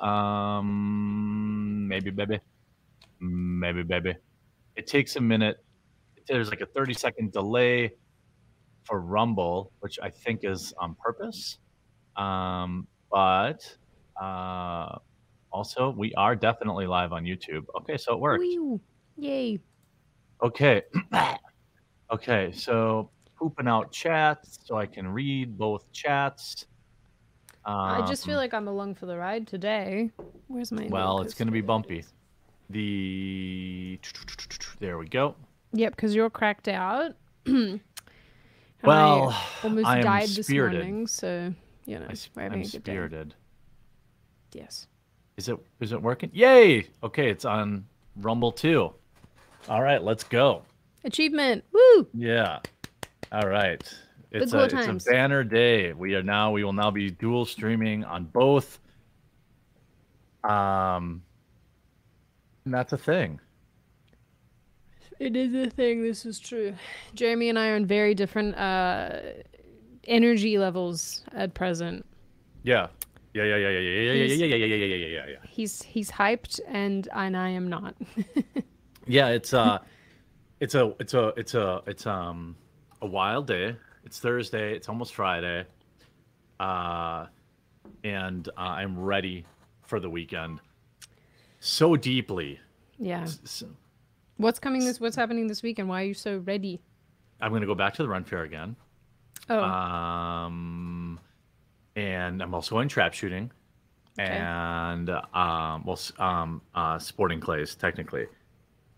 Um, maybe, baby. Maybe, baby. It takes a minute. There's like a 30 second delay for Rumble, which I think is on purpose. Um, but uh, also, we are definitely live on YouTube. Okay, so it worked. Whew. Yay. Okay. okay, so pooping out chats so I can read both chats. I just feel Um, like I'm along for the ride today. Where's my well, it's going to be bumpy. The there we go. Yep, because you're cracked out. Well, I almost I am died this spirited. morning, so you know I, we're having I'm a good day. spirited. Yes. Is it is it working? Yay! Okay, it's on Rumble too. All right, let's go. Achievement. Woo! Yeah. All right. It's cool a, it's times. a banner day. We are now we will now be dual streaming on both. Um and that's a thing. It is a thing. This is true. Jeremy and I are on very different uh, energy levels at present. Yeah. Yeah, yeah, yeah, yeah, yeah, yeah, yeah, yeah, yeah, yeah, yeah, yeah, yeah, yeah, yeah. He's he's hyped, and and I am not. Yeah, it's uh it's a it's a it's a it's um a wild day. It's Thursday, it's almost Friday. Uh and uh, I'm ready for the weekend so deeply. yeah. So, What's coming this? What's happening this weekend? Why are you so ready? I'm going to go back to the ren fair again. Oh, Um and I'm also in trap shooting Okay. and um well um uh sporting clays technically.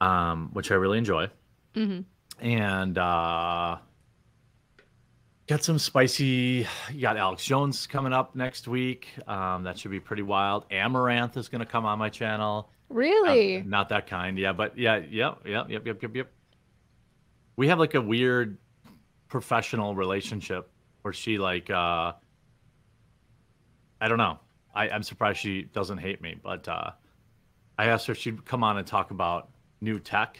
Um which I really enjoy. Mm-hmm. and uh got some spicy you got alex jones coming up next week. Um that should be pretty wild. Amouranth is going to come on my channel. Really? not that kind yeah but yeah yep yep yep yep yep yep. We have like a weird professional relationship where she like uh i don't know. I, i'm surprised she doesn't hate me but uh i asked her if she'd come on and talk about new tech.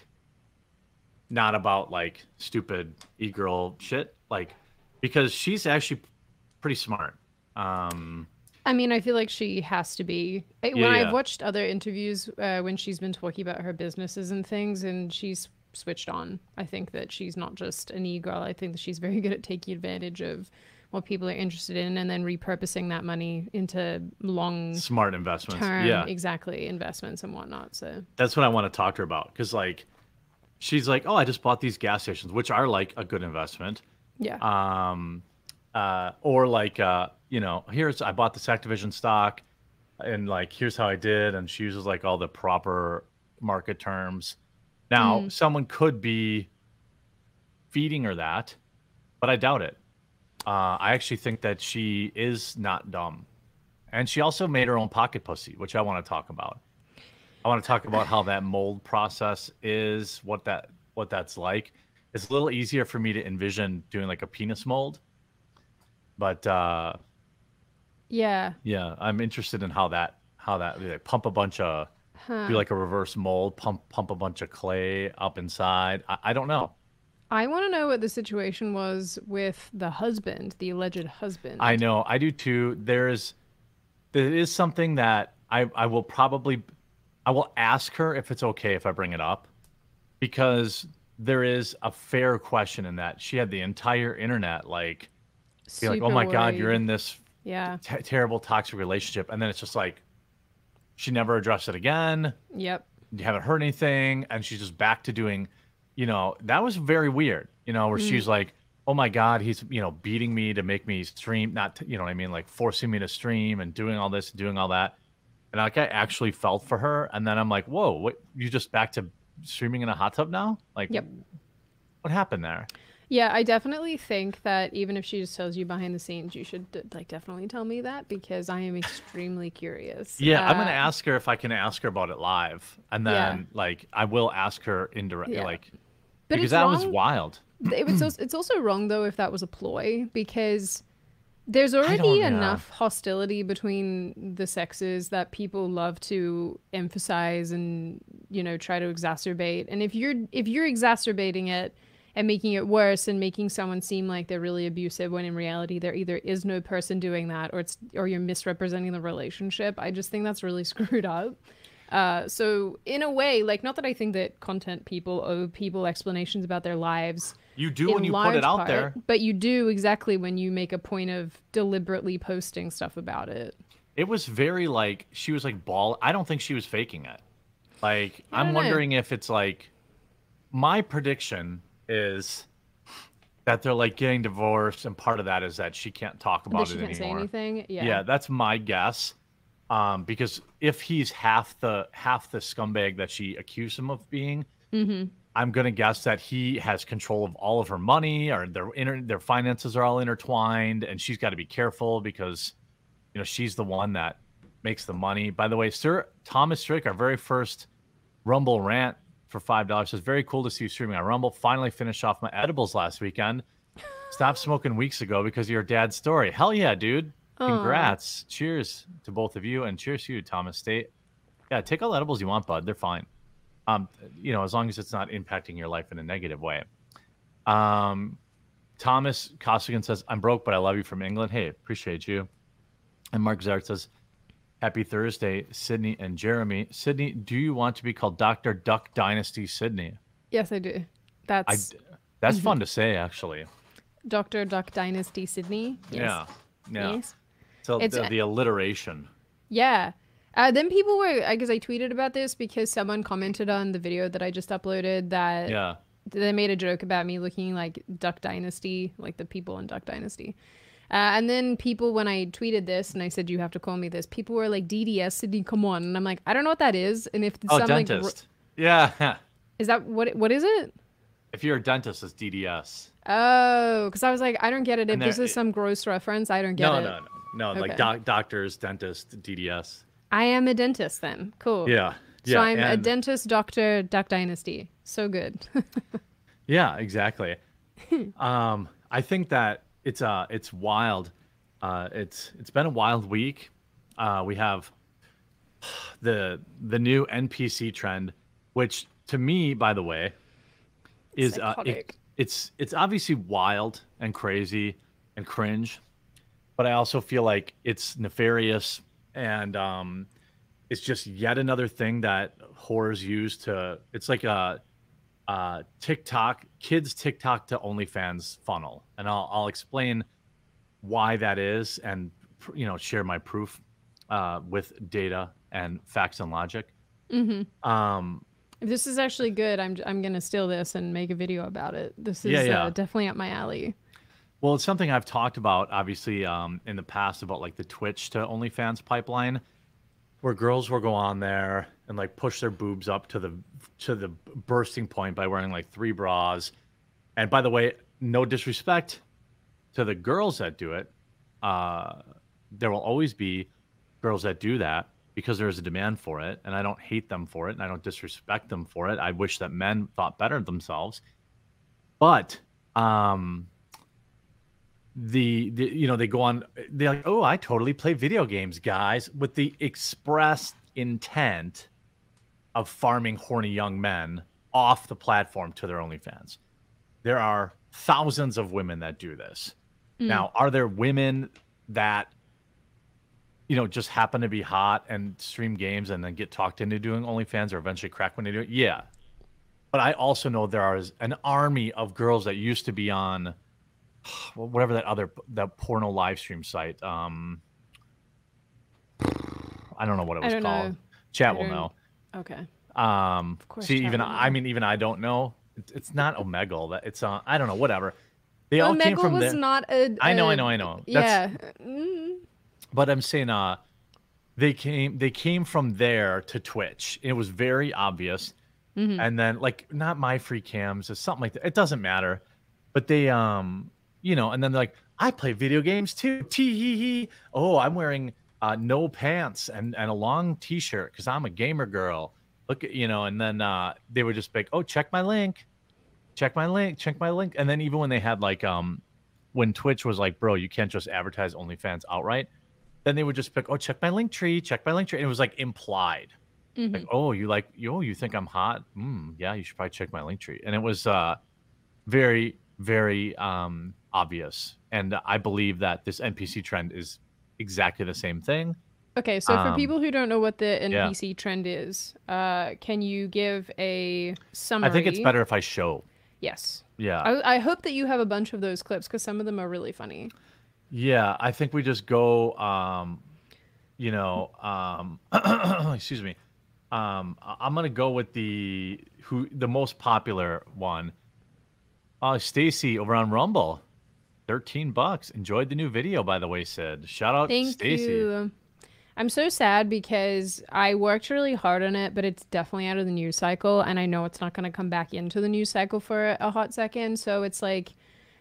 Not about like stupid e-girl shit like because she's actually pretty smart um I mean, I feel like she has to be. When Yeah, I've watched other interviews uh, when she's been talking about her businesses and things, and she's switched on. I think that she's not just an e-girl. I think that she's very good at taking advantage of what people are interested in and then repurposing that money into long smart investments term, yeah exactly, investments and whatnot. So, that's what I want to talk to her about because like she's like, oh, I just bought these gas stations, which are like a good investment. Yeah. Um, uh, or like, uh, you know, here's I bought this Activision stock, and like here's how I did, and she uses like all the proper market terms. Now, Mm. someone could be feeding her that, but I doubt it. Uh, I actually think that she is not dumb, and she also made her own pocket pussy, which I want to talk about. I want to talk about how that mold process is, what that what that's like. It's a little easier for me to envision doing like a penis mold, but uh, yeah. yeah, I'm interested in how that how that like, pump a bunch of Huh. do like a reverse mold, pump pump a bunch of clay up inside. I, I don't know. I want to know what the situation was with the husband, the alleged husband. I know. I do too. There's there is something that I I will probably I will ask her if it's okay if I bring it up because there is a fair question in that she had the entire internet like be like, "Oh my god, you're in this Yeah. t- terrible toxic relationship." And then it's just like she never addressed it again. Yep. You haven't heard anything and she's just back to doing, you know, that was very weird, you know, where Mm. she's like, "Oh my god, he's, you know, beating me to make me stream, not, to, you know what I mean, like forcing me to stream and doing all this, and doing all that." And like I actually felt for her and then I'm like, "Whoa, what you just back to streaming in a hot tub now?" Like Yep. what happened there? Yeah, I definitely think that even if she just tells you behind the scenes, you should like definitely tell me that because I am extremely curious. Yeah, I'm gonna Uh, ask her if I can ask her about it live, and Yeah. then like I will ask her indirectly, Yeah. like But because that was wild. It was also, it's also wrong though if that was a ploy because there's already enough hostility between the sexes that people love to emphasize and you know try to exacerbate. And if you're if you're exacerbating it and making it worse and making someone seem like they're really abusive when in reality there either is no person doing that or it's or you're misrepresenting the relationship. I just think that's really screwed up. Uh, so in a way, like not that I think that content people owe people explanations about their lives. You do when you put it out part, there. But you do exactly when you make a point of deliberately posting stuff about it. It was very like she was like ball. I don't think she was faking it. Like I'm know. wondering if it's like my prediction is that they're like getting divorced, and part of that is that she can't talk about she it can't say anymore. anything. Yeah. Yeah, that's my guess. Um, because if he's half the half the scumbag that she accused him of being, Mm-hmm. I'm gonna guess that he has control of all of her money, or their inter- their finances are all intertwined, and she's got to be careful because, you know, she's the one that makes the money. By the way, Sir Thomas Strick, our very first Rumble rant for five dollars says, "Very cool to see you streaming on Rumble. Finally finished off my edibles last weekend. Stopped smoking weeks ago because of your dad's story. Hell yeah, dude! Congrats! Cheers to both of you, and cheers to you, Thomas State. Yeah, take all the edibles you want, bud. They're fine. Um, you know, as long as it's not impacting your life in a negative way. Um, Thomas Costigan says, "I'm broke, but I love you from England. Hey, appreciate you." And Mark Zart says, "Happy Thursday, Sydney and Jeremy. Sydney, do you want to be called Doctor Duck Dynasty Sydney? Yes, I do. I, That's that's fun to say, actually. Dr. Duck Dynasty Sydney. Yes. Yeah, yeah. Yes. So It's the, the alliteration. Yeah. Uh, then people were, I guess I tweeted about this because someone commented on the video that I just uploaded that Yeah, they made a joke about me looking like Duck Dynasty, like the people in Duck Dynasty. Uh, and then people, when I tweeted this and I said, you have to call me this, people were like, DDS, Sydney, come on. And I'm like, I don't know what that is. And if oh, some, like, dentist. yeah, is that what, what is it? if you're a dentist, it's DDS. Oh, because I was like, I don't get it. If this is some gross reference, I don't get No, it. no, no, no. Like Okay. doc- doctors, dentist, DDS. I am a dentist then. Cool. Yeah, So. I'm a dentist, doctor, Duck Dynasty. So good. Yeah, exactly. um, I think that it's uh it's wild. Uh, it's it's been a wild week. Uh, we have the the new NPC trend, which to me, by the way, is uh, it, it's it's obviously wild and crazy and cringe, but I also feel like it's nefarious and um, it's just yet another thing that whores use to. It's like a uh, TikTok kids TikTok to OnlyFans funnel, and I'll I'll explain why that is, and you know share my proof uh, with data and facts and logic. hmm Um, If this is actually good, I'm I'm gonna steal this and make a video about it. This is Yeah, yeah. Uh, definitely up my alley. Well, it's something I've talked about, obviously, um, in the past about like the Twitch to OnlyFans pipeline, where girls will go on there and like push their boobs up to the to the bursting point by wearing like three bras. And by the way, no disrespect to the girls that do it, uh, there will always be girls that do that because there is a demand for it, and I don't hate them for it, and I don't disrespect them for it. I wish that men thought better of themselves, but um, the, the you know they go on they're like oh i totally play video games guys with the express intent of farming horny young men off the platform to their onlyfans. There are thousands of women that do this. Mm. Now are there women that you know just happen to be hot and stream games and then get talked into doing onlyfans or eventually crack when they do it? Yeah. But i also know there is an army of girls that used to be on whatever that other that porno live stream site. Um, I don't know what it was called. know. Chat I will know. Okay. Um, of course see, even will I mean, even I don't know. It's, it's not Omegle. That it's uh, I don't know. Whatever. They all came from was there. not a. I know, I know, I know. That's, Yeah. Mm. but I'm saying uh they came they came from there to Twitch. It was very obvious. Mm-hmm. And then like not my free cams or something like that. It doesn't matter. But they um you know, and then they're like, I play video games too. Tee hee hee. Oh, I'm wearing uh no pants and, and a long t shirt because I'm a gamer girl. Look at you know, and then uh they would just be like, Oh, check my link. Check my link, check my link. And then even when they had like um when Twitch was like, bro, you can't just advertise OnlyFans outright, then they would just pick, oh, check my link tree, check my link tree. And it was like implied. Mhm. Like, oh, you like, you, oh, you think I'm hot? Mm, yeah, you should probably check my link tree. And it was, uh, very, very um, obvious. And I believe that this NPC trend is exactly the same thing. Okay, so for Um, people who don't know what the yeah. NPC trend is, uh, can you give a summary? I think it's better if I show. Yes. Yeah. I, I hope that you have a bunch of those clips because some of them are really funny. Yeah, I think we just go um you know, um excuse me. Um I'm going to go with the who the most popular one. Uh Stacy over on Rumble. 13 bucks. Enjoyed the new video by the way, Sid. Shout out Thank Stacy. you. I'm so sad because I worked really hard on it, but it's definitely out of the news cycle, and I know it's not going to come back into the news cycle for a hot second. So it's like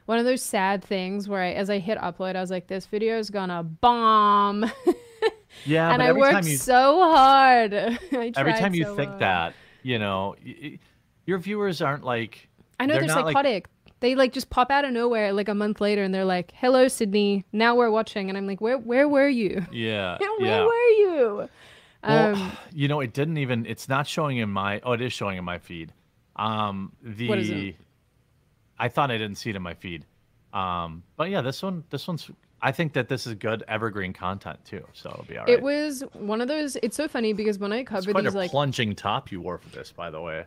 one of those sad things where I, as I hit upload, I was like, "This video is gonna bomb," Yeah, and but I worked time you so hard. Every time you so think hard. that, you know, your viewers aren't like I know they're they're, not, like- psychotic. They like just pop out of nowhere like a month later, and they're like, "Hello, Sydney. Now we're watching," and I'm like, "Where, where were you? yeah, where yeah. were you?" Well, Um, you know, it didn't even. It's not showing in my. Oh, it is showing in my feed. Um, the. What is it? I thought I didn't see it in my feed. Um, but yeah, this one, this one's. I think that this is good evergreen content too, so it'll be all right. It was one of those. It's so funny because when I covered it's quite these, a like plunging top you wore for this, by the way.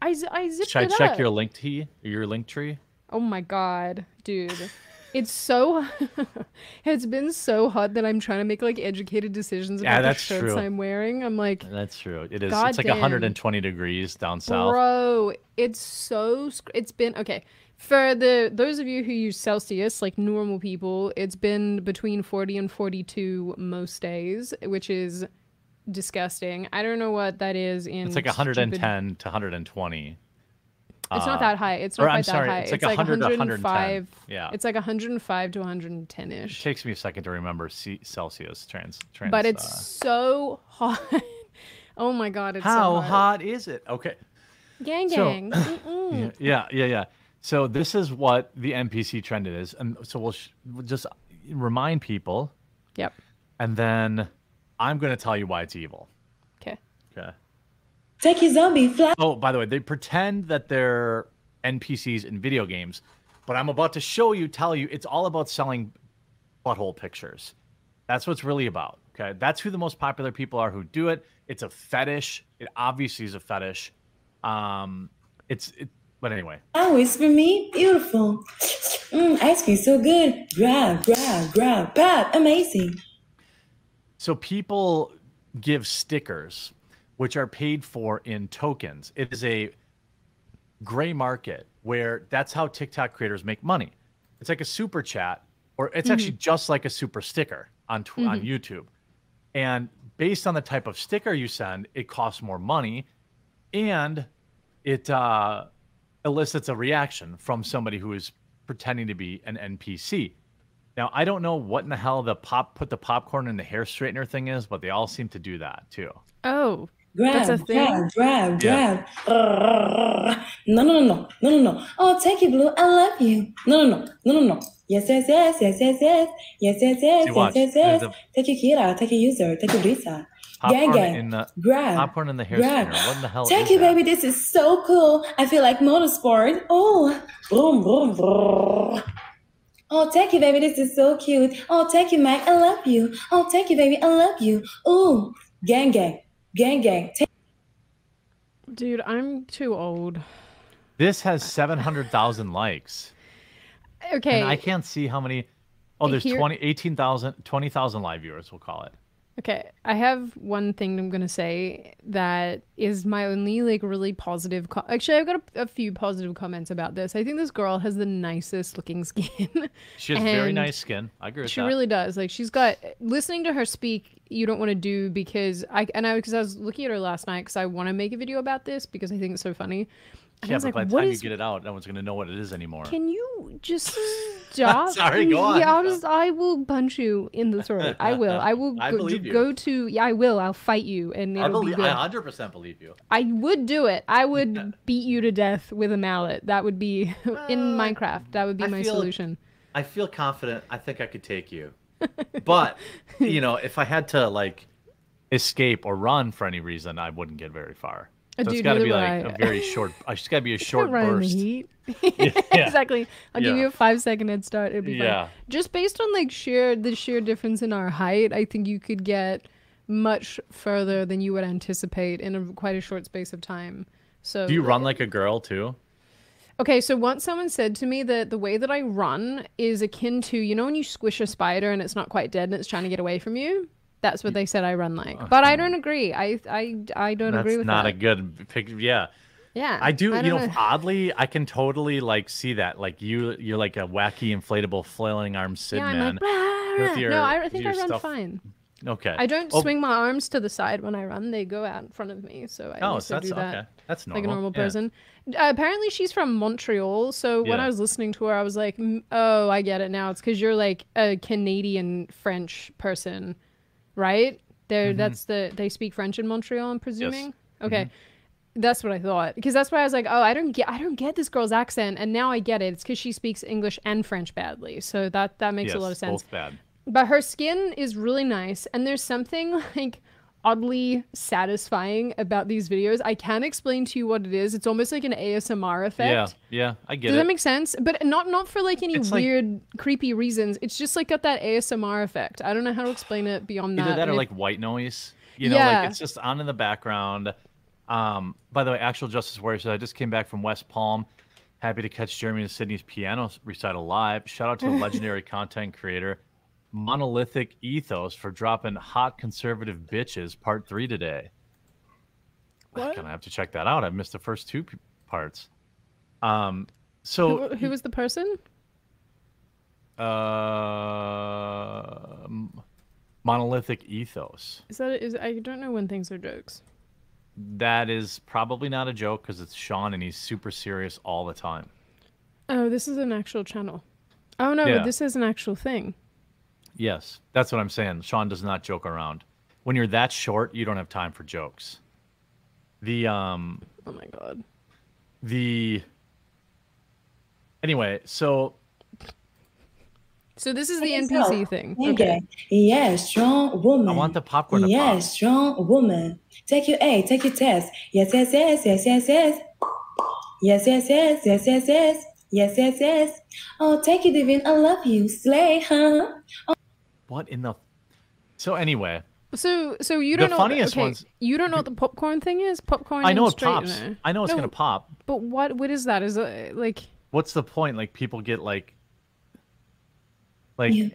I, z- I zipped Should I check up. your link tree? your link tree? Oh my god, dude. It's so it's been so hot that I'm trying to make like educated decisions Yeah, about the shirts true. I'm wearing. I'm like, That's true. It is. God it's like damn. 120 degrees down south. bro, it's so it's been okay. For the those of you who use Celsius, like normal people, it's been between 40 and 42 most days, which is disgusting. I don't know what that is in It's like stupid- 110 to 120. It's Uh, not that high. It's not or not I'm quite sorry, that high. it's like 100 to 110. Yeah. It's like 105 to 110 ish. It takes me a second to remember C- Celsius trans. trans But it's uh, so hot. oh my god, it's how so hot is it? Okay. Gang So- gang. Mm-mm. Yeah, yeah, yeah. So this is what the NPC trend is, and so we'll, sh- we'll just remind people, Yep. and then I'm going to tell you why it's evil. Okay. Okay. Take your zombie fly. Oh, by the way, they pretend that they're NPCs in video games, but I'm about to show you, tell you, it's all about selling butthole pictures. That's what it's really about. Okay. That's who the most popular people are who do it. It's a fetish. It obviously is a fetish. Um, it's, it, but anyway, Always for me. Beautiful. Mm, ice cream so good. Grab, grab, grab. Bad. Amazing. So people give stickers, which are paid for in tokens. It is a gray market where that's how TikTok creators make money. It's like a super chat, or it's actually just like a super sticker on tw- on YouTube. And based on the type of sticker you send, it costs more money, and it uh, elicits a reaction from somebody who is pretending to be an NPC. Now I don't know what in the hell the pop put the popcorn in the hair straightener thing is, but they all seem to do that too. Oh. Grab, That's a thing? grab, grab, Yeah. grab. No, no, no, no, no, no, no. Oh, take it, Blue. I love you. No, no, no, no, no, no. Yes, yes, yes, yes, yes, yes, yes, yes, yes, See, yes, yes, yes. a Take your Kira, take your user, take your Brisa. popcorn Gang, gang. in the Grab. popcorn in the hair grab. straightener. What in the hell Take is it, that? baby. This is so cool. I feel like motorsport. Oh, boom, boom, boom. Oh, thank you, baby. This is so cute. Oh, thank you, Mac. I love you. Oh, thank you, baby. I love you. Oh, gang, gang, gang, gang. Take Dude, I'm too old. This has seven hundred thousand likes, Okay. and I can't see how many. Oh, there's Here- 20, 18,000, 20,000 live viewers. We'll call it. Okay, I have one thing I'm gonna say that is my only like really positive. Co- Actually, I've got a, a few positive comments about this. I think this girl has the nicest looking skin. She has very nice skin. I agree with she that. really does. Like she's got listening to her speak. You don't want to do because I and I because I was looking at her last night because I want to make a video about this because I think it's so funny. And I yeah, but like, by the time is you get it out, no one's gonna know what it is anymore. Can you just stop? Sorry, go on. Yeah, I'll just I will punch you in the throat. I will. I will I go, believe you. go to yeah, I will. I'll fight you and it'll I be believe. good. I hundred percent believe you. I would do it. I would beat you to death with a mallet. That would be in Uh, Minecraft. That would be I my feel- solution. I feel confident. I think I could take you. But you know, if I had to like escape or run for any reason, I wouldn't get very far. Uh, So it's dude, got to be like I. a very short. It's got to be a short run in the burst. heat. Yeah. exactly. I'll give you a five second head start. It'd be fine. Yeah. Just based on like sheer the sheer difference in our height, I think you could get much further than you would anticipate in a quite a short space of time. So Do you run like a girl too? Okay, so once someone said to me that the way that I run is akin to, you know, when you squish a spider and it's not quite dead and it's trying to get away from you? That's what they said I run like. But I don't agree. I I, I don't That's agree with that. That's not that. a good picture. Yeah, yeah. I do. I you know, know. oddly, I can totally like see that. Like you, you're like a wacky inflatable flailing arm Sid yeah, man. like, "Rah, with rah." your- no, I think I run stuff- fine. okay. I don't Oh, swing my arms to the side when I run. They go out in front of me. So I Oh, also so that's do that. okay. That's normal. like a normal yeah. person. Uh, apparently, she's from Montreal. So when I was listening to her, I was like, "Mm, "Oh, I get it now. It's because you're like a Canadian French person, right? There, Mm-hmm. that's the they speak French in Montreal. I'm presuming. Okay, that's what I thought. Because that's why I was like, "Oh, I don't get, I don't get this girl's accent." And now I get it. It's because she speaks English and French badly. So that that makes Yes, a lot of sense both bad. but her skin is really nice and there's something like oddly satisfying about these videos i can't explain to you what it is it's almost like an asmr effect Yeah, yeah, I get does it. Does that make sense but not not for like any It's like- weird creepy reasons it's just like got that asmr effect i don't know how to explain it beyond that. Either that or if- like white noise. You know, Yeah. like it's just on in the background. Um, by the way, actual Justice Warrior says I just came back from West Palm. Happy to catch Jeremy and Sydney's piano recital live. Shout out to the legendary content creator Monolithic Ethos for dropping hot conservative bitches part three today. What? Gonna have to check that out. I missed the first two parts. Um, so who, who was the person uh, monolithic ethos. is that is i don't know when things are jokes That is probably not a joke because it's Sean and he's super serious all the time. oh this is an actual channel oh no Yeah. but this is an actual thing Yes, that's what I'm saying. Sean does not joke around. When you're that short, you don't have time for jokes. The um oh my god the anyway, so so this is the Okay, npc so, thing Okay. Yeah, strong woman. I want the popcorn to Yeah, pop. strong woman. Take your A, take your test. Yes, yes, yes, yes, yes, yes. Yes, yes, yes, yes, yes, yes. Yes, yes, yes. Oh, take it, Vivian. I love you. Slay, huh? What in the So anyway, So, so you don't know. funniest okay, ones- You don't know what the popcorn thing is. Popcorn. I know it pops. I know it's No, gonna pop. But what? What is that? Is it like? What's the point? Like people get like like Yeah.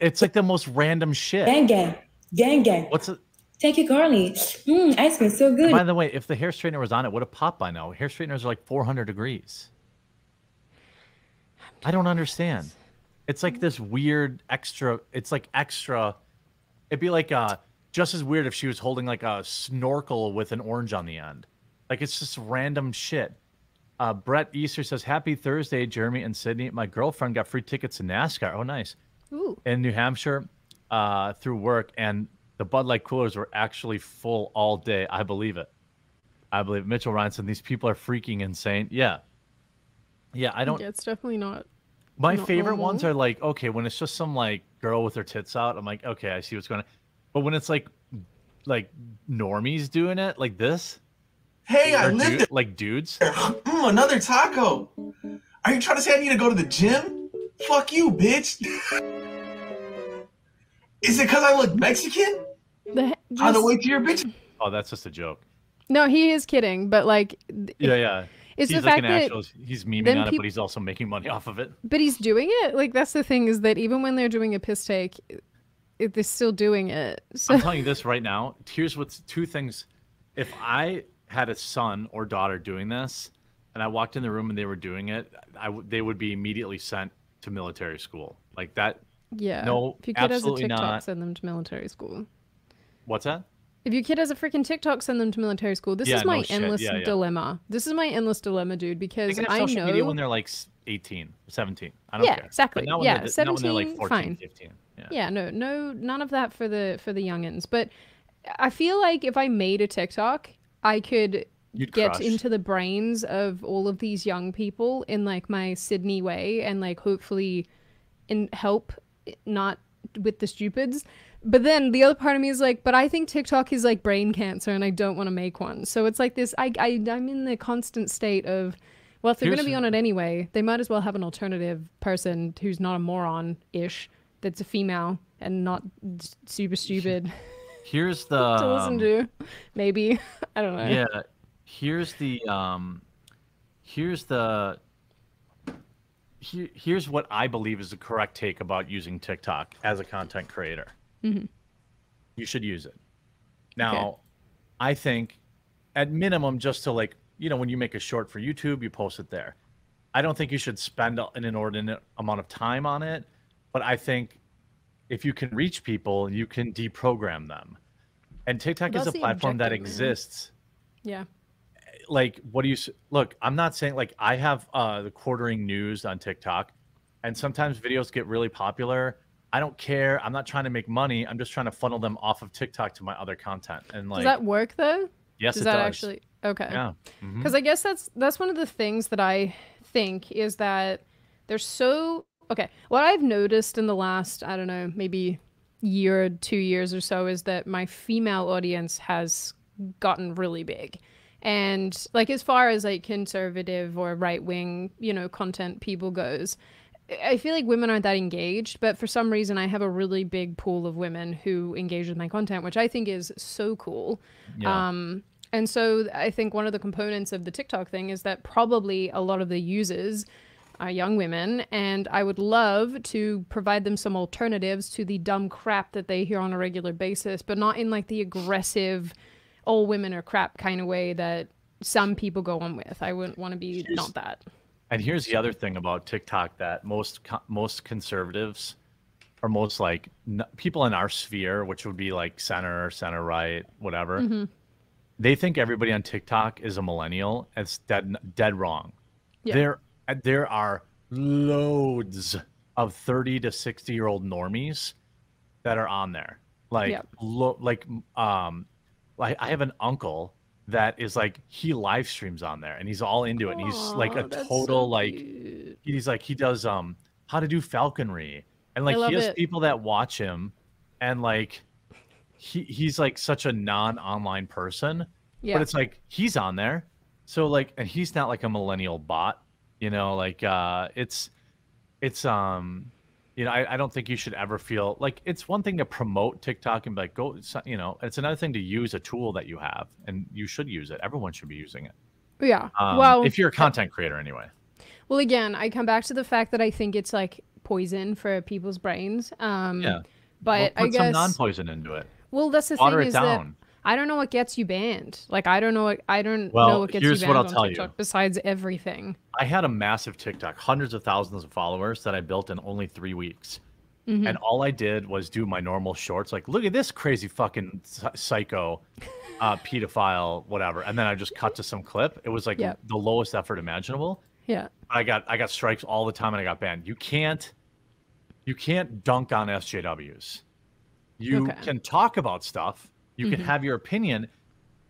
it's like the most random shit. Gang, gang. Gang, gang. What's it? Take it, Carly. Mmm, ice cream, so good. By the way, if the hair straightener was on, it would have popped by now. Hair straighteners are like 400 degrees. I don't understand. It's like this weird extra. It's like extra. It'd be like uh, just as weird if she was holding like a snorkel with an orange on the end. Like it's just random shit. Uh, Brett Easter says, "Happy Thursday, Jeremy and Sydney. My girlfriend got free tickets to NASCAR. Oh, nice Ooh. in New Hampshire uh, through work, and the Bud Light coolers were actually full all day. I believe it. I believe it. Mitchell Ryan said these people are freaking insane. Yeah, yeah. I don't. Yeah, it's definitely not. My not favorite ones are like okay when it's just some like girl with her tits out. I'm like okay, I see what's going on. But when it's like like normies doing it like this, Hey, I or lived du- like dudes. there. Mm, another taco. Are you trying to say I need to go to the gym? Fuck you, bitch. Is it because I look Mexican? The, On the way to your bitch? Oh, that's just a joke. no, he is kidding, but like, Yeah, yeah. He's the like fact an that. actual. He's memeing on it, but he's also making money off of it. But he's doing it. Like that's the thing is that even when they're doing a piss take, it, they're still doing it. So I'm telling you this right now. Here's what's two things. If I had a son or daughter doing this, and I walked in the room and they were doing it, I they would be immediately sent to military school. Like that. yeah. No, if your kid has a TikTok, not. send them to military school. What's that? If your kid has a freaking TikTok, send them to military school. This Yeah, is my no endless Yeah, yeah. dilemma. This is my endless dilemma, dude. They Because can have I social media know. when they're like 18, 17. I don't Yeah, care. But exactly. Yeah, they're, not when they're like 17, 14, fine. 15. Yeah. Yeah, no, no, none of that for the for the youngins. But I feel like if I made a TikTok, I could You'd get crush. into the brains of all of these young people in like my Sydney way, and like hopefully, and help not with the stupids. But then the other part of me is like, but I think TikTok is like brain cancer and I don't want to make one. So it's like this I, I I'm in the constant state of well, if they're going to be on it anyway, they might as well have an alternative person who's not a moron ish, that's a female and not super stupid Here's the to listen um, to. Maybe. I don't know. yeah here's the um here's the here, here's what i believe is the correct take about using tiktok as a content creator Mhm. you should use it. Now i think at minimum just to like you know when you make a short for youtube you post it there. I don't think you should spend an inordinate amount of time on it but i think if you can reach people you can deprogram them. And tiktok That's is a platform that exists. Yeah. like what do you look i'm not saying like i have uh the quartering news on tiktok and sometimes videos get really popular i don't care. I'm not trying to make money. I'm just trying to funnel them off of tiktok to my other content and like does that work though? yes does it that does. actually okay. yeah. Mm-hmm. Because i guess that's that's one of the things that i think is that they're so okay what i've noticed in the last i don't know maybe year two years or so is that my female audience has gotten really big. And like as far as like conservative or right wing you know content people goes I feel like women aren't that engaged, but for some reason, I have a really big pool of women who engage with my content, which I think is so cool. yeah Um, and so I think one of the components of the TikTok thing is that probably a lot of the users are young women, and I would love to provide them some alternatives to the dumb crap that they hear on a regular basis, but not in like the aggressive, all women are crap kind of way that some people go on with. I wouldn't want to be Here's- not that. And here's the other thing about TikTok that most most conservatives or most like n- people in our sphere, which would be like center, center right, whatever, Mm-hmm. they think everybody on TikTok is a millennial. It's dead dead wrong. Yeah. There there are loads of 30 to 60 year old normies that are on there. Like Yep. lo- like um like I have an uncle that is like he live streams on there and he's all into it and he's like a total so like cute. he's like he does um how to do falconry and like he has it. people that watch him and like he he's like such a non-online person yeah. but it's like he's on there so like and he's not like a millennial bot you know like uh it's it's um you know I, I don't think you should ever feel like it's one thing to promote tiktok and be like go you know it's another thing to use a tool that you have and you should use it everyone should be using it yeah. um, well, if you're a content creator anyway Well, again, I come back to the fact that I think it's like poison for people's brains. Um, Yeah. But well, I put some guess. non-poison into it well, that's the water thing it is that I don't know what gets you banned. Like I don't know. What, I don't Well, know what gets here's you what banned I'll on tell you. TikTok besides everything. I had a massive TikTok, hundreds of thousands of followers that I built in only three weeks. Mhm. And all I did was do my normal shorts, like, look at this crazy fucking psy- psycho, uh, pedophile, whatever. And then I just cut to some clip. It was like Yep. the lowest effort imaginable. Yeah. I got I got strikes all the time and I got banned. You can't you can't dunk on SJWs. You Okay. can talk about stuff. You can Mhm. have your opinion,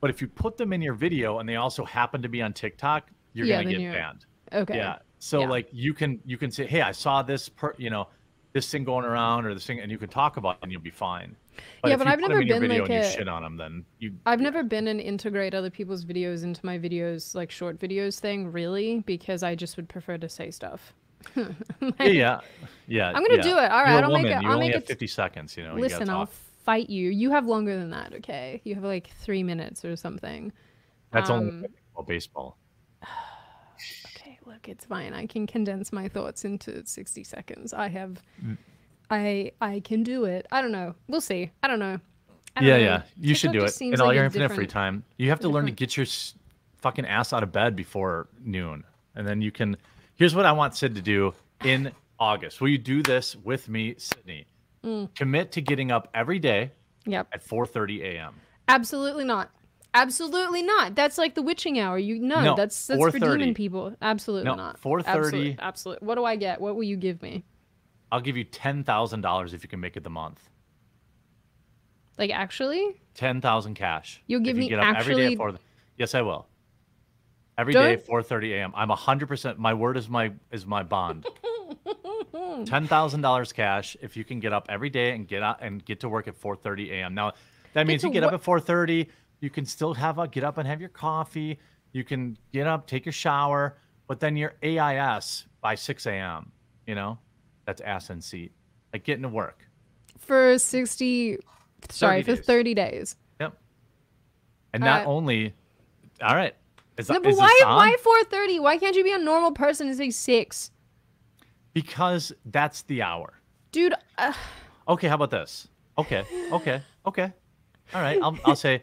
but if you put them in your video and they also happen to be on TikTok, you're Yeah, gonna get you're- banned. Okay. Yeah. So Yeah. like you can you can say, hey, I saw this per you know this thing going around or this thing, and you can talk about it and you'll be fine. Yeah, but I've never been video like and you a- shit on them, then you. I've never been an integrate other people's videos into my videos, like short videos thing, really, because I just would prefer to say stuff. Yeah, yeah, yeah. I'm gonna yeah. do it. All right, You're I'll make woman. it- You I'll only make it- 50 seconds. You know. Listen, gotta I'll. Fight you. You have longer than that, okay? You have like three minutes or something. That's um, only baseball. Okay, look, it's fine. I can condense my thoughts into 60 seconds. I have Mm. I I can do it. I don't know. We'll see. I don't know. I don't Yeah, know. yeah. You should do it in all like your infinite free time. You have to learn to get your s- fucking ass out of bed before noon, and then you can. Here's what I want Sid to do in August. Will you do this with me, Sydney? Mm. Commit to getting up every day Yep. at 4:30 a.m. Absolutely not. Absolutely not. That's like the witching hour. You no, No, that's that's for demon people. Absolutely No, not. 4:30. Absolutely. Absolutely. What do I get? What will you give me? I'll give you ten thousand dollars if you can make it the month. Like actually? Ten thousand cash. You'll give you me get up every day actually-. Yes, I will. Every day Don't- at 4:30 a.m. I'm hundred percent. My word is my is my bond. ten thousand dollars cash if you can get up every day and get out and get to work at four thirty a.m. Now that means you get up at four thirty. You can still have a get up and have your coffee. You can get up, take your shower, but then you're AIS by six a.m. You know, that's ass and seat, like getting to work. For 60, sorry, 30 for days. 30 days. Yep. And not Uh, only, all right. Is, No, but this why, why 4.30? Why can't you be a normal person and say 6? Because that's the hour. Dude, uh, Okay, how about this? Okay, okay, okay. All right, I'll, I'll say,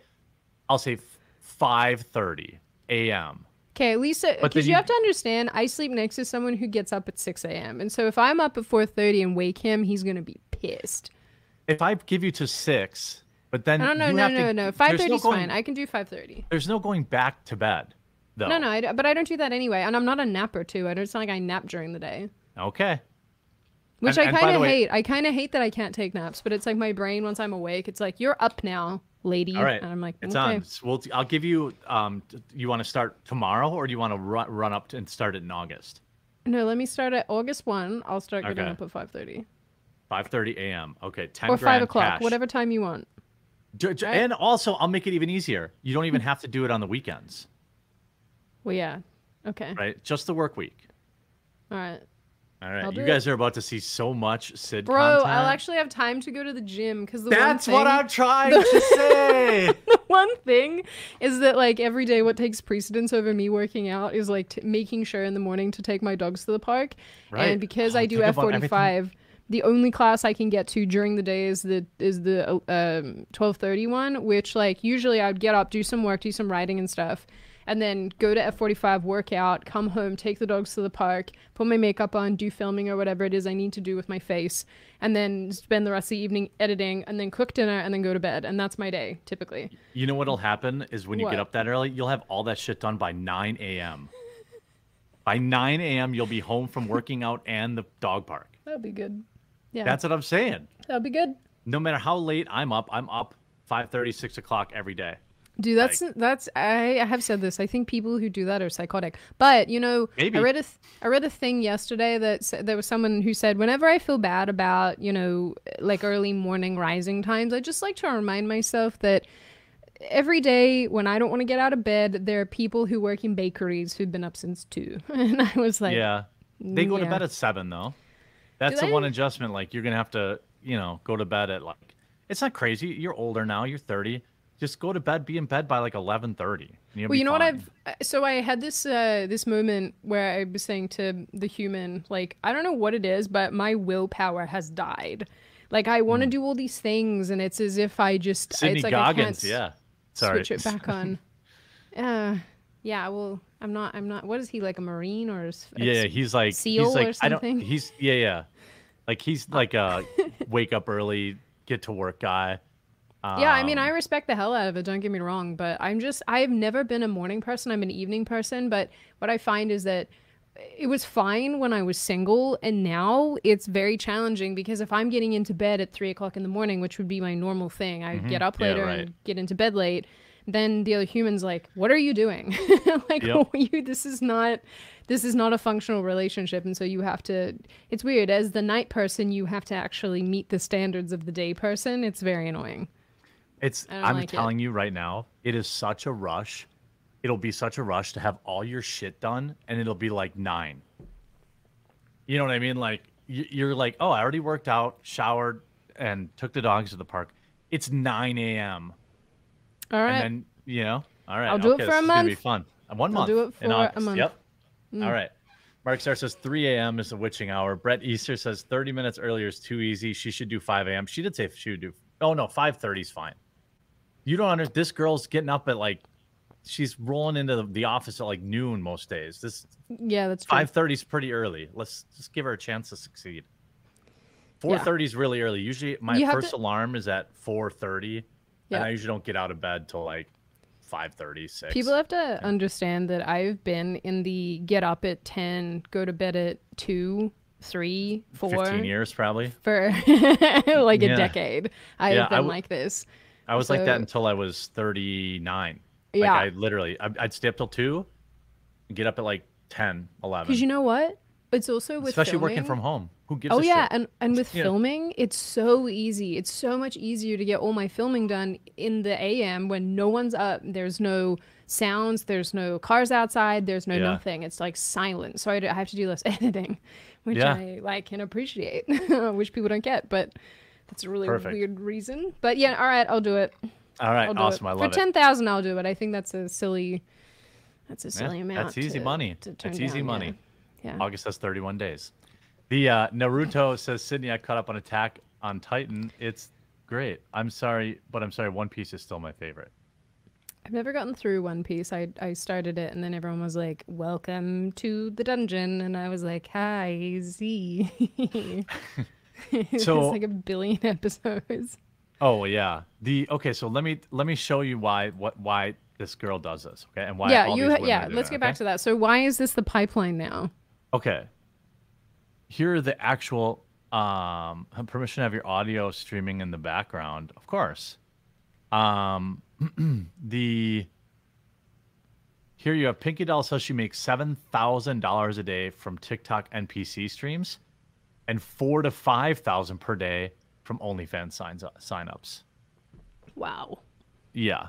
I'll say five thirty a.m. Okay, Lisa, because you you- have to understand, I sleep next to someone who gets up at 6 a.m. And so if I'm up at 4.30 and wake him, he's going to be pissed. If I give you to six, but then No, no, no, no, no. there's 5.30 no is fine. I can do 5.30. There's no going back to bed, though. No, no, I but I don't do that anyway. And I'm not a napper, too. I don't, it's not like I nap during the day. Okay. Which And- I kind of hate. I kind of hate that I can't take naps, but it's like my brain, once I'm awake, it's like, you're up now, lady. All right. And I'm like, it's okay. on. So we'll, I'll give you. Um, you want to start tomorrow, or do you want to run, run up and start it in August? No, let me start at August 1. I'll start getting Okay. up at 5.30. Five thirty a.m. Okay, ten Or 5 o'clock, cash. whatever time you want. J- right? And also, I'll make it even easier. You don't even have to do it on the weekends, Well, yeah. Okay. right? Just the work week. All right. All right, you guys are about to see so much Sid Bro, content. I'll actually have time to go to the gym because the That's one what thing, I'm trying to say. the one thing is that like every day, what takes precedence over me working out is like t- making sure in the morning to take my dogs to the park. Right. And because Oh, I do F45, the only class I can get to during the day is the is the um twelve thirty one, which like usually I would get up, do some work, do some writing and stuff. And then go to F45, workout, come home, take the dogs to the park, put my makeup on, do filming or whatever it is I need to do with my face, and then spend the rest of the evening editing, and then cook dinner, and then go to bed. And that's my day, typically. You know what'll happen is when you What? get up that early, you'll have all that shit done by 9 a.m. By 9 a.m., you'll be home from working out and the dog park. That'd be good. Yeah, That's what I'm saying. that'd be good. No matter how late I'm up, I'm up 5:30, 6 o'clock every day. Dude, that's that's I, I have said this. I think people who do that are psychotic. But you know, Maybe. I read a th- I read a thing yesterday that sa- there was someone who said whenever I feel bad about you know like early morning rising times, I just like to remind myself that every day when I don't want to get out of bed, there are people who work in bakeries who've been up since two, and I was like, yeah. They go to bed at 7 though. That's the they? one adjustment like you're going to have to, you know, go to bed at like It's not crazy. You're older now, you're 30. Just go to bed, be in bed by like 11:30. Well, you know what I've uh, so I had this uh this moment where I was saying to the human like I don't know what it is, but my willpower has died. Like I want to do all these things, and it's as if I just. Sydney it's like I can't Goggins, yeah. Sorry. switch it back on. uh, yeah. Well, I'm not. I'm not. What is he like a marine or? a Yeah, he's like seal he's like or I don't something? he's yeah, yeah. Like he's like a wake up early, get to work guy. Yeah, I mean, Um, I respect the hell out of it. Don't get me wrong, but I'm just I've never been a morning person. I'm an evening person. But what I find is that it was fine when I was single, and now it's very challenging because if I'm getting into bed at three o'clock in the morning, which would be my normal thing, I get up Mm-hmm. Yeah, later right. and get into bed late. Then the other human's like, "What are you doing? like, Yep. you, this is not." This is not a functional relationship, and so you have to. It's weird. As the night person, you have to actually meet the standards of the day person. It's very annoying. It's I'm like it. telling you right now, it is such a rush. It'll be such a rush to have all your shit done and it'll be like 9. You know what I mean? Like you're like, "Oh, I already worked out, showered and took the dogs to the park." It's 9 a.m. All right. And then, you know, all right. I'll do it for a month. is gonna be fun. Uh, One I'll month. do it for a month. Mm. Yep. All right. Mark Star says 3 a.m. is the witching hour. Brett Easter says 30 minutes earlier is too easy. She should do 5 a.m. She did say she would do. Oh no, 5:30 is fine. You don't understand. This girl's getting up at like, she's rolling into the, office at like noon most days. This Yeah, that's true. 5:30 is pretty early. Let's just give her a chance to succeed. 4:30 is really early. Usually, my You first to- alarm is at 4:30, Yeah. and I usually don't get out of bed till like 5:30, 6. People have to understand that I've been in the get up at 10, go to bed at 2, 3, 4 15 years probably. for like a decade. I've Yeah, I been w- like this. I was like that until I was 39. Yeah. Like I literally, I'd, stay up till 2 and get up at like 10, 11. Because you know what? It's also with Especially working from home. Who gives Oh a yeah, shit? and and with Yeah. filming, it's so easy. It's so much easier to get all my filming done in the AM when no one's up. There's no sounds. There's no cars outside. There's no Yeah. nothing. It's like silent. So I have to do less editing, which Yeah. I like can appreciate, which people don't get. But that's a really Perfect. weird reason. But yeah, all right, I'll do it. All right, I'll do awesome. it. I For love it. ten thousand, I'll do it. I think that's a silly. That's a Yeah, silly amount. that's easy to- money. to That's easy down, money. Yeah. yeah. August has 31 days. The uh, Naruto says Sydney, I caught up on Attack on Titan. It's great. I'm sorry, but I'm sorry. One Piece is still my favorite. I've never gotten through One Piece. I I started it and then everyone was like, "Welcome to the dungeon," and I was like, "Hi, Z." It's So- like a billion episodes. Oh yeah. The okay. So let me let me show you why what why this girl does this. Okay, and why yeah, all you. yeah, let's it, get back okay? to that. So why is this the pipeline now? Okay. Here are the actual um permission to have your audio streaming in the background, of course. Um the here you have Pinky Doll says she makes seven thousand dollars a day from TikTok NPC streams and four to five thousand per day from OnlyFans signs signups. Wow. Yeah.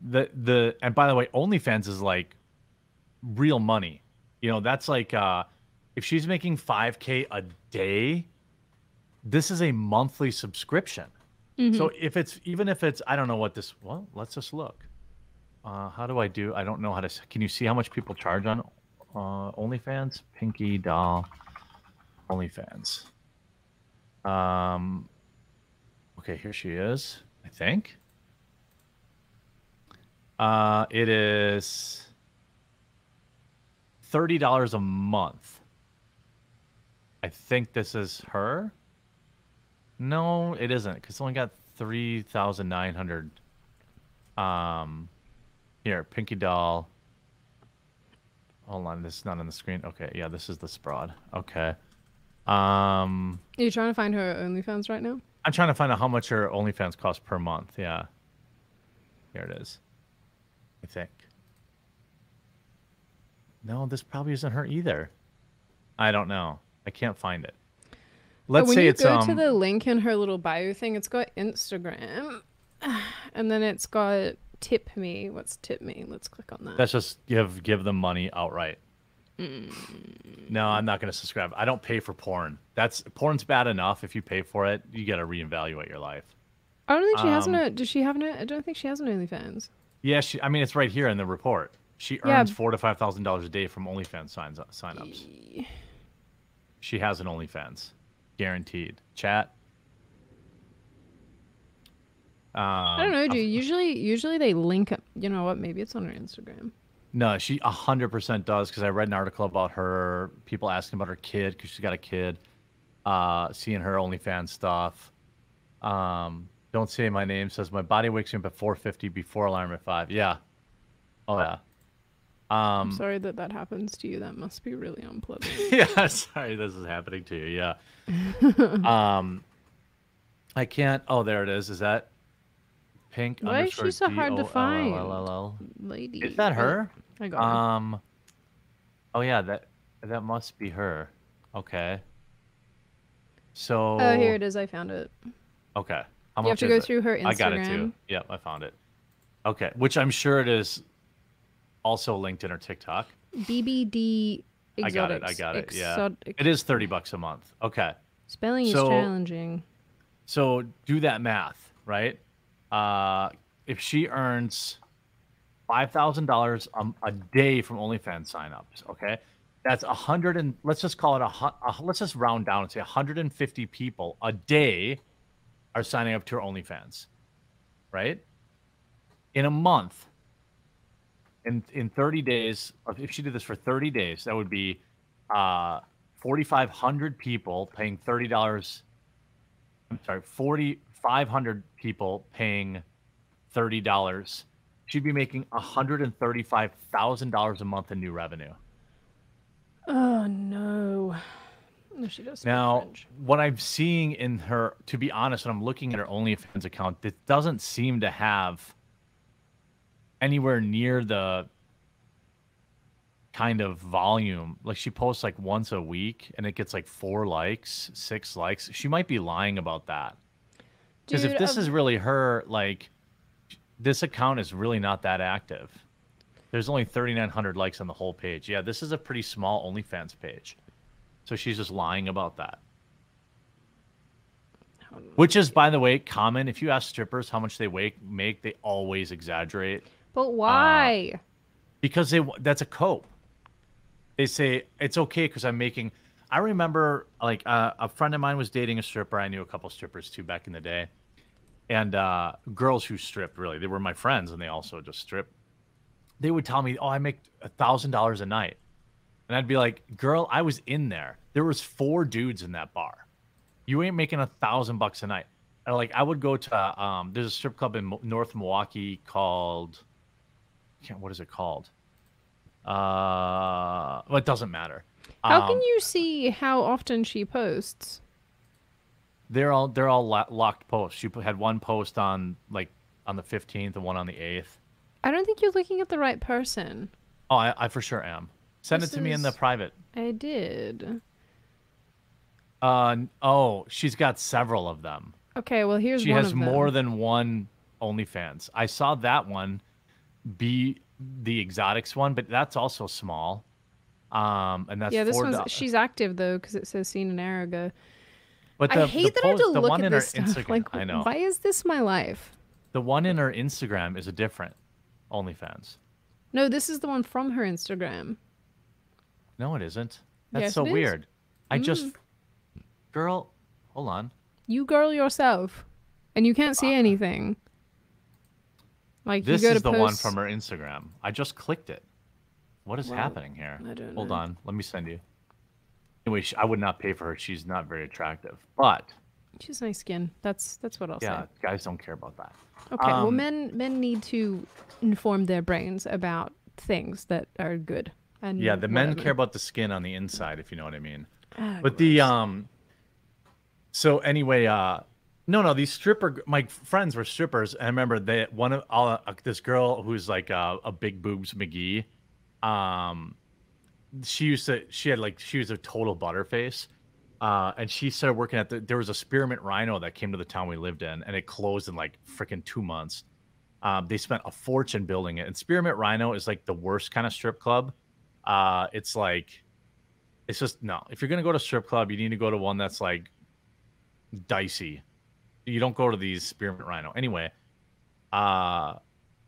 The the and by the way, OnlyFans is like real money. You know, that's like uh if she's making 5k a day, this is a monthly subscription. So if it's even if it's I don't know what this well, let's just look. Uh how do I do? I don't know how to Can you see how much people charge on uh OnlyFans? Pinky doll OnlyFans. Um Okay, here she is, I think. Uh, it is thirty dollars a month. I think this is her. No, it isn't, because it's only got three thousand nine hundred. Um, here, Pinky Doll. Hold on, this is not on the screen. Okay, yeah, this is the Sproad. Okay. Um, Are you trying to find her OnlyFans right now? I'm trying to find out how much her OnlyFans costs per month. Yeah. Here it is. I think. No, this probably isn't her either. I don't know. I can't find it. Let's when say you it's go um to the link in her little bio thing, it's got Instagram, and then it's got tip me. What's tip me? Let's click on that. that's just give give them money outright. Mm. No, I'm not going to subscribe. I don't pay for porn. That's porn's bad enough. If you pay for it, you got to reevaluate your life. I don't think she has um, no. Does she have no? I don't think she has an OnlyFans. Yeah, she, I mean it's right here in the report. She Yeah. earns four to five thousand dollars a day from OnlyFans signs signups. She has an OnlyFans, guaranteed. Chat. Um, I don't know, dude. Usually, usually they link. up- You know what? Maybe it's on her Instagram. No, she a hundred percent does because I read an article about her. People asking about her kid because she's got a kid. Uh, seeing her OnlyFans stuff. Um, don't say my name. Says my body wakes me up at four fifty before alarm at five. Yeah. Oh yeah. I'm Um, sorry that that happens to you. That must be really unpleasant. yeah, sorry, this is happening to you. Yeah. um, I can't. Oh, there it is. Is that pink? Why is she so hard to find? Lady. Is that her? I got. Um. Oh yeah, that that must be her. Okay. So. Oh, here it is. I found it. Okay. How You have to go it? through her Instagram. I got it too. Yep, I found it. Okay, which I'm sure it is also linked in her TikTok. BBD I got it. I got it. Yeah. Exot- It is 30 bucks a month. Okay. Spelling So- is challenging. So do that math, right? Uh, if she earns five thousand dollars a day from OnlyFans signups, okay, that's a hundred and let's just call it a, a let's just round down and say 150 people a day are signing up to OnlyFans, right? In a month, in in 30 days, if she did this for 30 days, that would be uh, 4,500 people paying thirty dollars I'm sorry, 4,500 people paying $30, she'd be making $135,000 a month in new revenue. Oh no. No, she does. Now, what I'm seeing in her, to be honest, when I'm looking at her OnlyFans account, it doesn't seem to have anywhere near the kind of volume. Like she posts like once a week and it gets like four likes, six likes. She might be lying about that. Because if this is really her, like this account is really not that active. There's only 3,900 likes on the whole page. Yeah, this is a pretty small OnlyFans page. So she's just lying about that. Which is, by the way, common. If you ask strippers how much they wake, make, they always exaggerate But why? because they that's a cope. They say it's okay because I'm making. I remember like uh, a friend of mine was dating a stripper. I knew a couple strippers too back in the day, and uh, girls who stripped really they were my friends and they also just stripped. They would tell me, "Oh, I make a thousand dollars a night," and I'd be like, "Girl, I was in there. There was four dudes in that bar. You ain't making a thousand bucks a night." And like I would go to um, there's a strip club in Mo- North Milwaukee called can't what is it called? Uh, well, it doesn't matter. How Um, can you see how often she posts? They're all they're all lo- locked posts. You had one post on like on the fifteenth and one on the eighth. I don't think you're looking at the right person. Oh, I, I for sure am. Send This it to me in the private. I did. Uh, oh, she's got several of them. Okay, well here's she one has of them. more than one OnlyFans. I saw that one be the exotics one, but that's also small. Um, and that's yeah, this one's she's active though because it says seen an hour ago. But I hate the that I have to the look one at in this stuff. Instagram. Like, I know. why is this my life? The one in her Instagram is a different OnlyFans. No, this is the one from her Instagram. No, it isn't. That's Yes, so it is. Mm. weird. I just, girl, hold on. You girl yourself, and you can't see anything. Like This you go is the one from her Instagram. I just clicked it. What is happening here? I don't Hold know. on. Let me send you. Anyway, sh- I would not pay for her. She's not very attractive. But She's nice skin. That's that's what I'll yeah, say. Yeah, guys don't care about that. Okay, well um, men men need to inform their brains about things that are good. And Yeah, the men care about the skin on the inside, if you know what I mean. Ah, But the um so anyway, uh no, no, these stripper my friends were strippers. And I remember that one of all uh, this girl who's like uh, a big boobs McGee. Um she used to she had like she was a total butterface. Uh, and she started working at the there was a spearmint rhino that came to the town we lived in and it closed in like freaking two months. Um, they spent a fortune building it. And Spearmint Rhino is like the worst kind of strip club. Uh, it's like it's just no. If you're gonna go to strip club, you need to go to one that's like dicey. You don't go to these Spearmint Rhino. Anyway, uh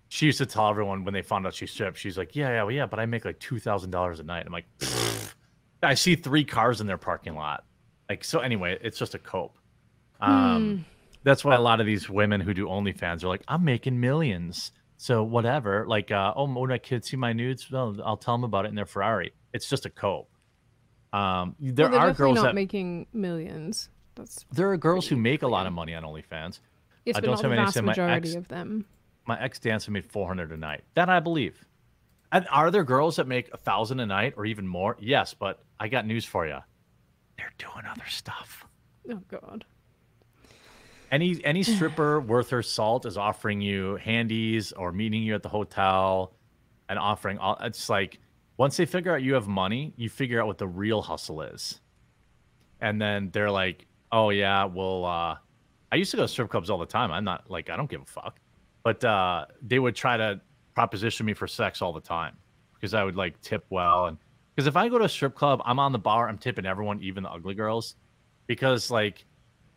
she used to tell everyone when they found out she stripped, she's like, Yeah, yeah, well, yeah, but I make like two thousand dollars a night. I'm like, "Pfft." I see three cars in their parking lot. Like so anyway, it's just a cope. Um that's why a lot of these women who do OnlyFans are like, I'm making millions. So whatever. Like, uh, oh, when my kids see my nudes, well, I'll tell them about it in their Ferrari. It's just a cope. Um, there Well, definitely girls not that making millions. That's there are girls who make a lot of money on OnlyFans. yes, I don't have the any vast say my majority ex- of them. My ex dancer made 400 a night. That I believe. And are there girls that make a thousand a night or even more? Yes, but I got news for you. They're doing other stuff. Oh God. any any stripper worth her salt is offering you handies or meeting you at the hotel and offering all it's like once they figure out you have money you figure out what the real hustle is and then they're like oh yeah well uh i used to go to strip clubs all the time i'm not like i don't give a fuck but uh they would try to proposition me for sex all the time because i would like tip well and because if i go to a strip club i'm on the bar i'm tipping everyone even the ugly girls because like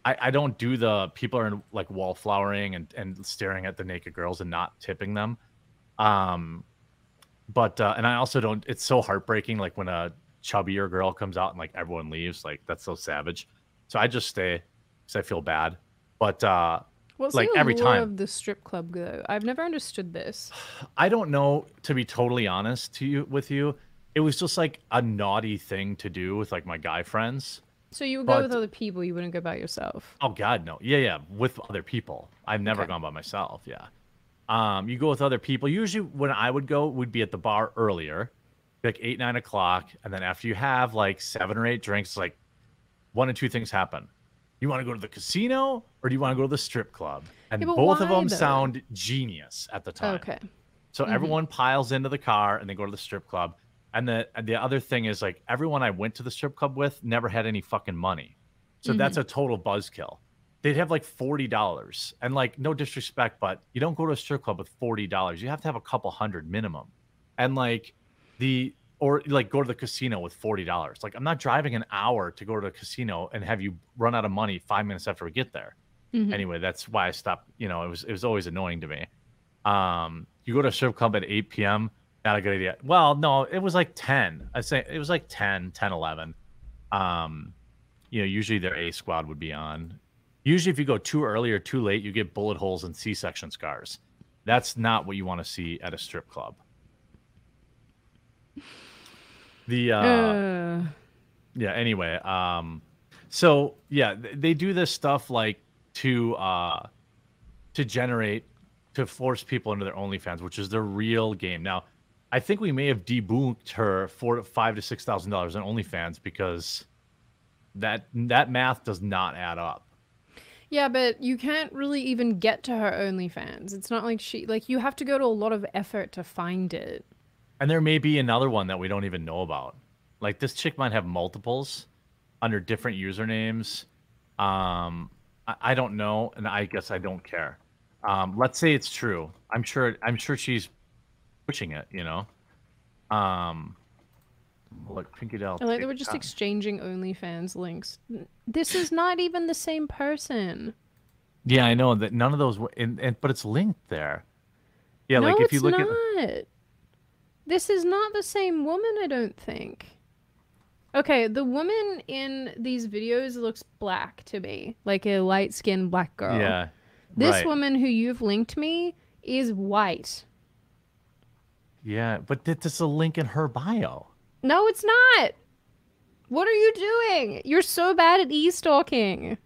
I, I don't do the people are like wallflowering and, and staring at the naked girls and not tipping them. Um, but uh, and I also don't. It's so heartbreaking, like when a chubbier girl comes out and like everyone leaves. Like that's so savage. So I just stay because I feel bad. But uh, What's Like, the every time. of the strip club though? I've never understood this. I don't know. To be totally honest to you, with you, it was just like a naughty thing to do with like my guy friends. So you would go with other people. You wouldn't go by yourself. Oh God, no. Yeah, yeah, with other people. I've never Okay. gone by myself. Yeah. Um, you go with other people. Usually, when I would go, would be at the bar earlier, like eight, nine o'clock, and then after you have like seven or eight drinks, like one or two things happen. You want to go to the casino, or do you want to go to the strip club? And Yeah, both of them though? sound genius at the time. Okay. So mm-hmm. everyone piles into the car and they go to the strip club. And the the other thing is like everyone I went to the strip club with never had any fucking money. So that's mm-hmm. a total buzzkill. They'd have like forty dollars. And like no disrespect, but you don't go to a strip club with forty dollars. You have to have a couple hundred minimum. And like the or like go to the casino with forty dollars. Like I'm not driving an hour to go to the casino and have you run out of money five minutes after we get there. Mhm. anyway that's why i stopped you know it was it was always annoying to me. Um you go to a strip club at 8 p.m not a good idea. Well no it was like 10 i say it was like 10 10 11 um you know usually their a squad would be on. Usually if you go too early or too late you get bullet holes and c-section scars. That's not what you want to see at a strip club the uh Uh, yeah anyway um so yeah they do this stuff like to uh to generate to force people into their OnlyFans, which is their real game. Now, I think we may have debunked her four to five to six thousand dollars on OnlyFans because that that math does not add up. yeah, but you can't really even get to her OnlyFans. It's not like she like you have to go to a lot of effort to find it. And there may be another one that we don't even know about. Like this chick might have multiples under different usernames. Um, I, I don't know, and I guess I don't care. Um, let's say it's true. I'm sure. I'm sure she's pushing it. You know. Um, look, Pinky Doll. I like they were just exchanging OnlyFans links. This is not even the same person. Yeah, I know that none of those. were- And, and but it's linked there. Yeah, no, like if you look not. at. This is not the same woman, I don't think. Okay, the woman in these videos looks black to me, like a light skinned black girl. Yeah. This right. woman who you've linked me is white. Yeah, but th- there's a link in her bio. No, it's not. What are you doing? You're so bad at e-stalking.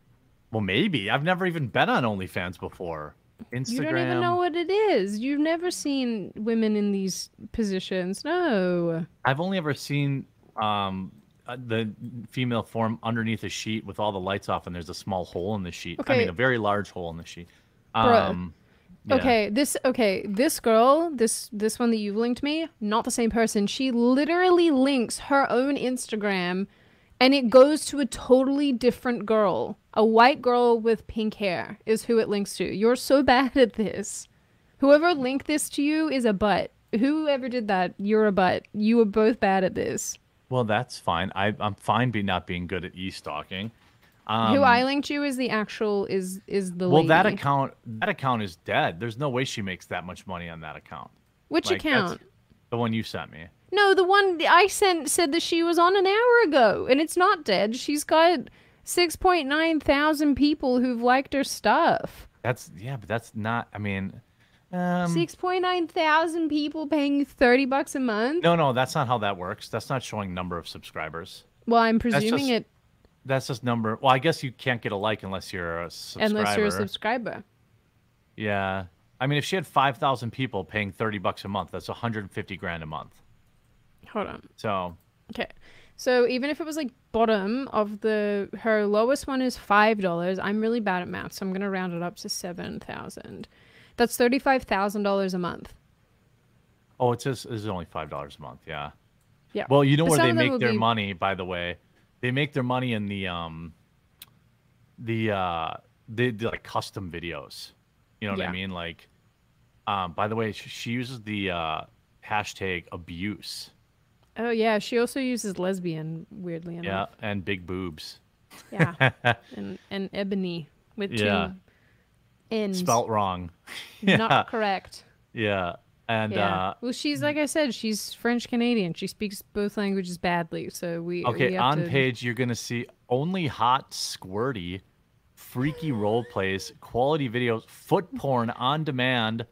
Well, maybe I've never even been on OnlyFans before. Instagram. You don't even know what it is. You've never seen women in these positions. No. I've only ever seen um uh, the female form underneath a sheet with all the lights off, and there's a small hole in the sheet. I mean, a very large hole in the sheet. Um, yeah. Okay, this okay, this girl, this this one that you've linked me, not the same person. She literally links her own Instagram and it goes to a totally different girl. A white girl with pink hair is who it links to. You're so bad at this. Whoever linked this to you is a butt. Whoever did that, you're a butt. You were both bad at this. Well, that's fine. I, I'm fine be not being good at e-stalking. Um, who I linked you is the actual is is the well, that account that account is dead. There's no way she makes that much money on that account. Which Like, account? The one you sent me. No, the one I sent said that she was on an hour ago, and it's not dead. She's got six point nine thousand people who've liked her stuff. That's yeah, but that's not. I mean, um, Six point nine thousand people paying thirty bucks a month. no, no, that's not how that works. That's not showing number of subscribers. Well, I'm presuming just it That's just number. Well, I guess you can't get a like unless you're a subscriber. unless you're a subscriber. Yeah. I mean, if she had 5,000 people paying 30 bucks a month, that's 150 grand a month. Hold on. So, Okay. So even if it was like bottom of the her lowest one is five dollars. I'm really bad at math, so I'm gonna round it up to seven thousand. That's thirty five thousand dollars a month. oh, it says it's only $5 a month. Yeah. Yeah. Well, you know But where they make their be- money, by the way. They make their money in the um the uh they do like custom videos. You know what Yeah. I mean? Like um by the way, she uses the uh hashtag abuse. Oh yeah, she also uses lesbian, weirdly Yeah, and big boobs. Yeah. and and ebony with Yeah. two ends. Spelt wrong. yeah. Not correct. Yeah. And Yeah. uh well, she's like I said, she's French Canadian. She speaks both languages badly, so we Okay, we on to- page you're gonna see only hot, squirty, freaky role plays, quality videos, foot porn on demand,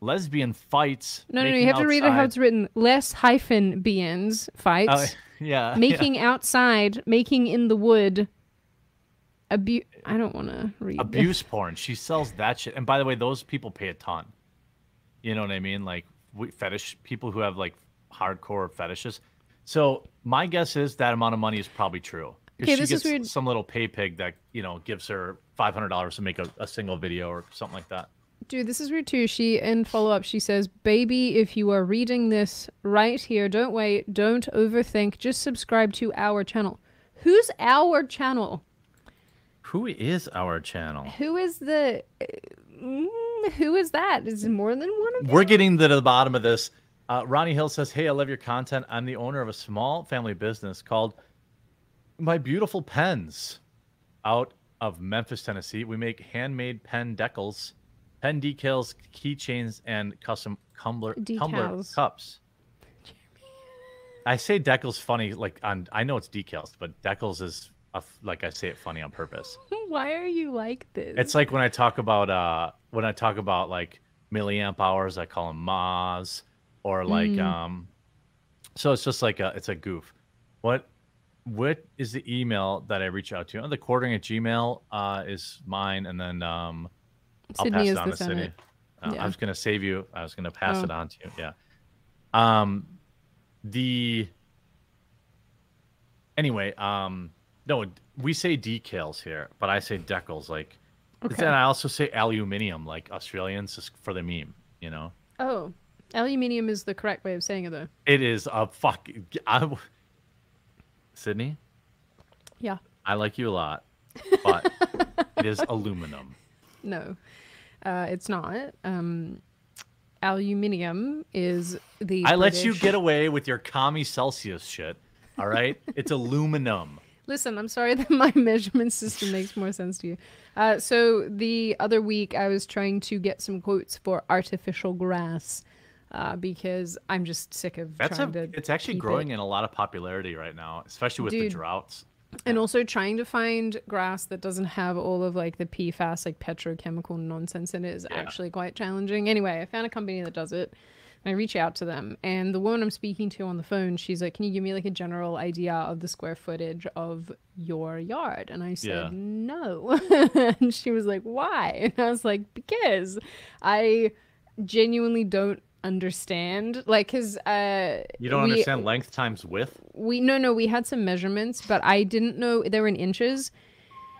lesbian fights. No, no, no. You have to read it how it's written. Less hyphen beans fights. Oh, yeah, yeah. making outside, making in the wood. Abu- I don't want to read. this. abuse porn. She sells that shit. And by the way, those people pay a ton. You know what I mean? Like we, fetish people who have like hardcore fetishes. So my guess is that amount of money is probably true. Okay, she this is weird. Some little pay pig that you know gives her five hundred dollars to make a, a single video or something like that. Dude, this is rude too. She in follow up, she says, "Baby, if you are reading this right here, don't wait, don't overthink. Just subscribe to our channel. Who's our channel? Who is our channel? Who is the? Mm, who is that? Is it more than one of? them? We're getting to the bottom of this. Uh, Ronnie Hill says, "Hey, I love your content. I'm the owner of a small family business called My Beautiful Pens, out of Memphis, Tennessee. We make handmade pen decals, pen decals, keychains, and custom tumbler tumbler cups." I say decals funny, like on. I know it's decals, but decals is a like I say it funny on purpose. Why are you like this? It's like when I talk about uh when I talk about like milliamp hours, I call them mas or like Mm. um so it's just like a it's a goof. What what is the email that I reach out to? Oh, the quartering at Gmail uh is mine and then um I'll Sydney pass is it on the to Sydney. Uh, Yeah. I was gonna save you. I was gonna pass Oh. it on to you. Yeah. Um the anyway, um no, we say decals here, but I say decals like Okay. then I also say aluminium, like Australians, just for the meme. You know, Oh, aluminium is the correct way of saying it, though. it is a fuck. I, Sydney, Yeah. I like you a lot, but it is aluminum. No, uh, it's not. Um, aluminium is the. I let you get away with your commie Celsius shit. All right, it's aluminum. Listen, I'm sorry that my measurement system makes more sense to you. Uh, so the other week, I was trying to get some quotes for artificial grass uh, because I'm just sick of That's trying a. to. It's actually growing it. in a lot of popularity right now, especially with the droughts. And also trying to find grass that doesn't have all of like the PFAS, like petrochemical nonsense in it is Yeah. actually quite challenging. Anyway, I found a company that does it. And I reach out to them, and the woman I'm speaking to on the phone, she's like, "Can you give me like a general idea of the square footage of your yard?" And I said, Yeah. "No." and she was like, "Why?" And I was like, "Because I genuinely don't understand. Like, cause uh, You don't we- understand length times width. we no no we had some measurements but i didn't know they were in inches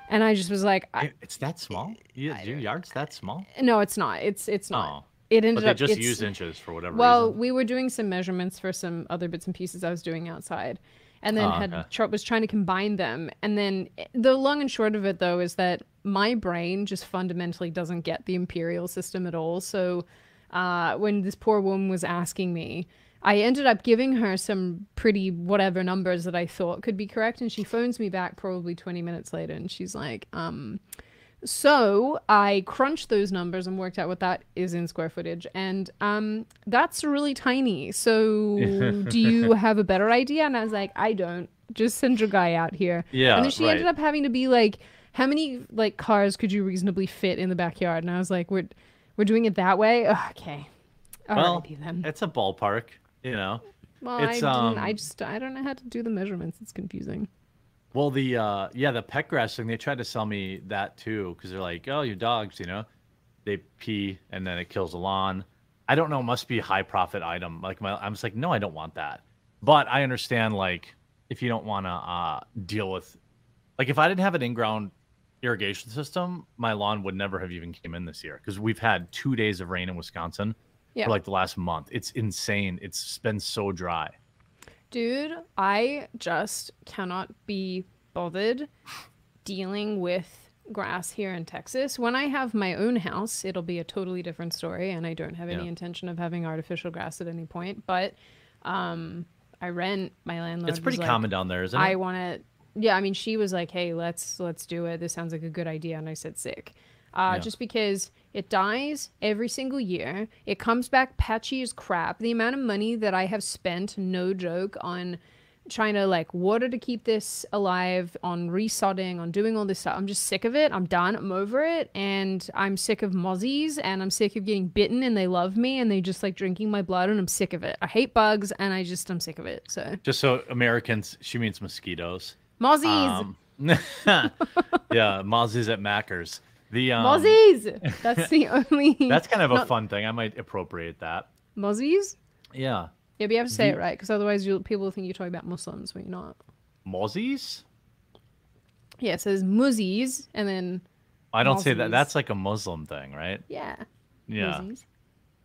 and i just was like I, It's that small. You, your yard's that small. no it's not it's it's not Oh, it ended but they up just use inches for whatever well reason. we were doing some measurements for some other bits and pieces i was doing outside and then Oh, had okay. was trying to combine them and then the long and short of it though is that my brain just fundamentally doesn't get the imperial system at all so uh, when this poor woman was asking me i ended up giving her some pretty whatever numbers that i thought could be correct and she phones me back probably 20 minutes later and she's like um so I crunched those numbers and worked out what that is in square footage, and um, that's really tiny. So do you have a better idea? And I was like, I don't. Just send your guy out here. Yeah, And then she ended up having to be like, how many like cars could you reasonably fit in the backyard? And I was like, we're we're doing it that way. Ugh, okay. well, then. it's a ballpark. You know. Well, I it's. I um, just I don't know how to do the measurements. It's confusing. Well, the uh, yeah, the pet grass thing. They tried to sell me that too because they're like, oh, your dogs, you know, they pee and then it kills the lawn. I don't know. Must be a high profit item. Like my, I was like, no, I don't want that. But I understand like if you don't want to uh, deal with, like if I didn't have an in-ground irrigation system, my lawn would never have even came in this year because we've had two days of rain in Wisconsin Yeah. for like the last month. It's insane. It's been so dry. Dude, I just cannot be bothered dealing with grass here in Texas. When I have my own house, it'll be a totally different story, and I don't have any Yeah. intention of having artificial grass at any point. But um, I rent. My landlord. It's pretty was like, common down there, isn't it? I want to. Yeah, I mean, she was like, "Hey, let's let's do it. This sounds like a good idea," and I said, "Sick." Uh, Yeah. Just because it dies every single year, it comes back patchy as crap. The amount of money that I have spent, no joke, on trying to like water to keep this alive, on resodding, on doing all this stuff. I'm just sick of it. I'm done. I'm over it, and I'm sick of mozzies, and I'm sick of getting bitten, and they love me, and they just like drinking my blood, and I'm sick of it. I hate bugs, and I just I'm sick of it. So Just so Americans, she means mosquitoes. Mozzies. Um, yeah, mozzies at Maccas. The um, Mozzies. That's the only. That's kind of a not- fun thing. I might appropriate that. Mozzies. Yeah, Yeah, but you have to say The- it right, because otherwise you'll, people will think you're talking about Muslims when you're not. mozzies. Yeah, it says muzzies, and then I don't say that. That's like a Muslim thing, right? yeah, Yeah. Mozzies.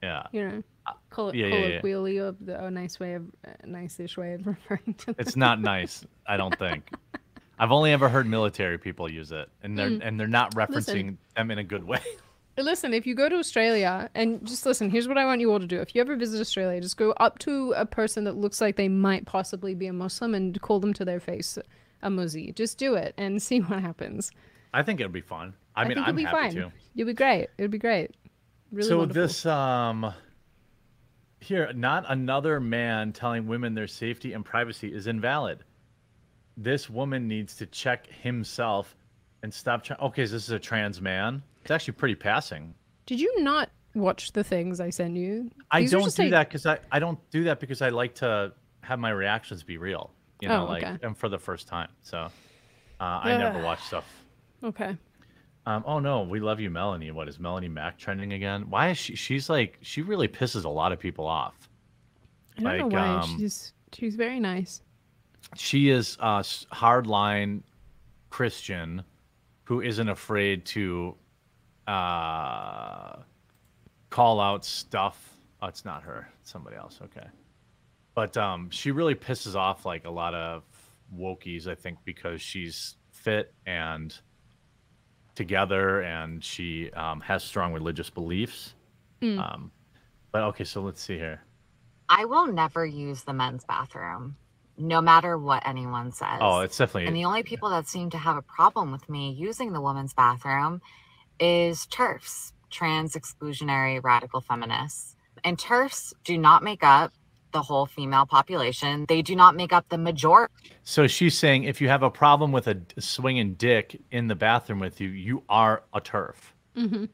Yeah. You know, col- yeah, yeah, yeah. colloquially of the a nice way of a nice-ish way of referring to. It's not nice, I don't think. I've only ever heard military people use it, and they're Mm. and they're not referencing Listen. them in a good way. Listen, if you go to Australia and just listen, here's what I want you all to do. If you ever visit Australia, just go up to a person that looks like they might possibly be a Muslim and call them to their face a Muzi. Just do it and see what happens. I think it'll be fun. I, mean, think I'm happy fine. to. You'll be great. It'll be great. Really so wonderful. this um here, not another man telling women their safety and privacy is invalid. This woman needs to check himself and stop trying. Okay, so this is a trans man. It's actually pretty passing. Did you not watch the things I send you? I These are don't do like- that because I, I don't do that because I like to have my reactions be real. You know, Oh, like okay. and for the first time. So uh, I never watch stuff. Okay. Um, oh no, we love you, Melonie. What is Melonie Mac trending again? Why is she? She's like she really pisses a lot of people off. I don't Like, know why. um, she's she's very nice. She is a hardline Christian who isn't afraid to uh, call out stuff. Oh, it's not her. It's somebody else. Okay, but um, she really pisses off like a lot of wokies. I think because she's fit and together, and she um, has strong religious beliefs. Mm. Um, but okay, so let's see here. I will never use the men's bathroom, no matter what anyone says. Oh, it's definitely and the only people that seem to have a problem with me using the women's bathroom is TERFs, trans exclusionary radical feminists. And TERFs do not make up the whole female population. They do not make up the majority So she's saying if you have a problem with a swinging dick in the bathroom with you, you are a TERF. hmm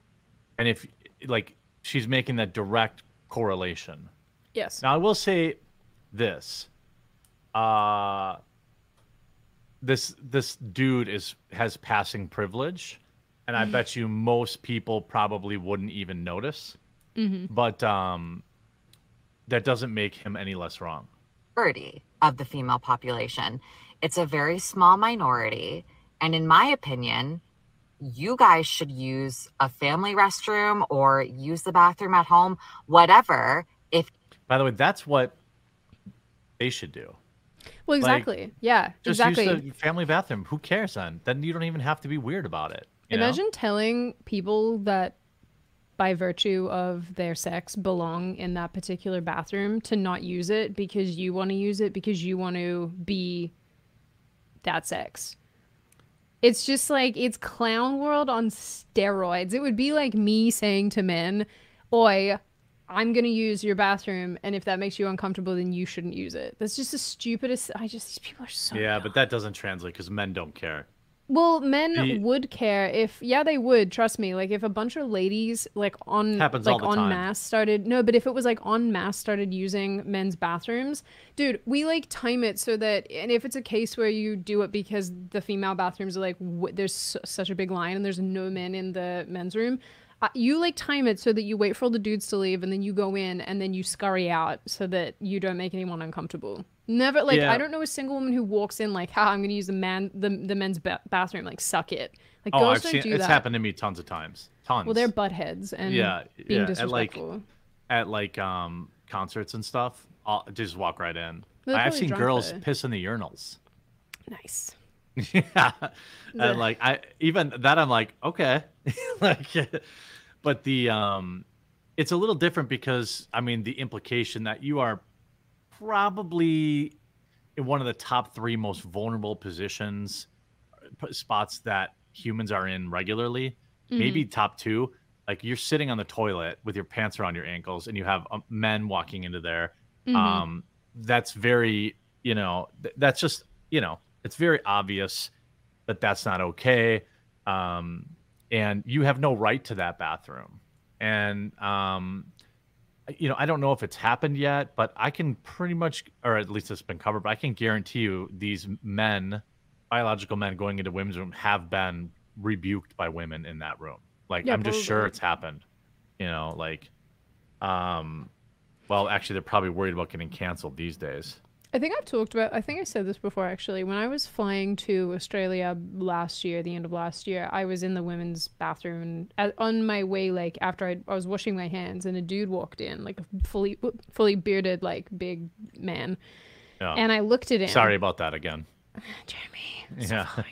And if like she's making that direct correlation. Yes. Now I will say this. Uh this this dude is has passing privilege and I bet you most people probably wouldn't even notice. hmm But um that doesn't make him any less wrong. of the female population. It's a very small minority. And in my opinion, you guys should use a family restroom or use the bathroom at home, whatever. If By the way, that's what they should do. Well, Like, exactly. yeah. Just exactly. use the family bathroom. Who cares then? Then you don't even have to be weird about it. you know? Imagine telling people that by virtue of their sex belong in that particular bathroom to not use it because you want to use it because you want to be that sex. It's just like it's clown world on steroids. It would be like me saying to men, "Oi, I'm going to use your bathroom and if that makes you uncomfortable then you shouldn't use it." That's just the stupidest I just these people are so Yeah, but that doesn't translate because men don't care. Well, men The- would care if yeah, they would, trust me. Like if a bunch of ladies like on Happens like on time. mass started no, but if it was like on mass started using men's bathrooms, dude, we like time it so that and if it's a case where you do it because the female bathrooms are like w- there's su- such a big line and there's no men in the men's room, uh, you like time it so that you wait for all the dudes to leave and then you go in and then you scurry out so that you don't make anyone uncomfortable. Never like Yeah. I don't know a single woman who walks in like, "Ha, I'm gonna use the man the the men's ba- bathroom." Like, suck it. Like, Oh, girls I've don't seen do it's that. happened to me tons of times. Tons. Well, they're butt heads and Yeah, being yeah, and, like, at like um concerts and stuff. I'll just walk right in. I've seen girls though. piss in the urinals. nice. Yeah, and like I even that I'm like okay, like, but the um, it's a little different because I mean the implication that you are probably in one of the top three most vulnerable positions spots that humans are in regularly, maybe Mm-hmm. top two. Like you're sitting on the toilet with your pants around your ankles, and you have um, men walking into there. Mhm. Um, that's very, you know, th- that's just, you know, it's very obvious that that's not okay. Um, and you have no right to that bathroom. And, um, you know, I don't know if it's happened yet, but I can pretty much, or at least it's been covered, but I can guarantee you these men, biological men going into women's room have been rebuked by women in that room. Like, Yeah, I'm just sure it's happened, you know, like, um, well, actually, they're probably worried about getting canceled these days. I think I've talked about. I think I said this before actually. When I was flying to Australia last year, the end of last year, I was in the women's bathroom and on my way, like after I, I was washing my hands, and a dude walked in, like a fully fully bearded, like big man, Yeah. and I looked at him. Sorry about that again. Jeremy. Yeah. uh,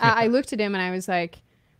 I looked at him and I was like,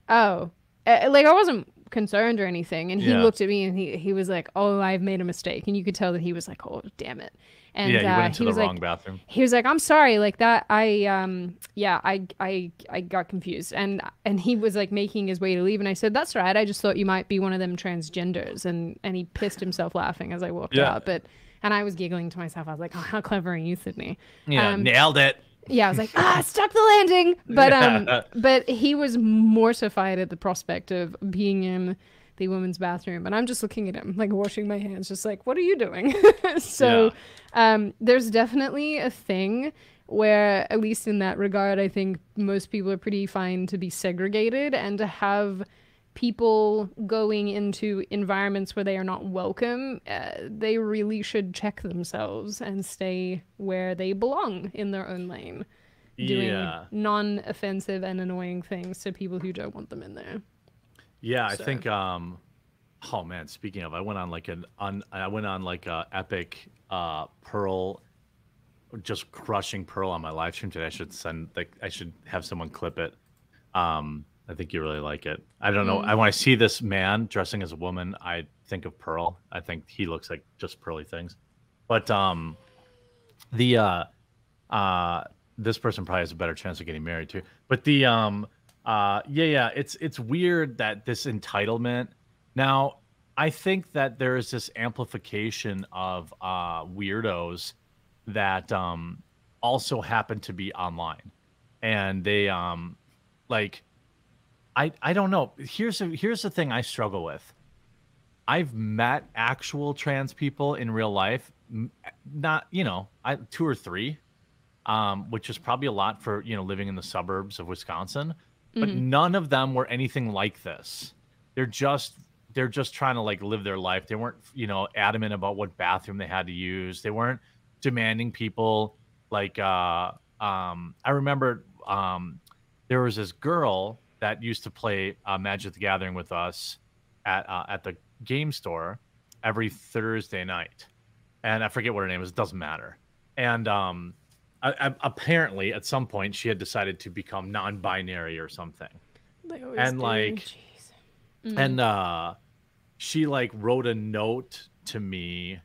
"Oh, uh, like I wasn't concerned or anything." And he Yeah. looked at me and he he was like, "Oh, I've made a mistake." And you could tell that he was like, "Oh, damn it." And yeah, you uh, went into he the was wrong like, bathroom. he was like, "I'm sorry, like that. I um, yeah, I I I got confused." And and he was like making his way to leave, and I said, "That's right. I just thought you might be one of them transgenders." And and he pissed himself laughing as I walked Yeah. out, but. And I was giggling to myself. I was like, "Oh, how clever are you, Sydney?" Yeah, um, nailed it. Yeah, I was like, ah, stuck the landing. But um, but he was mortified at the prospect of being in the women's bathroom, and I'm just looking at him, like washing my hands, just like, what are you doing? so, um, there's definitely a thing where, at least in that regard, I think most people are pretty fine to be segregated and to have people going into environments where they are not welcome, uh, they really should check themselves and stay where they belong in their own lane, doing Yeah. non-offensive and annoying things to people who don't want them in there. Yeah, I think um oh man, speaking of, I went on like an on I went on like a epic uh Pearl just crushing Pearl on my live stream today. I should send like I should have someone clip it. Um I think you really like it. I don't know. I when I see this man dressing as a woman, I think of Pearl. I think he looks like just pearly things. But um the uh uh this person probably has a better chance of getting married too. But the um uh yeah yeah it's it's weird that this entitlement now I think that there is this amplification of uh weirdos that um also happen to be online and they um like I I don't know. Here's a, here's the thing I struggle with. I've met actual trans people in real life not you know I two or three um which is probably a lot for you know living in the suburbs of Wisconsin but none of them were anything like this. They're just they're just trying to like live their life. They weren't you know adamant about what bathroom they had to use. They weren't demanding people like uh um i remember um there was this girl that used to play uh, magic the gathering with us at uh, at the game store every thursday night. And i forget what her name is. It doesn't matter. And um I, I, apparently at some point she had decided to become non-binary or something. And, do. like, Jeez. and uh she like wrote a note to me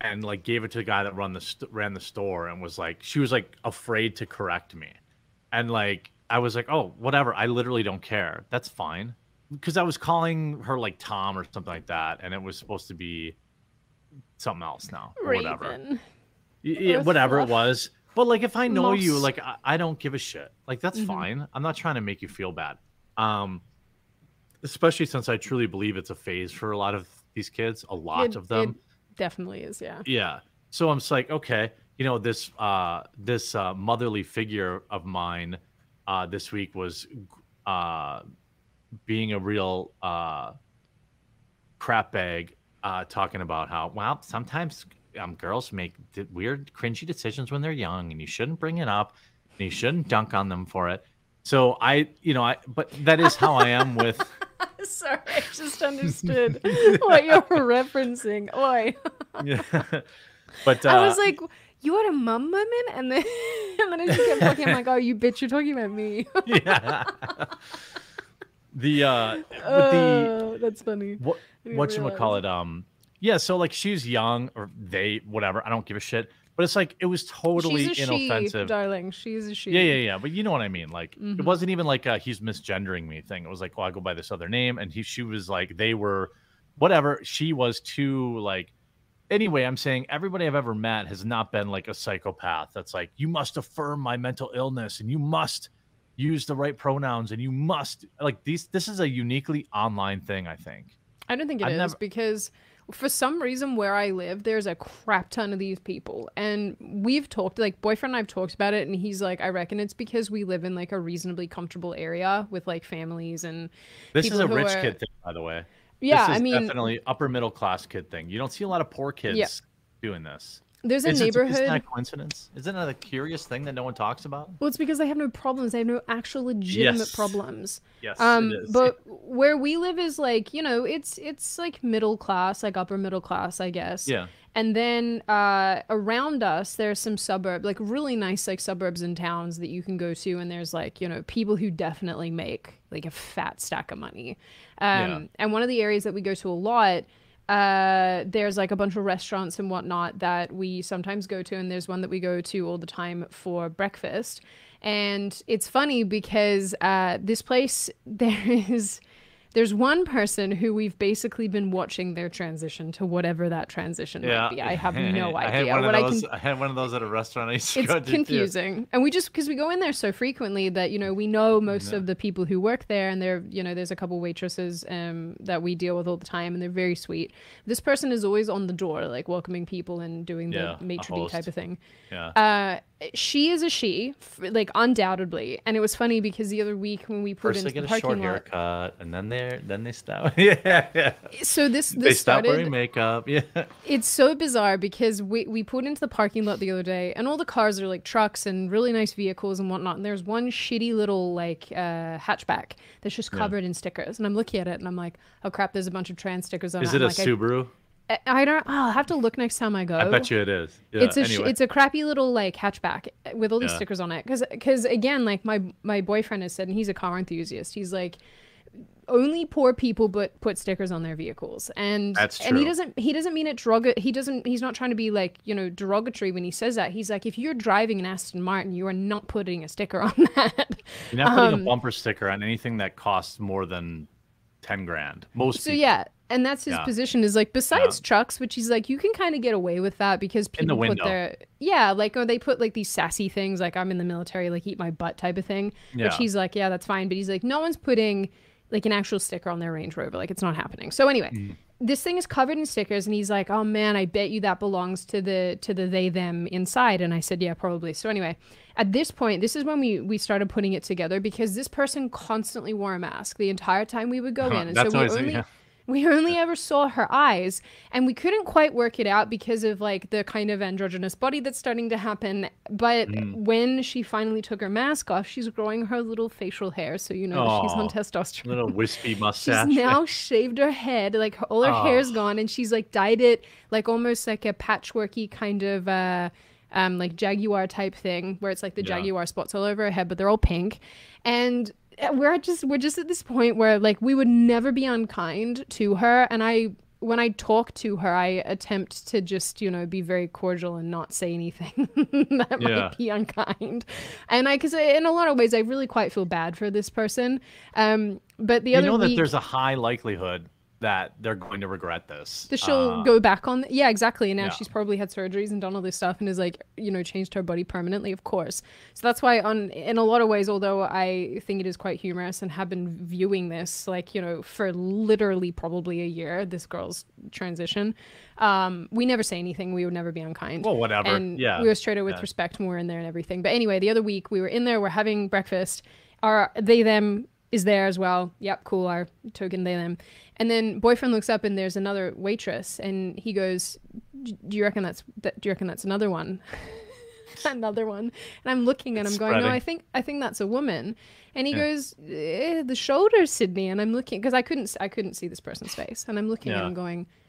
and like gave it to the guy that run the st- ran the store and was like she was like afraid to correct me. And like i was like oh whatever i literally don't care that's fine because i was calling her like tom or something like that and it was supposed to be something else now or whatever Raven. Yeah, whatever it was. But like, if I know you, like, I, I don't give a shit. Like, that's Mhm. fine. I'm not trying to make you feel bad. Um, especially since I truly believe it's a phase for a lot of these kids. A lot It- of them. it definitely is, yeah. Yeah. So I'm just like, okay, you know, this uh this uh motherly figure of mine uh this week was uh being a real uh crap bag uh talking about how well sometimes um girls make weird cringy decisions when they're young and you shouldn't bring it up and you shouldn't dunk on them for it. So I, you know, I but that is how I am with Sorry, I just understood what you're referencing. Oi. yeah. But uh, I was like, you are a mum woman? And then, and then as you kept talking, I'm like, oh, you bitch, you're talking about me. yeah. the uh but the oh, that's funny. what what you call it um yeah so like she's young or they whatever i don't give a shit but it's like it was totally She's a she, inoffensive darling. She's a she. yeah yeah yeah but you know what i mean like it Mhm. wasn't even like a he's misgendering me thing it was like well i go by this other name and he she was like they were whatever she was too like anyway i'm saying everybody i've ever met has not been like a psychopath that's like you must affirm my mental illness and you must use the right pronouns and you must like these this is a uniquely online thing i think I don't think it is I've never- because for some reason where I live, there's a crap ton of these people. And we've talked, like, boyfriend and I've talked about it, and he's like, I reckon it's because we live in like a reasonably comfortable area with like families and This is a rich are- kid thing, by the way. Yeah, I mean, definitely upper middle class kid thing. You don't see a lot of poor kids doing this. there's a neighborhood. Isn't that a coincidence? Isn't that a curious thing that no one talks about? Well, it's because they have no problems. They have no actual legitimate Yes. problems. Yes, Um, it is. but where we live is like you know, it's it's like middle class, like upper middle class, I guess. yeah, And then uh, around us, there's some suburb, like really nice like suburbs and towns that you can go to, and there's like you know people who definitely make like a fat stack of money. Um, Yeah. And one of the areas that we go to a lot, uh, there's like a bunch of restaurants and whatnot that we sometimes go to, and there's one that we go to all the time for breakfast. And it's funny because uh, this place there is there's one person who we've basically been watching their transition to whatever that transition yeah. might be. I have no I had idea. of I those. can I had one of those at a restaurant I used to go it's to. confusing and we just because we go in there so frequently that you know we know most Yeah. of the people who work there and they're you know there's a couple waitresses um that we deal with all the time and they're very sweet this person is always on the door like welcoming people and doing the Yeah, maitre d' type of thing Yeah. uh she is a she like undoubtedly and it was funny because the other week when we put First into the get a short parking lot haircut, and then they then they stop. yeah, yeah. so this They this stop started wearing makeup. Yeah. it's so bizarre because we we put into the parking lot the other day and all the cars are like trucks and really nice vehicles and whatnot and there's one shitty little like uh hatchback that's just Yeah. covered in stickers and i'm looking at it and i'm like oh crap there's a bunch of trans stickers on Is it it I'm a like, Subaru? I, I don't oh, i'll have to look next time i go I bet you it is. Yeah, it's a sh- anyway. it's a crappy little like hatchback with all these Yeah. stickers on it because because again like my my boyfriend has said and he's a car enthusiast he's like only poor people but put stickers on their vehicles and That's and he doesn't he doesn't mean it derog he doesn't he's not trying to be like you know derogatory when he says that he's like if you're driving an Aston Martin you are not putting a sticker on that You're not putting um, a bumper sticker on anything that costs more than ten grand. Most so people. yeah and that's his Yeah. position is like besides trucks which he's like you can kind of get away with that because In the people put their yeah like or they put like these sassy things like i'm in the military like eat my butt type of thing Yeah. which he's like yeah that's fine but he's like no one's putting like an actual sticker on their range rover like it's not happening. So anyway Mm. this thing is covered in stickers and he's like oh man i bet you that belongs to the to the they them inside. And i said yeah probably. So anyway at this point this is when we we started putting it together because this person constantly wore a mask the entire time we would go in. And so we only yeah. We only ever saw her eyes and we couldn't quite work it out because of like the kind of androgynous body that's starting to happen but Mm. when she finally took her mask off she's growing her little facial hair so you know that she's on testosterone Little wispy mustache. She's now shaved her head, like all her Oh. hair's gone, and she's like dyed it like almost like a patchworky kind of uh um like jaguar type thing where it's like the Yeah. jaguar spots all over her head, but they're all pink. And we're just we're just at this point where like we would never be unkind to her and I when I talk to her, I attempt to just, you know, be very cordial and not say anything that Yeah. might be unkind. And I, because in a lot of ways, I really quite feel bad for this person. Um, but the you other know that there's a high likelihood that they're going to regret this. that she'll Uh, go back on. Yeah, exactly. And now yeah. she's probably had surgeries and done all this stuff and is like, you know, changed her body permanently, of course. So that's why, on in a lot of ways, although I think it is quite humorous and have been viewing this like, you know, for literally probably a year, this girl's transition, um, we never say anything. We would never be unkind. Well, whatever. And yeah. we were straight with yeah. respect when we were in there and everything. But anyway, the other week we were in there, we're having breakfast. Our they them is there as well. Yep, cool. Our token they them. And then boyfriend looks up and there's another waitress and he goes, "Do you reckon that's that, do you reckon that's another one?" another one. And I'm looking and It's I'm going, "No. I think I think that's a woman." And he Yeah. goes, eh, "The shoulders, Sydney." And I'm looking because I couldn't I couldn't see this person's face. And I'm looking at Yeah. him going, "Eh,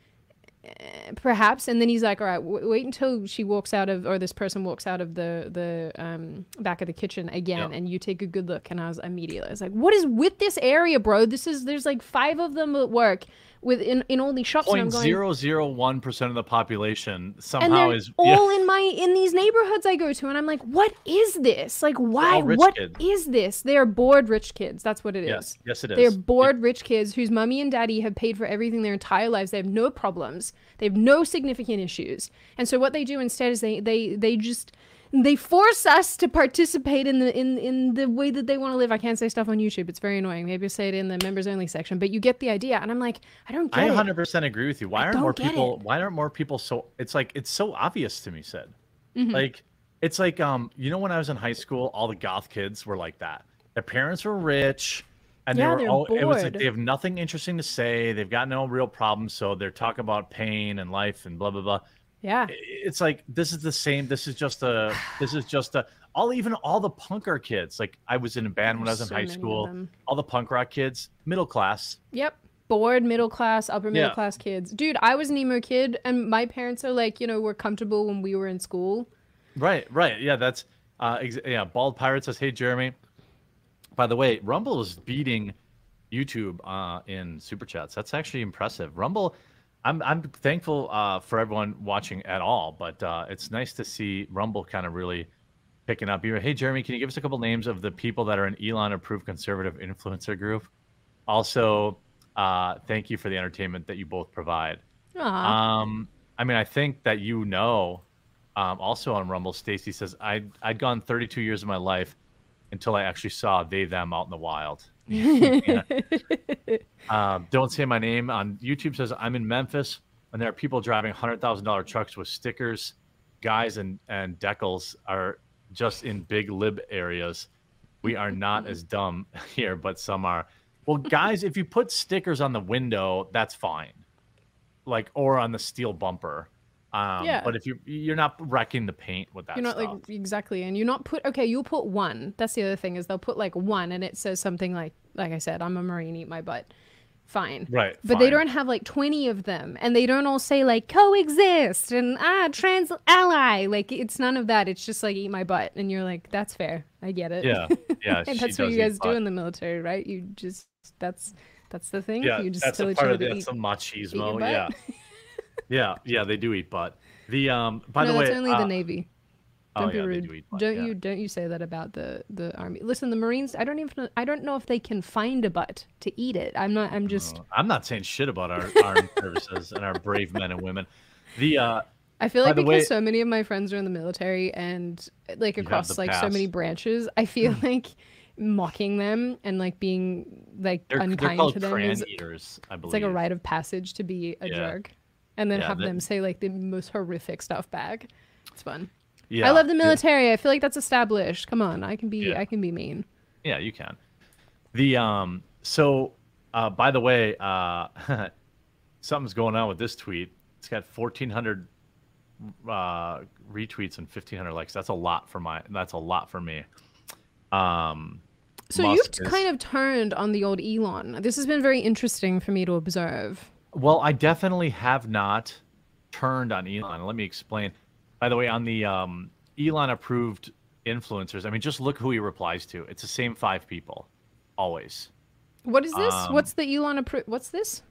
perhaps and then he's like all right w- wait until she walks out of or this person walks out of the the um back of the kitchen again and you take a good look. And i was immediately i was like what is with this area bro? This is there's like five of them at work with in, all these shops Point going zero zero one percent of the population somehow is all in my in these neighborhoods I go to, and I'm like, what is this? Like, why? What is this? They are bored rich kids. That's what it is. yes, yes, it is. They're bored rich kids whose mummy and daddy have paid for everything their entire lives. They have no problems. They have no significant issues. And so what they do instead is they they they just they force us to participate in the in in the way that they want to live. I can't say stuff on YouTube. It's very annoying. Maybe I'll say it in the members only section, but you get the idea. And I'm like, I don't I get it. 100% agree with you. Why aren't more people? it. Why aren't more people so? It's like it's so obvious to me. Sid. Mhm. Like it's like um, you know, when I was in high school, all the goth kids were like that. Their parents were rich, and Yeah, they were all. It was like they have nothing interesting to say. They've got no real problems, so they're talking about pain and life and blah blah blah. Yeah. it's like this is the same. This is just a. This is just a. All even all the punker kids. Like I was in a band when I was in So high school. All the punk rock kids, middle class. Yep. Bored middle class, upper middle Yeah. class kids. Dude, I was an emo kid and my parents are like, you know, were comfortable when we were in school. Right, right. Yeah, that's uh yeah, Bald Pirate says, "Hey Jeremy, by the way, Rumble is beating YouTube uh in super chats. That's actually impressive. Rumble I'm I'm thankful uh for everyone watching at all, but uh it's nice to see Rumble kind of really picking up. Hey Jeremy, can you give us a couple names of the people that are an Elon approved conservative influencer group? Also, uh thank you for the entertainment that you both provide. Aw. Um, I mean, I think that you know. Um, also on Rumble, Stacy says I'd I'd gone 32 years of my life until I actually saw they them out in the wild. Yeah. Um, don't say my name on YouTube says I'm in Memphis and there are people driving hundred thousand dollar trucks with stickers. Guys and and decals are just in big lib areas. We are not as dumb here, but some are. Well, guys, if you put stickers on the window, that's fine. Like or on the steel bumper. Um, Yeah. But if you you're not wrecking the paint with that You're not stuff. like exactly, and you're not put. Okay, you'll put one. That's the other thing is they'll put like one, and it says something like, like I said, I'm a marine, eat my butt. Fine. right. But they don't have like 20 of them, and they don't all say like coexist and ah trans ally. Like it's none of that. It's just like eat my butt, and you're like, that's fair. I get it. Yeah. Yeah. and that's what you guys do butt. in the military, right? You just that's that's the thing. Yeah, you just that's a part of it. eat. That's some machismo. Yeah, yeah, yeah. They do eat butt. The um. By no, the way, that's only uh, the Navy. Oh, Don't yeah, be they rude. Do don't yeah. you don't you say that about the the army. Listen, the Marines. I don't even. I don't know if they can find a butt to eat it. I'm not. I'm just. Uh, I'm not saying shit about our armed services and our brave men and women. The uh. I feel like because way- so many of my friends are in the military and like across like so many branches, I feel like mocking them and like being like They're, they're unkind to them is eaters, I believe. it's like a rite of passage to be a Yeah. jerk, and then Yeah, have them say like the most horrific stuff back. It's fun. Yeah, I love the yeah. military. I feel like that's established. Come on, I can be Yeah. I can be mean. Yeah, you can. The um. So, uh, by the way, uh, something's going on with this tweet. It's got 1,400 uh retweets and 1,500 likes. That's a lot for my. That's a lot for me. Um. So Musk you've is- kind of turned on the old Elon. This has been very interesting for me to observe. Well, I definitely have not turned on Elon. Let me explain. By the way, on the um, Elon approved influencers, I mean, just look who he replies to. It's the same five people, always. What is this? Um, What's the Elon appro- What's this?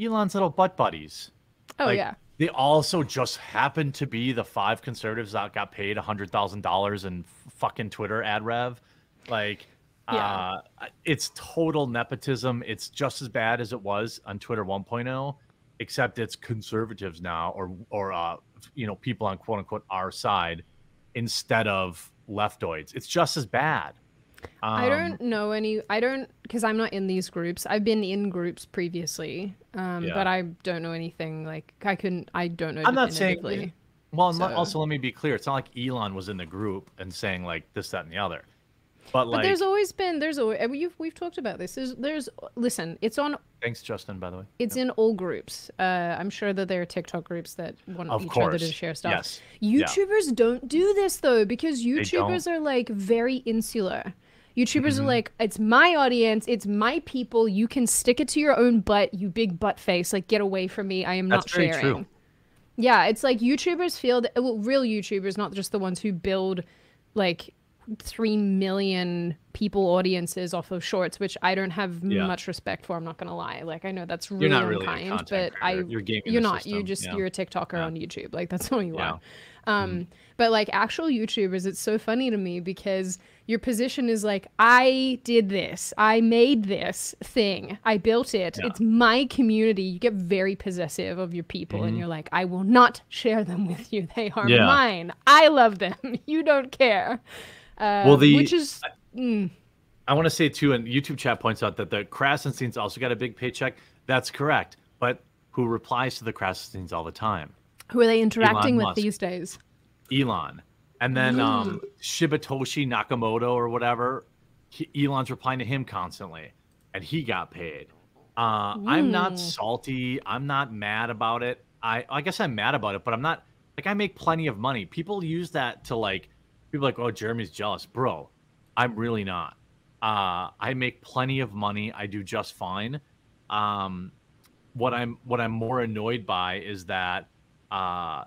Elon's little butt buddies. Oh like, yeah. They also just happen to be the five conservatives that got paid hundred thousand dollars in fucking Twitter ad rev. Like, Yeah. uh, it's total nepotism. It's just as bad as it was on Twitter 1.0, except it's conservatives now, or or uh, you know, people on quote unquote our side instead of leftoids. It's just as bad. I Um, don't know any. I don't because I'm not in these groups. I've been in groups previously, um, Yeah. but I don't know anything. Like I couldn't. I don't know. I'm not saying- Well, So- also let me be clear. It's not like Elon was in the group and saying like this, that, and the other. But But like, there's always been. There's always. We've we've talked about this. There's there's. Listen, it's on. thanks, Justin. By the way, It's in all groups. Uh, I'm sure that there are TikTok groups that want Of each other to share stuff. yes, yeah. YouTubers don't do this though because. YouTubers are like very insular. YouTubers Mm-hmm. are like, it's my audience, it's my people. You can stick it to your own butt, you big butt face. Like, get away from me. I am That's not very sharing. true. Yeah, it's like YouTubers feel that well, real YouTubers, not just the ones who build like three million people audiences off of shorts, which I don't have Yeah. much respect for. I'm not gonna lie. Like I know that's really You're not really unkind, but I. You're you're not. You just yeah. you're a TikToker Yeah. on YouTube. Like that's all you are. Um, but like actual YouTubers, it's so funny to me because your position is like, I did this, I made this thing, I built it, it's my community. You get very possessive of your people, and Mhm. you're like, I will not share them with you. They are mine. I love them. You don't care. Uh, Well, the- which is mm, I want to say too, and YouTube chat points out that the Krassensteins also got a big paycheck. That's correct, but who replies to the Krassensteins all the time? who are they interacting with Musk. these days? Elon, and then um, Shibetoshi Nakamoto or whatever. He, Elon's replying to him constantly, and he got paid. Uh, I'm not Mm. salty. I'm not mad about it. I I guess I'm mad about it, but I'm not Like I make plenty of money. People use that to like people like, oh, Jeremy's jealous, bro. I'm really not. Uh, I make plenty of money. I do just fine. Um, what I'm what I'm more annoyed by is that uh,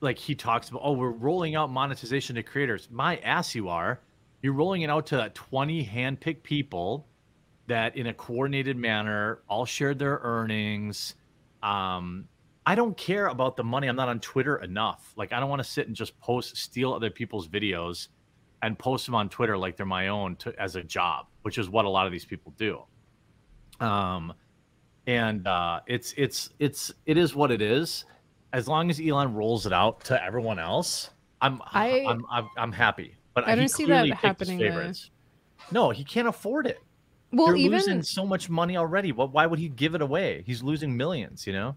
like he talks about, oh, we're rolling out monetization to creators. My ass, you are. You're rolling it out to 20 handpicked people that, in a coordinated manner, all shared their earnings. Um, I don't care about the money. I'm not on Twitter enough. Like, I don't want to sit and just post, steal other people's videos and post them on Twitter like they're my own to, as a job, which is what a lot of these people do. Um, and uh, it's it's it's it is what it is as long as Elon rolls it out to everyone else, I'm I, I'm, I'm I'm happy. But I don't see that happening. No, he can't afford it. Well, They're even losing so much money already. What? Why would he give it away? He's losing millions. You know.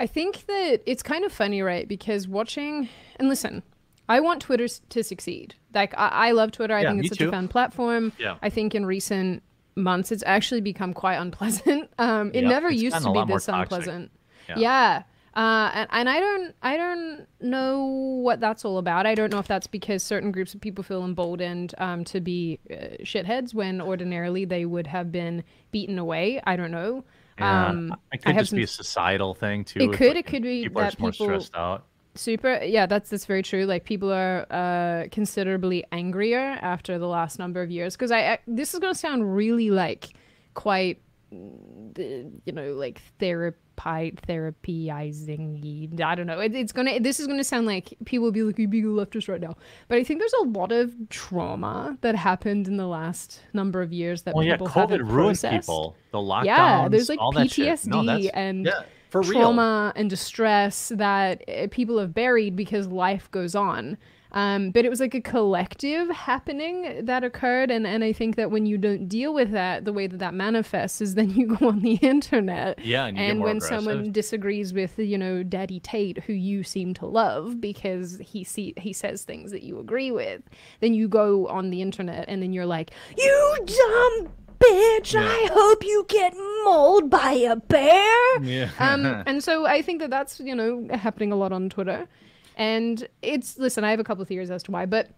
I think that it's kind of funny, right? Because watching and listen, I want Twitter to succeed. Like I, I love Twitter. I yeah, think it's such too. a fun platform. Yeah. I think in recent months it's actually become quite unpleasant. Um, it never used to be this unpleasant. Yeah. yeah. Uh, and, and I don't I don't know what that's all about. I don't know if that's because certain groups of people feel emboldened um, to be uh, shitheads when ordinarily they would have been beaten away. I don't know. Yeah, um, it could just some... be a societal thing too. It could. It could be people that are more stressed out. Super. Yeah, that's that's very true. Like people are uh, considerably angrier after the last number of years. Because I, I this is going to sound really like quite you know like therapy therapyizing i zingy. I don't know. It, it's gonna this is gonna sound like people will be like you being a leftist right now. But i think there's a lot of trauma that happened in the last number of years that well, people yeah, COVID haven't ruined processed. people. The lockdowns yeah there's like ptsd no, and yeah, trauma and distress that eh, people have buried because life goes on um, but it was like a collective happening that occurred. And, and I think that when you don't deal with that, the way that that manifests is then you go on the internet. Yeah. And, and when aggressive. someone disagrees with, you know, Daddy Tate, who you seem to love because he see, he says things that you agree with, then you go on the internet and then you're like, you dumb bitch, yeah. I hope you get mauled by a bear. Yeah. um, and so I think that that's, you know, happening a lot on Twitter. And it's listen, I have a couple of theories as to why, but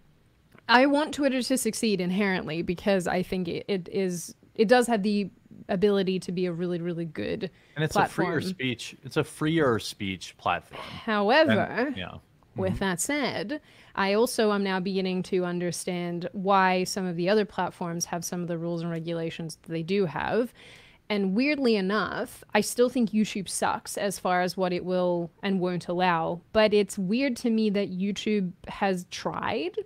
I want Twitter to succeed inherently because I think it, it is it does have the ability to be a really really good and it's platform. a freer speech it's a freer speech platform however and, yeah with mm-hmm. that said i also am now beginning to understand why some of the other platforms have some of the rules and regulations that they do have and weirdly enough, I still think YouTube sucks as far as what it will and won't allow. But it's weird to me that YouTube has tried.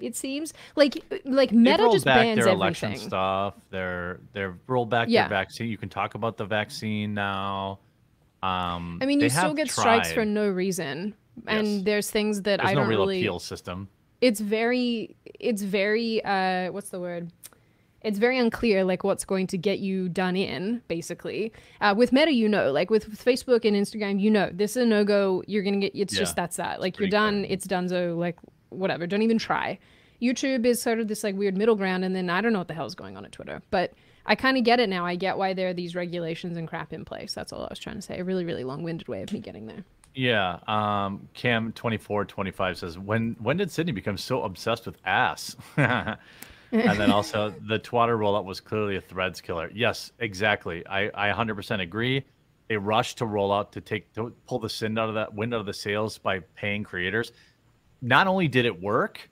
It seems like like Meta just back bans their everything. election stuff. They're they're rolled back yeah. their vaccine. You can talk about the vaccine now. Um, I mean, you still get tried. strikes for no reason, and yes. there's things that there's I no don't real really. appeal system. It's very, it's very. uh What's the word? It's very unclear like what's going to get you done in basically. Uh, with meta you know like with, with, facebook and instagram you know this is a no-go. You're gonna get it's yeah, just that's that like you're done. it's done so like whatever. Don't even try. Youtube is sort of this like weird middle ground and then i don't know what the hell's going on at twitter. But i kind of get it now. I get why there are these regulations and crap in place. That's all i was trying to say. A really really long-winded way of me getting there. Yeah um cam 2425 says when when did sydney become so obsessed with ass and then also the Twitter rollout was clearly a threads killer. Yes, exactly. I, I 100% agree. They rushed to roll out to take to pull the wind out of that wind out of the sails by paying creators. Not only did it work,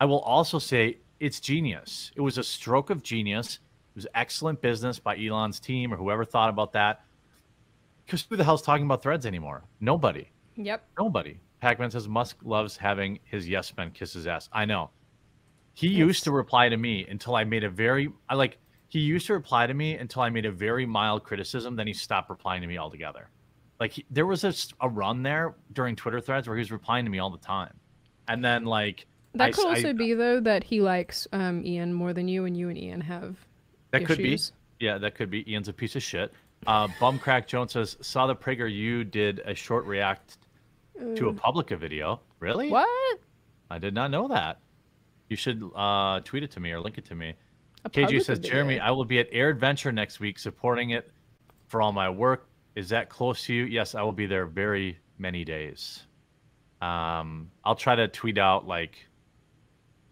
I will also say it's genius. It was a stroke of genius. It was excellent business by Elon's team or whoever thought about that. Because who the hell's talking about threads anymore? Nobody. Yep. Nobody. Pac-Man says Musk loves having his yes men kiss his ass. I know. He used to reply to me until I made a very I like he used to reply to me until I made a very mild criticism. Then he stopped replying to me altogether. Like he, there was a, a run there during Twitter threads where he was replying to me all the time, and then like that I, could also I, be though that he likes um, Ian more than you, and you and Ian have that issues. could be. Yeah, that could be. Ian's a piece of shit. Uh, Bumcrack Jones says saw the PragerU did a short react to a Publica video. Really? What? I did not know that. You should uh, tweet it to me or link it to me. KG says, Jeremy, I will be at AirVenture next week supporting it for all my work. Is that close to you? Yes, I will be there very many days. Um, I'll try to tweet out like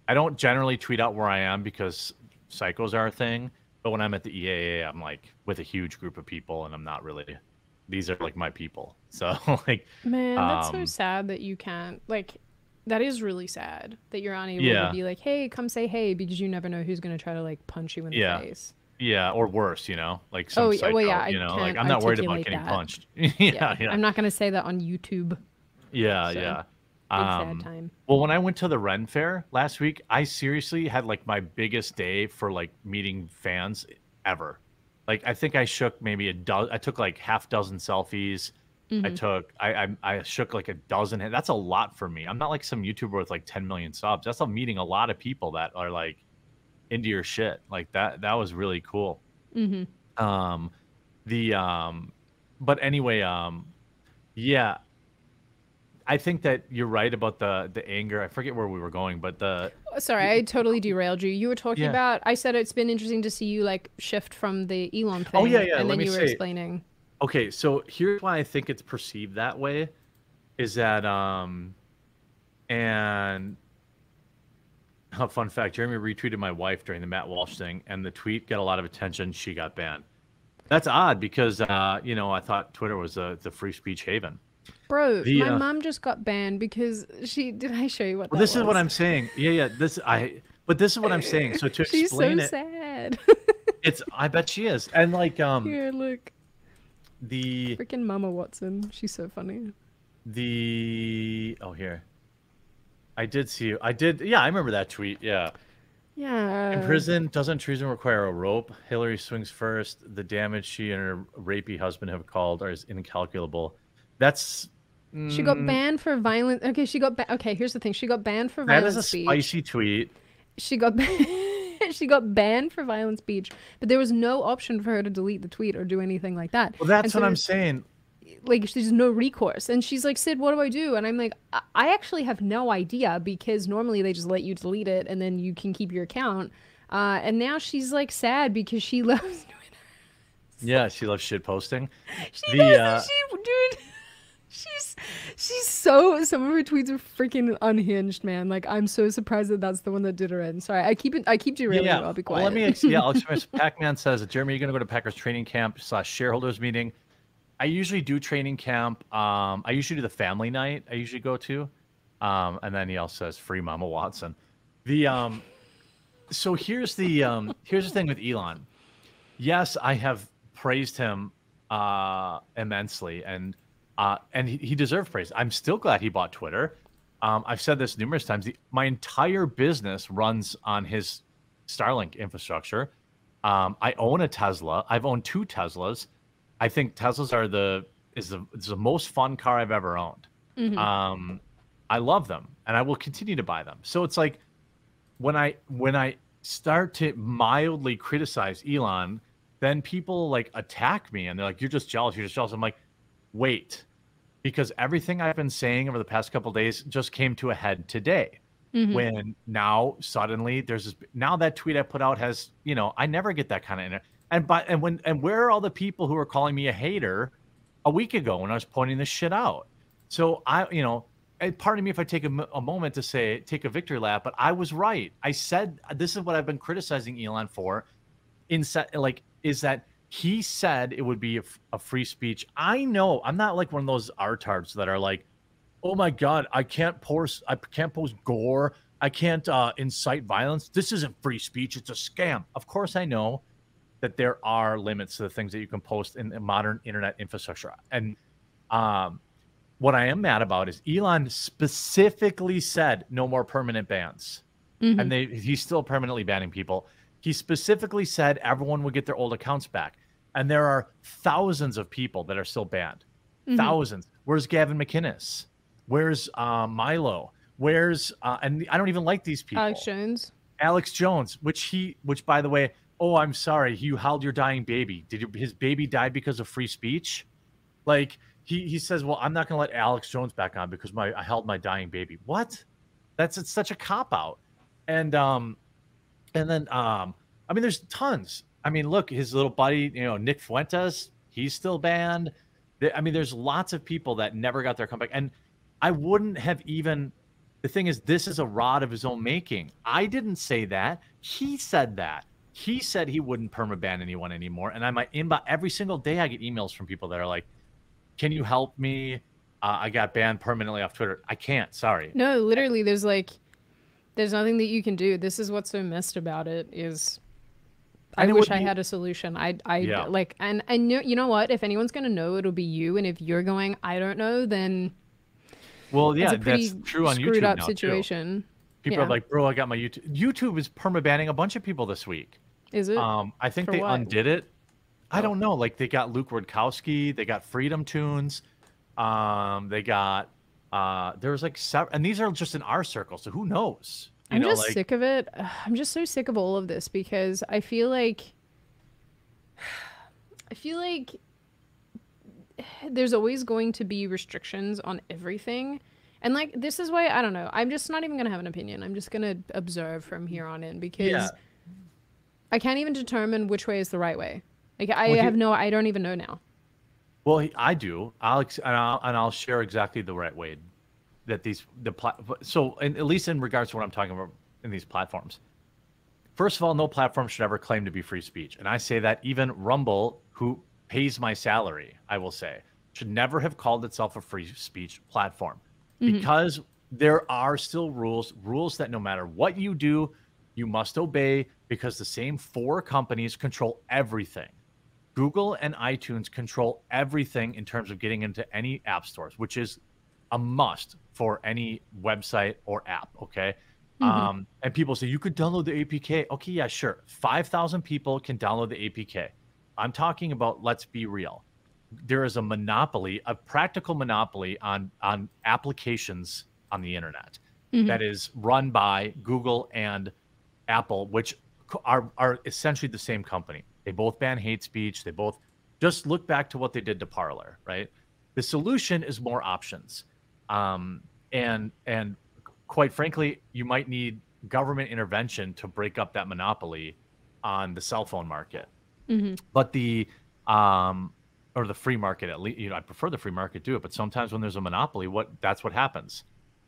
I don't generally tweet out where I am because psychos are a thing. But when I'm at the EAA, I'm like with a huge group of people, and I'm not really. These are like my people. So like, Man, that's so Um, sad that you can't like. That is really sad that you're unable Yeah. to be like, "Hey, come say hey," because you never know who's gonna try to like punch you in the Yeah. face. yeah, or worse, you know, like some Oh, yeah, psycho. well, yeah, you know, like I'm not worried about getting that. punched. yeah, yeah, I'm not gonna say that on YouTube. yeah, so, yeah. Um, sad time. Well, when I went to the Ren Fair last week, I seriously had like my biggest day for like meeting fans ever. Like I think I shook maybe a dozen. I took like half dozen selfies. I Mhm. took I, I I shook like a dozen. That's a lot for me. I'm not like some YouTuber with like 10 million subs. That's a meeting a lot of people that are like into your shit. Like that that was really cool. Mhm. Um, the um, but anyway, um, yeah, I think that you're right about the the anger. I forget where we were going, but the Oh, Sorry, I totally derailed you. You were talking Yeah. about. I said it's been interesting to see you like shift from the Elon thing. Oh, yeah, yeah, And let then me you were say- explaining. Okay, so here's why I think it's perceived that way, is that um, and a fun fact: Jeremy retweeted my wife during the Matt Walsh thing, and the tweet got a lot of attention. She got banned. That's odd because uh, you know I thought Twitter was a the free speech haven. Bro, The, my uh, mom just got banned because she did. I show you what? Well, that this is what? I'm saying. Yeah, yeah. This I. But this is what I'm saying. So to She's so explain it, sad. it's. I bet she is. And like um Here, look, the freaking Mama Watson. She's so funny. the oh here. I did see you. I did. Yeah, I remember that tweet. Yeah. Yeah. In prison, doesn't treason require a rope? Hillary swings first. The damage she and her rapey husband have called are is incalculable. That's. She got mm, banned for violent. Okay, she got. Ba- okay, here's the thing. She got banned for That violent is a speech. spicy tweet. She got. she got banned for violent speech, but there was no option for her to delete the tweet or do anything like that. Well, that's so what I'm saying. like there's no recourse and she's like sid what do i do and i'm like i I actually have no idea because normally they just let you delete it and then you can keep your account uh, and now she's like sad because she loves Yeah, she loves shit posting. she The, does uh, she dude she's so some of her tweets are freaking unhinged man like i'm so surprised that that's the one that did her in sorry i keep it i keep derailing Yeah, i'll be quiet Well, let me. ex- Yeah, I'll express. Pac-Man says, "Jeremy, you're going to go to Packers training camp slash shareholders meeting." I usually do training camp. Um, I usually do the family night. I usually go to, um, and then he also says, "Free Mama Watson." The um, so here's the um, here's the thing with Elon. Yes, I have praised him uh, immensely, and uh, and he, he deserved praise. I'm still glad he bought Twitter. Um, I've said this numerous times. The, my entire business runs on his Starlink infrastructure. Um, I own a Tesla. I've owned two Teslas. I think Teslas are the is the is the most fun car I've ever owned. Mhm. Um, I love them, and I will continue to buy them. So it's like when I when I start to mildly criticize Elon, then people like attack me, and they're like, "You're just jealous. You're just jealous." I'm like, "Wait," because everything I've been saying over the past couple days just came to a head today Mhm. when now suddenly there's this now that tweet I put out has you know I never get that kind of inter- and but and when and where are all the people who were calling me a hater a week ago when I was pointing this shit out? So I you know and pardon me if I take a, a moment to say take a victory lap, but I was right. I said this is what I've been criticizing Elon for. In set like is that he said it would be a, free speech. I know I'm not like one of those artards that are like oh my god i can't post i can't post gore i can't uh, incite violence this isn't free speech it's a scam of course i know that there are limits to the things that you can post in the modern internet infrastructure and um, what i am mad about is elon specifically said no more permanent bans Mhm. and they he's still permanently banning people. He specifically said everyone would get their old accounts back, and there are thousands of people that are still banned. Mhm. Thousands. Where's Gavin McInnes? Where's uh, Milo? Where's uh, and I don't even like these people. alex jones Alex Jones, which he, which by the way, oh, I'm sorry, you held your dying baby. Did you, his baby die because of free speech? Like he he says, well, I'm not going to let Alex Jones back on because my I held my dying baby. What? That's it's such a cop out. And um, and then um, I mean, there's tons. I mean, look, his little buddy, you know, Nick Fuentes, he's still banned. I mean, there's lots of people that never got their comeback. And I wouldn't have even. The thing is, this is a rod of his own making. I didn't say that. He said that. He said he wouldn't permaban anyone anymore. And I my inbox every single day I get emails from people that are like, "Can you help me? Uh, I got banned permanently off Twitter. I can't. Sorry." No, literally, there's like, there's nothing that you can do. This is what's so messed about it. Is I And it wish I be- had a solution. I, I Yeah. like, and I know, you know what? If anyone's gonna know, it'll be you. And if you're going, I don't know, then Well, yeah, it's a pretty that's true on screwed YouTube up now, too. situation. People Yeah. are like, "Bro, I got my YouTube." YouTube is permabanning a bunch of people this week. Is it? Um, I think For they what? undid it. I Oh. don't know. Like they got Luke Rudkowski, they got Freedom Tunes, um, they got uh, there's like seven, and these are just in our circle, so who knows? You I'm know, just like sick of it. I'm just so sick of all of this because I feel like I feel like there's always going to be restrictions on everything. And like this is why I don't know. I'm just not even going to have an opinion. I'm just going to observe from here on in because Yeah. I can't even determine which way is the right way. Like I Well, have no I don't even know now. Well, I do. I'll and I'll, and I'll share exactly the right way that these the plat. So, in, at least in regards to what I'm talking about in these platforms. First of all, no platform should ever claim to be free speech, and I say that even Rumble, who pays my salary, I will say, should never have called itself a free speech platform mm-hmm. because there are still rules, rules that no matter what you do, you must obey because the same four companies control everything. Google and iTunes control everything in terms of getting into any app stores, which is a must for any website or app. Okay. Um, and people say you could download the APK. Okay, yeah, sure. 5,000 people can download the APK. I'm talking about, let's be real. There is a monopoly, a practical monopoly on, on applications on the internet that is run by Google and Apple, which are, are essentially the same company. They both ban hate speech. They both just look back to what they did to Parler, right? The solution is more options. Um, and, and quite frankly, you might need government intervention to break up that monopoly on the cell phone market. Mhm. But the, um, or the free market at least, you know, I prefer the free market do it, but sometimes when there's a monopoly, what that's what happens.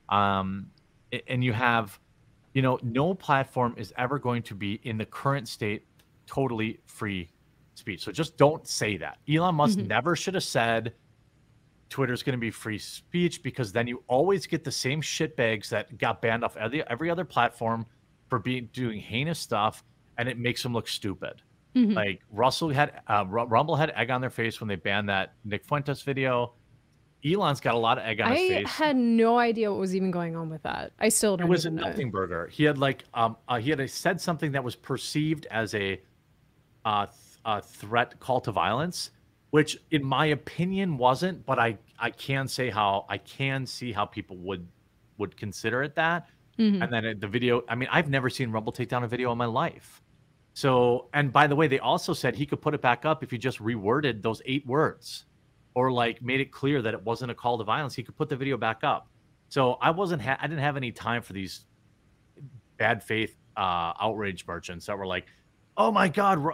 Um, and you have, you know, no platform is ever going to be in the current state totally free speech. So just don't say that. Elon Musk Mhm. never should have said Twitter's going to be free speech because then you always get the same shitbags that got banned off every, every other platform for being doing heinous stuff, and it makes them look stupid. Mhm. Like Russell had uh, Rumble had egg on their face when they banned that Nick Fuentes video. Elon's got a lot of egg on his face. I had no idea what was even going on with that. I still don't It was a nothing burger. He had like um uh, he had a, said something that was perceived as a uh, th- a threat call to violence, which in my opinion wasn't. But I I can say how I can see how people would would consider it that. Mhm. And then the video. I mean, I've never seen Rumble take down a video in my life. So and by the way, they also said he could put it back up if he just reworded those eight words, or like made it clear that it wasn't a call to violence. He could put the video back up. So I wasn't. Ha- I didn't have any time for these bad faith uh, outrage merchants that were like, "Oh my God!"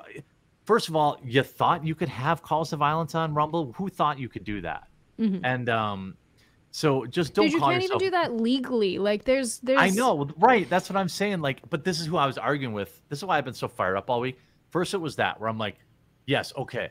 First of all, you thought you could have calls to violence on Rumble. Who thought you could do that? Mhm. And um, so just don't Dude, you can't yourself. even do that legally. Like, there's, there's. I know, right? That's what I'm saying. Like, but this is who I was arguing with. This is why I've been so fired up all week. First, it was that where I'm like, yes, okay,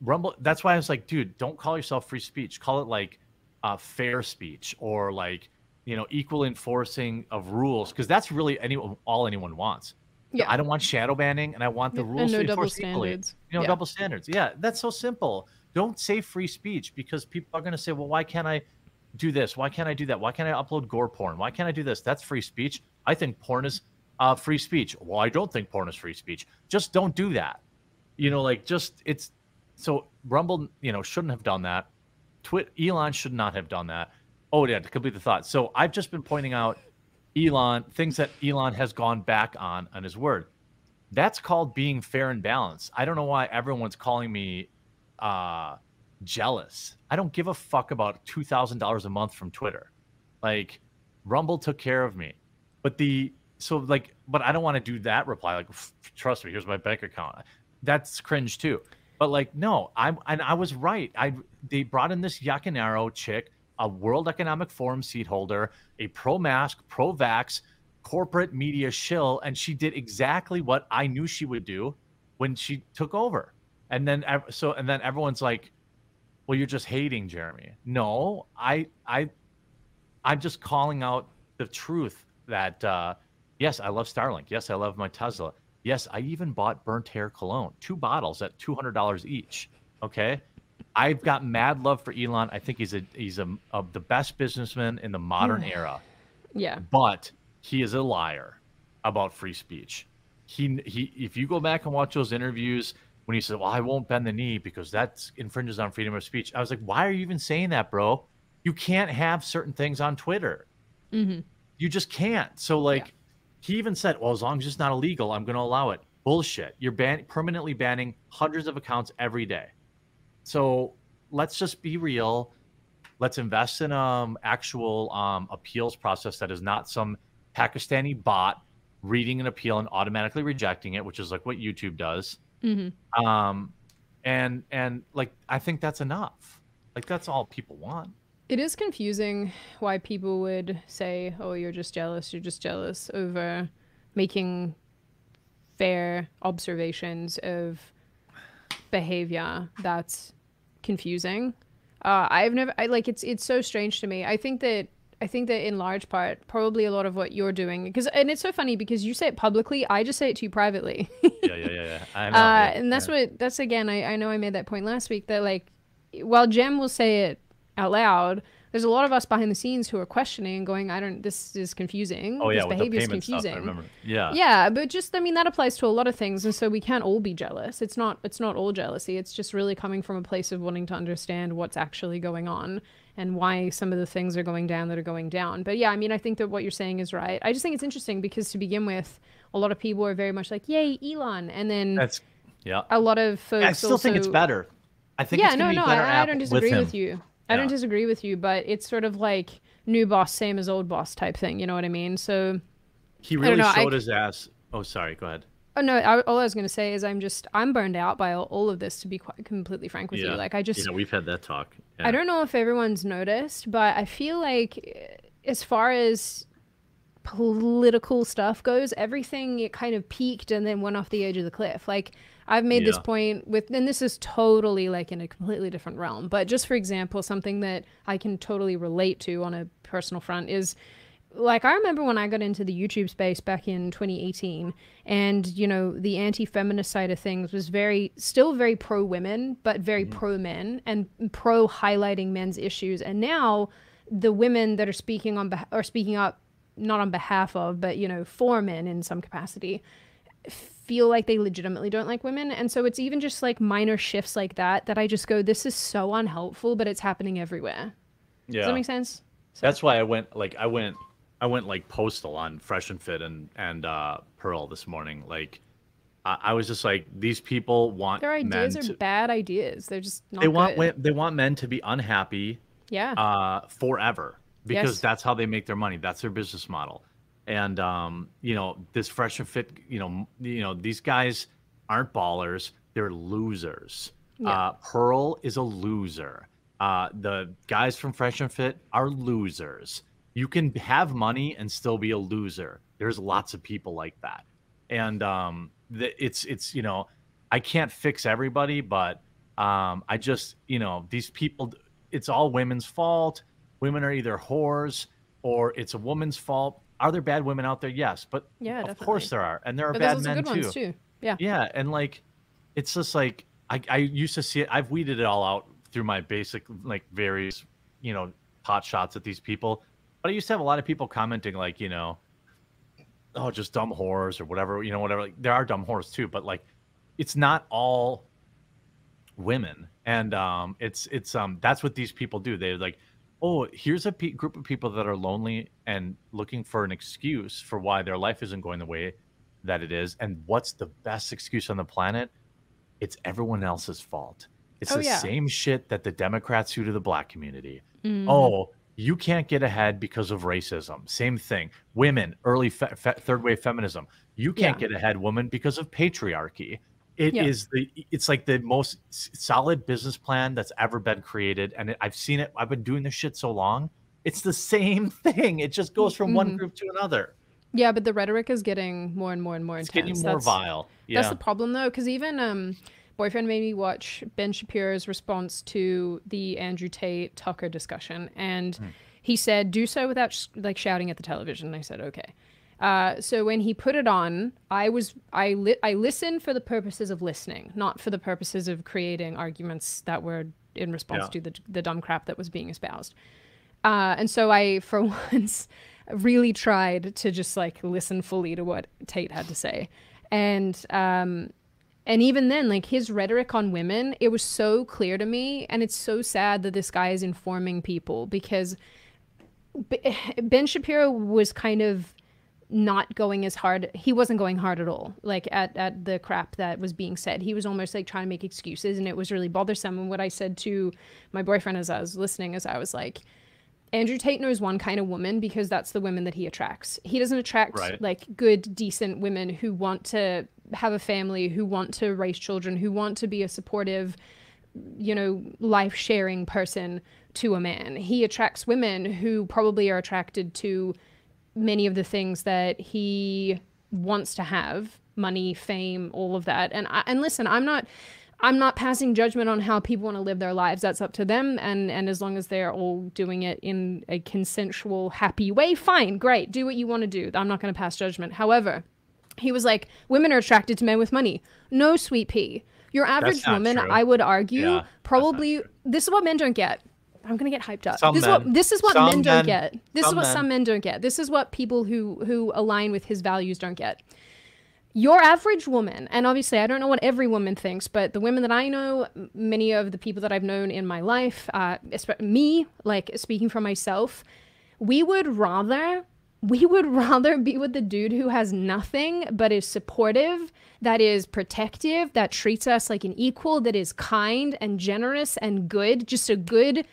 Rumble. That's why I was like, dude, don't call yourself free speech. Call it like uh, fair speech or like you know equal enforcing of rules because that's really any all anyone wants. Yeah. I don't want shadow banning, and I want the And rules no to enforce equally. You know, Yeah. double standards. Yeah, that's so simple. Don't say free speech because people are going to say, well, why can't I do this? Why can't I do that? Why can't I upload gore porn? Why can't I do this? That's free speech. I think porn is uh, free speech. Well, I don't think porn is free speech. Just don't do that. You know, like just it's so Rumble, you know, shouldn't have done that. Twit Elon should not have done that. Oh, yeah, to complete the thought. So I've just been pointing out Elon things that Elon has gone back on on his word. That's called being fair and balanced. I don't know why everyone's calling me uh jealous. I don't give a fuck about two thousand dollars a month from Twitter. Like Rumble took care of me. But the so like but I don't want to do that reply. Like trust me, here's my bank account. That's cringe too. But like no, I'm and I was right. I they brought in this Yaccarino chick a World Economic Forum seat holder, a pro-mask, pro-vax, corporate media shill, and she did exactly what I knew she would do when she took over. And then so and then everyone's like, "Well, you're just hating Jeremy." No, I I I'm just calling out the truth that uh, yes, I love Starlink. Yes, I love my Tesla. Yes, I even bought burnt hair cologne, two bottles at two hundred dollars each. Okay, I've got mad love for Elon. I think he's a he's a, a the best businessman in the modern era. Yeah. But he is a liar about free speech. He he. If you go back and watch those interviews when he said, "Well, I won't bend the knee because that infringes on freedom of speech," I was like, "Why are you even saying that, bro? You can't have certain things on Twitter. hmm You just can't." So like, he even said, "Well, as long as it's not illegal, I'm going to allow it." Bullshit. You're ban- permanently banning hundreds of accounts every day. So let's just be real. Let's invest in um actual um appeals process that is not some Pakistani bot reading an appeal and automatically rejecting it, which is like what YouTube does. hmm Um and and like I think that's enough. Like that's all people want. It is confusing why people would say, "Oh, you're just jealous. You're just jealous," over making fair observations of behavior that's confusing. Uh, I've never, I like it's it's so strange to me. I think that I think that in large part, probably a lot of what you're doing, because and it's so funny because you say it publicly, I just say it to you privately. Yeah, yeah, yeah, yeah. I know. uh, yeah, and that's yeah. what that's again. I, I know I made that point last week that like, while Jem will say it out loud, there's a lot of us behind the scenes who are questioning and going, I don't. This is confusing. Oh yeah, this with the behavior is confusing. stuff. I remember. Yeah. Yeah, but just I mean that applies to a lot of things, and so we can't all be jealous. It's not it's not all jealousy. It's just really coming from a place of wanting to understand what's actually going on and why some of the things are going down that are going down. But yeah, I mean I think that what you're saying is right. I just think it's interesting because to begin with, a lot of people are very much like, "Yay, Elon," and then That's yeah. a lot of folks. I still think it's better. I think yeah, it's no, be no, better I, I don't disagree him. with, you. I don't disagree with you, but it's sort of like new boss, same as old boss type thing. You know what I mean? So. He really know, showed c- his ass. Oh, sorry. Go ahead. Oh no! I, all I was gonna say is I'm just I'm burned out by all, all of this. To be quite completely frank with you, like I just Yeah, we've had that talk. I don't know if everyone's noticed, but I feel like eh, as far as political stuff goes, everything it kind of peaked and then went off the edge of the cliff. Like I've made this point with, and this is totally like in a completely different realm. But just for example, something that I can totally relate to on a personal front is like I remember when I got into the YouTube space back in 2018 and you know the anti-feminist side of things was very still very pro women but very mm-hmm. pro men and pro highlighting men's issues and now the women that are speaking on or speaking up not on behalf of but you know for men in some capacity feel like they legitimately don't like women and so it's even just like minor shifts like that that I just go this is so unhelpful but it's happening everywhere. Yeah. Does that make sense? That's why I went like I went I went like postal on Fresh and Fit and and uh, Pearl this morning. Like I, I was just like these people want Their ideas are to, bad ideas. They're just not they want good. they want men to be unhappy Yeah. uh, forever because Yes. that's how they make their money. That's their business model. And um, you know, this fresh and fit, you know, you know, these guys aren't ballers; they're losers. Yeah. Uh, Pearl is a loser. Uh, the guys from Fresh and Fit are losers. You can have money and still be a loser. There's lots of people like that, and um, the, it's it's you know, I can't fix everybody, but um, I just you know these people. It's all women's fault. Women are either whores or it's a woman's fault. Are there bad women out there? Yes, but Yeah, of course there are, and there are but bad men good too. ones too. Yeah. Yeah, and like, it's just like I, I used to see it. I've weeded it all out through my basic like various, you know, pot shots at these people. But I used to have a lot of people commenting like, you know, oh, just dumb whores or whatever, you know, whatever. Like, there are dumb whores too, but like, it's not all women, and um, it's it's um, that's what these people do. They're like, oh, here's a pe- group of people that are lonely and looking for an excuse for why their life isn't going the way that it is. And what's the best excuse on the planet? It's everyone else's fault. It's Oh, the yeah. same shit that the Democrats do to the black community. Mhm. Oh, you can't get ahead because of racism. Same thing. Women, early fe- fe- third wave feminism. You can't Yeah. get ahead, woman, because of patriarchy. It is Yeah. the it's like the most solid business plan that's ever been created, and it, I've seen it. I've been doing this shit so long. It's the same thing. It just goes from one Mhm. group to another. Yeah, but the rhetoric is getting more and more and more It's intense. getting more That's- vile. That's the problem though, because even um, boyfriend made me watch Ben Shapiro's response to the Andrew Tate Tucker discussion, and Hmm. he said, "Do so without sh- like shouting at the television." And I said, "Okay." Uh, so when he put it on, I was I li- I listened for the purposes of listening, not for the purposes of creating arguments that were in response Yeah. to the the dumb crap that was being espoused. Uh, and so I, for once, really tried to just like listen fully to what Tate had to say. And um, and even then, like his rhetoric on women, it was so clear to me, and it's so sad that this guy is informing people because Ben Shapiro was kind of not going as hard he wasn't going hard at all like at, at the crap that was being said he was almost like trying to make excuses and it was really bothersome and what i said to my boyfriend as i was listening is i was like andrew tate knows one kind of woman because that's the women that he attracts he doesn't attract Right. like good decent women who want to have a family who want to raise children who want to be a supportive you know, life sharing person to a man. He attracts women who probably are attracted to many of the things that he wants to have money, fame, all of that. And I, and listen, I'm not I'm not passing judgment on how people want to live their lives. That's up to them and and as long as they're all doing it in a consensual happy way, fine, great. Do what you want to do. I'm not going to pass judgment. However, he was like, women are attracted to men with money. No, sweet pea. Your average woman, true. I would argue, Yeah, probably this is what men don't get. I'm gonna get hyped up. Some this is what men. this is what Some men don't men. get. This Some is what men. some men don't get. This is what people who who align with his values don't get. Your average woman, and obviously I don't know what every woman thinks, but the women that I know, many of the people that I've known in my life, uh, me, like speaking for myself, we would rather we would rather be with the dude who has nothing but is supportive that is protective that treats us like an equal that is kind and generous and good just a good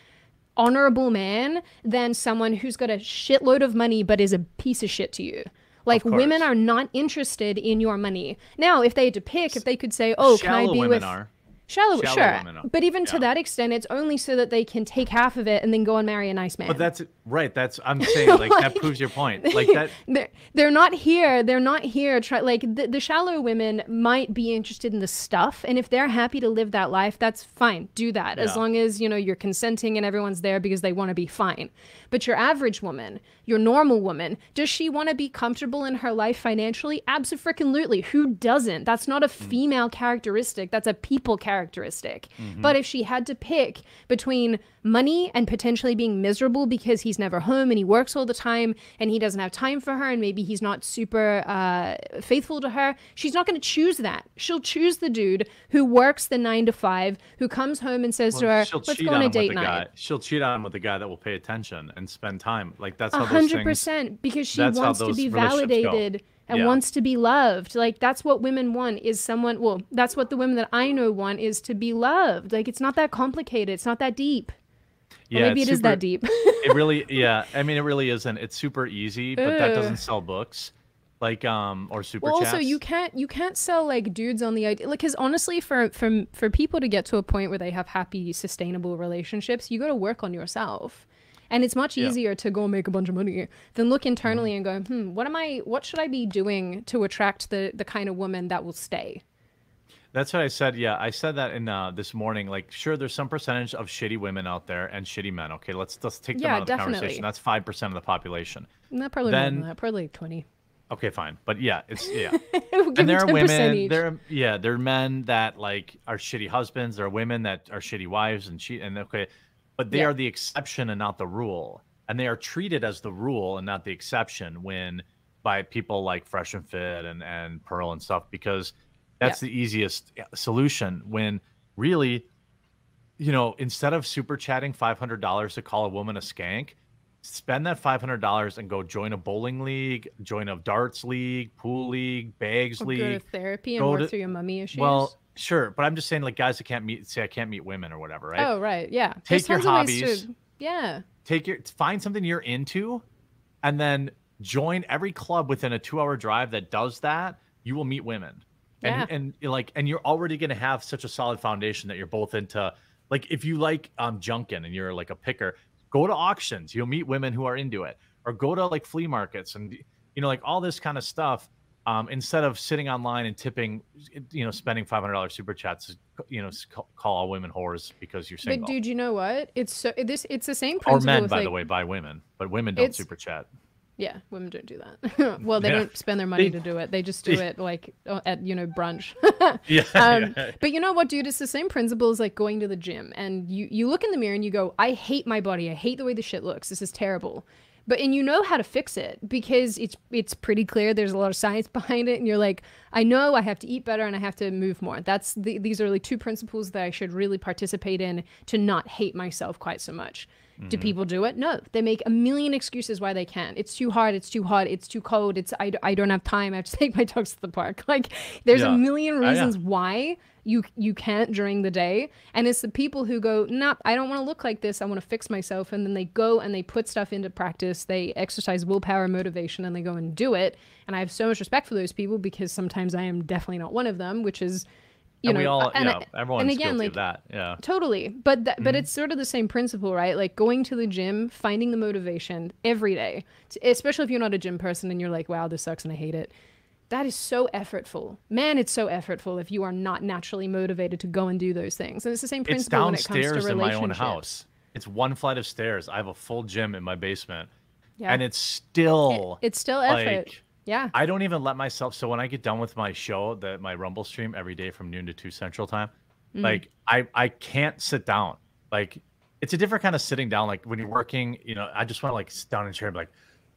honorable man than someone who's got a shitload of money but is a piece of shit to you. Like women are not interested in your money. Now if they had to pick if they could say oh can i be women with are. shallow, Shallow sure. women are. but even to that extent it's only so that they can take half of it and then go and marry a nice man. But that's right. That's I'm saying like, that proves your point. Like that. they're they're not here they're not here try like the, the shallow women might be interested in the stuff and if they're happy to live that life that's fine do that as long as you know you're consenting and everyone's there because they want to be fine but your average woman your normal woman does she want to be comfortable in her life financially absolutely who doesn't that's not a mm. female characteristic that's a people characteristic mm-hmm. but if she had to pick between money and potentially being miserable because he's never home and he works all the time and he doesn't have time for her and maybe he's not super uh, faithful to her she's not going to choose that she'll choose the dude who works the nine to five who comes home and says to her let's go on on a date night guy. She'll cheat on him with the guy that will pay attention and spend time. Like that's A how hundred percent because she wants to be relationships go. validated and Yeah. wants to be loved. Like that's what women want is someone well, that's what the women that I know want is to be loved. Like it's not that complicated. It's not that deep. Yeah, maybe it is super- that deep. it really yeah i mean it really isn't it's super easy but that doesn't sell books like um or super well, also chats. you can't you can't sell like dudes on the idea like because honestly for for for people to get to a point where they have happy sustainable relationships you got to work on yourself and it's much Yeah. Easier to go make a bunch of money than look internally and go hmm what am i what should i be doing to attract the the kind of woman that will stay that's what i said yeah i said that in uh this morning like sure there's some percentage of shitty women out there and shitty men okay let's let's take them Yeah, out of the definitely. conversation that's five percent of the population not probably more than Then- that probably like 20 okay fine but yeah it's yeah We'll and there are women each. there are, yeah there are men that like are shitty husbands there are women that are shitty wives and she and okay but they Yeah. are the exception and not the rule and they are treated as the rule and not the exception when by people like fresh and fit and and pearl and stuff because that's the easiest uh, solution when really you know instead of super chatting $500 to call a woman a skank spend that $500 and go join a bowling league join a darts league pool league bags Or go league to therapy and go work to- through your mummy issues well, sure, but I'm just saying, like guys that can't meet, say I can't meet women or whatever, right? oh right yeah Take your of ways hobbies. to- yeah Take your find something you're into, and then join every club within a two-hour drive that does that. You will meet women. And Yeah. and you're like and you're already going to have such a solid foundation that you're both into like if you like um junkin and you're like a picker go to auctions you'll meet women who are into it or go to like flea markets and you know like all this kind of stuff um instead of sitting online and tipping you know spending $500 super chats you know call all women whores because you're single But dude, you know what? It's so this. It's the same or men by the way by women but women don't super chat Yeah, women don't do that. well, they Yeah. don't spend their money to do it. They just do it like at you know brunch. yeah, um, yeah. but you know what, dude? It's the same principle as like going to the gym, and you you look in the mirror and you go, "I hate my body. I hate the way the shit looks. This is terrible." But and you know how to fix it because it's it's pretty clear. There's a lot of science behind it, and you're like, I know I have to eat better and I have to move more. That's the, these are like two principles that I should really participate in to not hate myself quite so much. Do people do it? No. They make a million excuses why they can't. It's too hard. It's too hot. It's too cold. It's I, I don't have time. I have to take my dogs to the park. Like there's Yeah. a million Uh, yeah. reasons why you you can't during the day. And it's the people who go, nah, I don't want to look like this. I want to fix myself. And then they go and they put stuff into practice. They exercise willpower, motivation, and they go and do it. And I have so much respect for those people because sometimes I am definitely not one of them, which is you and know we all and yeah everyone's again, guilty like, of that yeah Totally. But that, Mm-hmm. but it's sort of the same principle, right? Like going to the gym, finding the motivation every day. Especially if you're not a gym person and you're like, "Wow, this sucks and I hate it." That is so effortful. Man, it's so effortful if you are not naturally motivated to go and do those things. And it's the same principle when it comes to downstairs in my own house it's one flight of stairs i have a full gym in my basement Yeah. and it's It- still it's still effort. like yeah. I don't even let myself. So when I get done with my show, that my Rumble stream every day from noon to two Central Time, Mm. like I I can't sit down. Like it's a different kind of sitting down. Like when you're working, you know, I just want to like sit down in a chair and be like.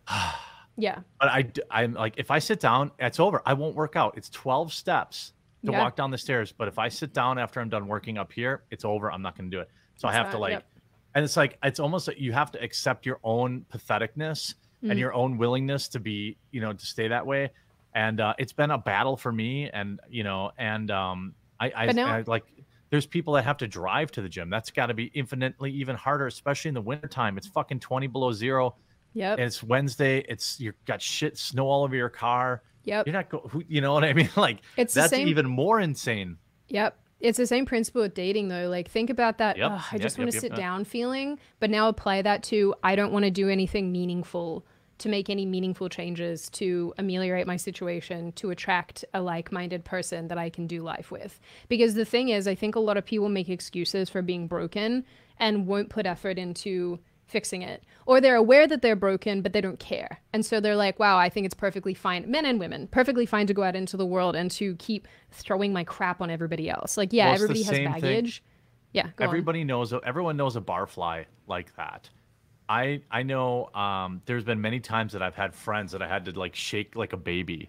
Yeah. But I I'm like if I sit down, it's over. I won't work out. It's 12 steps to Yeah. walk down the stairs. But if I sit down after I'm done working up here, it's over. I'm not going to do it. So I have to like, yep. and it's like it's almost like you have to accept your own patheticness Mhm. and your own willingness to be, you know, to stay that way. And uh, it's been a battle for me, and you know, and um, I, I, now- I like. There's people that have to drive to the gym. That's got to be infinitely even harder, especially in the wintertime. It's fucking 20 below zero Yep. and it's Wednesday. It's you got shit snow all over your car. Yep. You're not go, who, you know what I mean? Like It's that's same- even more insane. Yep. It's the same principle with dating though. Like think about that. Yep, "Ugh, I yep, just want to yep, sit down feeling, but now apply that to I don't want to do anything meaningful to make any meaningful changes to ameliorate my situation to attract a like-minded person that I can do life with. Because the thing is, I think a lot of people make excuses for being broken and won't put effort into fixing it. Or they're aware that they're broken, but they don't care. And so they're like, wow, I think it's perfectly fine, men and women, perfectly fine to go out into the world and to keep throwing my crap on everybody else. Like, yeah, Well, everybody has same thing. baggage. Yeah, go on. Everybody knows everyone knows a barfly like that. I I know um there's been many times that I've had friends that I had to like shake like a baby.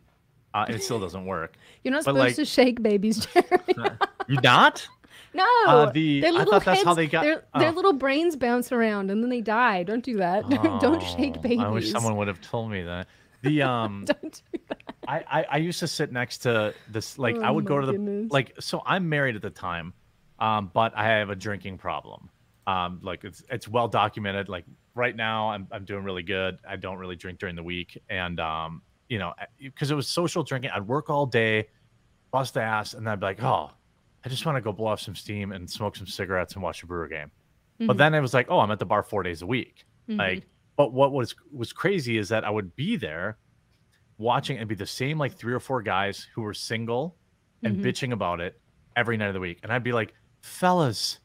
Uh, and it still doesn't work. You're not but, supposed like- to shake babies, Jeremy. You not? no, Uh, the- their I little thought that's how heads- they got- Their, their oh. little brains bounce around and then they die. Don't do that. Don't shake Oh, babies. I wish someone would have told me that. The um Don't do that. I, I I used to sit next to this like I Oh would go to the goodness. like so I'm married at the time, um, but I have a drinking problem. Um, like it's it's well documented. Like right now I'm I'm doing really good. I don't really drink during the week, and um, you know, because it was social drinking. I'd work all day, bust ass, and then I'd be like, oh, I just want to go blow off some steam and smoke some cigarettes and watch a Brewer game. But Mhm. then it was like, oh, I'm at the bar four days a week. Mhm. Like, but what was was crazy is that I would be there watching and be the same like three or four guys who were single and Mhm. bitching about it every night of the week. And I'd be like, fellas,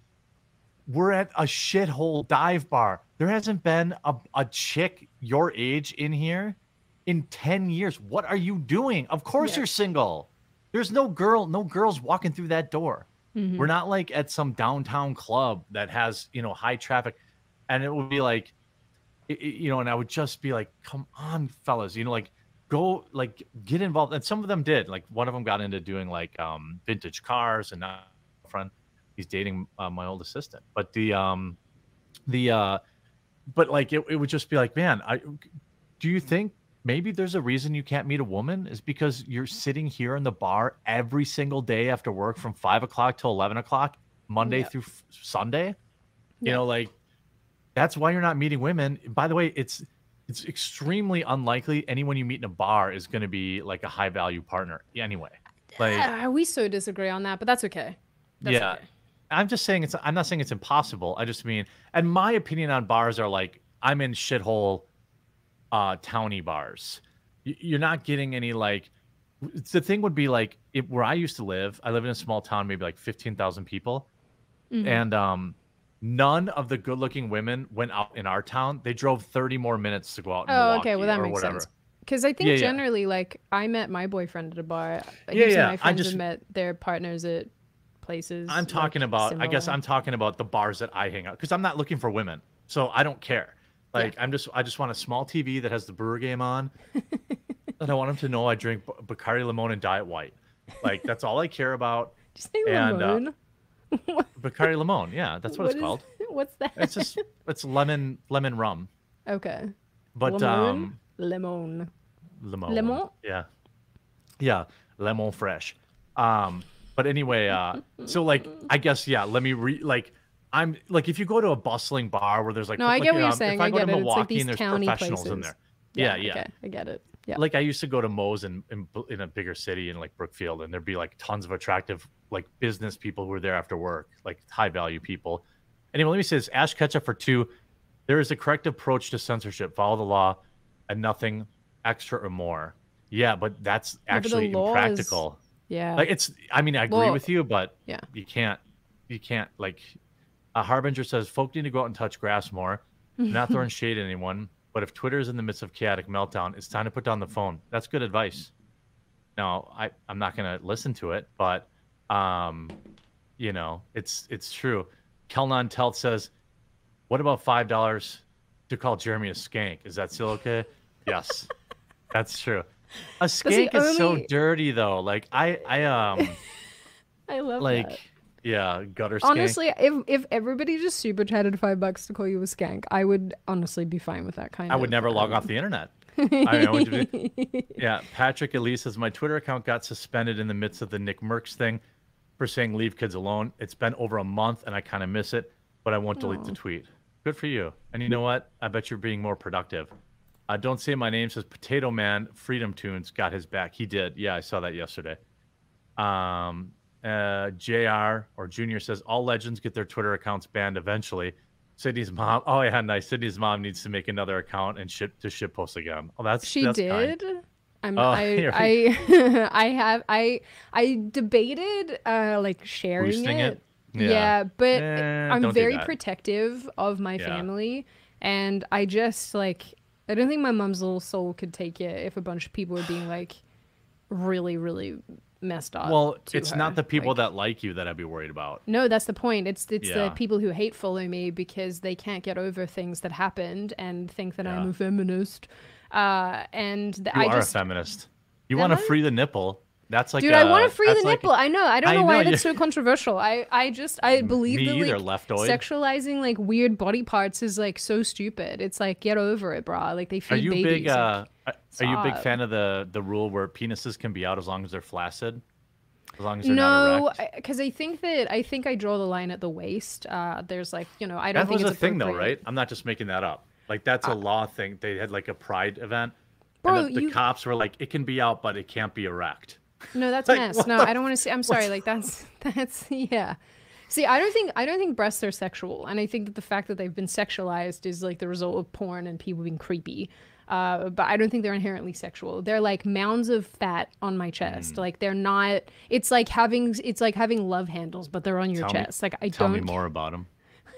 we're at a shithole dive bar. There hasn't been a, a chick your age in here in 10 years. What are you doing? Of course Yeah. you're single. There's no girl, no girls walking through that door. Mhm. We're not like at some downtown club that has, you know, high traffic. And it would be like, i- i- you know, and I would just be like, come on, fellas, you know, like go, like get involved. And some of them did. Like one of them got into doing like um, vintage cars and now friend, he's dating uh, my old assistant. But the, um, the, uh, but like it, it would just be like, man, I, do you think maybe there's a reason you can't meet a woman? Is because you're sitting here in the bar every single day after work from five o'clock till 11 o'clock monday through f- sunday? You know like that's why you're not meeting women. By the way it's it's extremely unlikely anyone you meet in a bar is going to be like a high value partner anyway. Like, Ah, we so disagree on that, but that's okay. That's yeah, okay. I'm just saying it's. I'm not saying it's impossible. I just mean, and my opinion on bars are like I'm in shithole, uh, towny bars. You're not getting any like. The thing would be like if, where I used to live. I live in a small town, maybe like fifteen thousand people, Mhm. and um, none of the good-looking women went out in our town. They drove thirty more minutes to go out. In Oh, okay. Well, that makes whatever. sense. Because I think Yeah, yeah. generally, like, I met my boyfriend at a bar. Yeah, yeah, I my friends just- have met their partners at places. I'm talking like, about. I guess. I'm talking about the bars that I hang out because I'm not looking for women, so I don't care. Yeah. Like I'm just. I just want a small TV that has the brewer game on, and I want them to know I drink Bacardi Limon and Diet White. Like that's all I care about. Just you say and, uh. Bacardi Limon. Yeah, that's what, it's is- called. What's that? It's just it's lemon lemon rum, okay. but lemon. um lemon. lemon. Lemon? Yeah, yeah, lemon fresh. Um, but anyway, uh, so like I guess yeah. Let me re like. I'm like if you go to a bustling bar where there's like No, I like, get what you're um, saying, If I, I go to it. Like Milwaukee these and there's professionals in places. there. Yeah, yeah. Okay, I get it. Yeah. Like I used to go to Moe's in, in in a bigger city in like Brookfield, and there'd be like tons of attractive like business people who were there after work, like high value people. Anyway, let me say this: Ash Ketchup for two. There is a correct approach to censorship. Follow the law, and nothing extra or more. Yeah, but that's Yeah, but actually is- impractical. Yeah. Like it's. I mean, I agree Well, with you, but yeah. you can't. You can't like. A harbinger says folk need to go out and touch grass more. Not throwing shade at anyone, but if Twitter is in the midst of chaotic meltdown, it's time to put down the phone. That's good advice. Now, I I'm not gonna listen to it, but um, you know, it's it's true. Kelnon Telt says, "What about five dollars to call Jeremy a skank? Is that still okay?" Yes, that's true. A skank is so dirty though. Like I I um I love like that. yeah gutter skank. Honestly, if if everybody just super chatted five bucks to call you a skank, I would honestly be fine with that kind I of. would never log um, off the internet. I mean, I Yeah, Patrick Elise says my Twitter account got suspended in the midst of the Nick Merckx thing for saying leave kids alone. It's been over a month and I kind of miss it, but I won't delete the tweet. Good for you. And you know what? I bet you're being more productive. Uh, don't say my name says Potato Man Freedom Tunes got his back. He did. Yeah, I saw that yesterday. Um, uh, Jr. or Junior says all legends get their Twitter accounts banned eventually. Sydney's mom. Oh yeah, nice. Sydney's mom needs to make another account and ship to ship post again. Oh, that's She that's kind. did. I'm, Oh, I, here I, I have, I, I debated, uh, like sharing it. it? Yeah, but Eh, I'm very protective of my Yeah. family, and I just like, I don't think my mom's little soul could take it if a bunch of people were being like, really, really messed up. Well, it's her. not the people Like- that like you that I'd be worried about. No, that's the point. It's it's Yeah. the people who hate follow me because they can't get over things that happened and think that I'm a feminist. Uh, and th- You I are just, a feminist. You want to free the nipple. That's like dude, I uh, want to free the like- nipple. I know. I don't I know why know, that's so controversial. I I just I believe that either, like leftoid. sexualizing like weird body parts is like so stupid. It's like get over it, brah. Like they feed Are you babies. big? Uh, are are you a big fan of the the rule where penises can be out as long as they're flaccid, as long as they're no, because I think that I think I draw the line at the waist. Uh, there's like you know I don't That think was a thing though, right? I'm not just making that up. Like that's a law thing. They had like a pride event. Bro, and the, the you- cops were like, "It can be out, but it can't be erect." No, that's Like, mess. No, the I don't want to see. I'm sorry. Like that's that's yeah. See, I don't think I don't think breasts are sexual, and I think that the fact that they've been sexualized is like the result of porn and people being creepy. Uh, but I don't think they're inherently sexual. They're like mounds of fat on my chest. Mm. Like they're not. It's like having it's like having love handles, but they're on your Tell me- chest. like I Tell don't. Tell me more about them.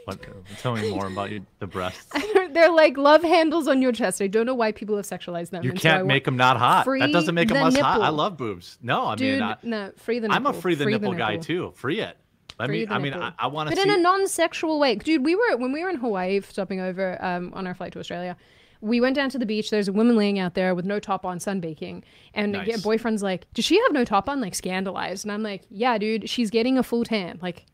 What, tell me more about you, the breasts. they're like love handles on your chest. I don't know why people have sexualized them. You can't wa- make them not hot. That doesn't make them the less hot. I love boobs. No, I Dude, mean, I, no, free the nipple. I'm a free the nipple guy nipple. too. Free it. Let me. I mean, I, nipple. I want to but see. in a non-sexual way dude we were when we were in hawaii stopping over um, on our flight to australia we went down to the beach there's a woman laying out there with no top on sunbaking and Nice. boyfriend's like does she have no top on like scandalized and i'm like yeah dude she's getting a full tan like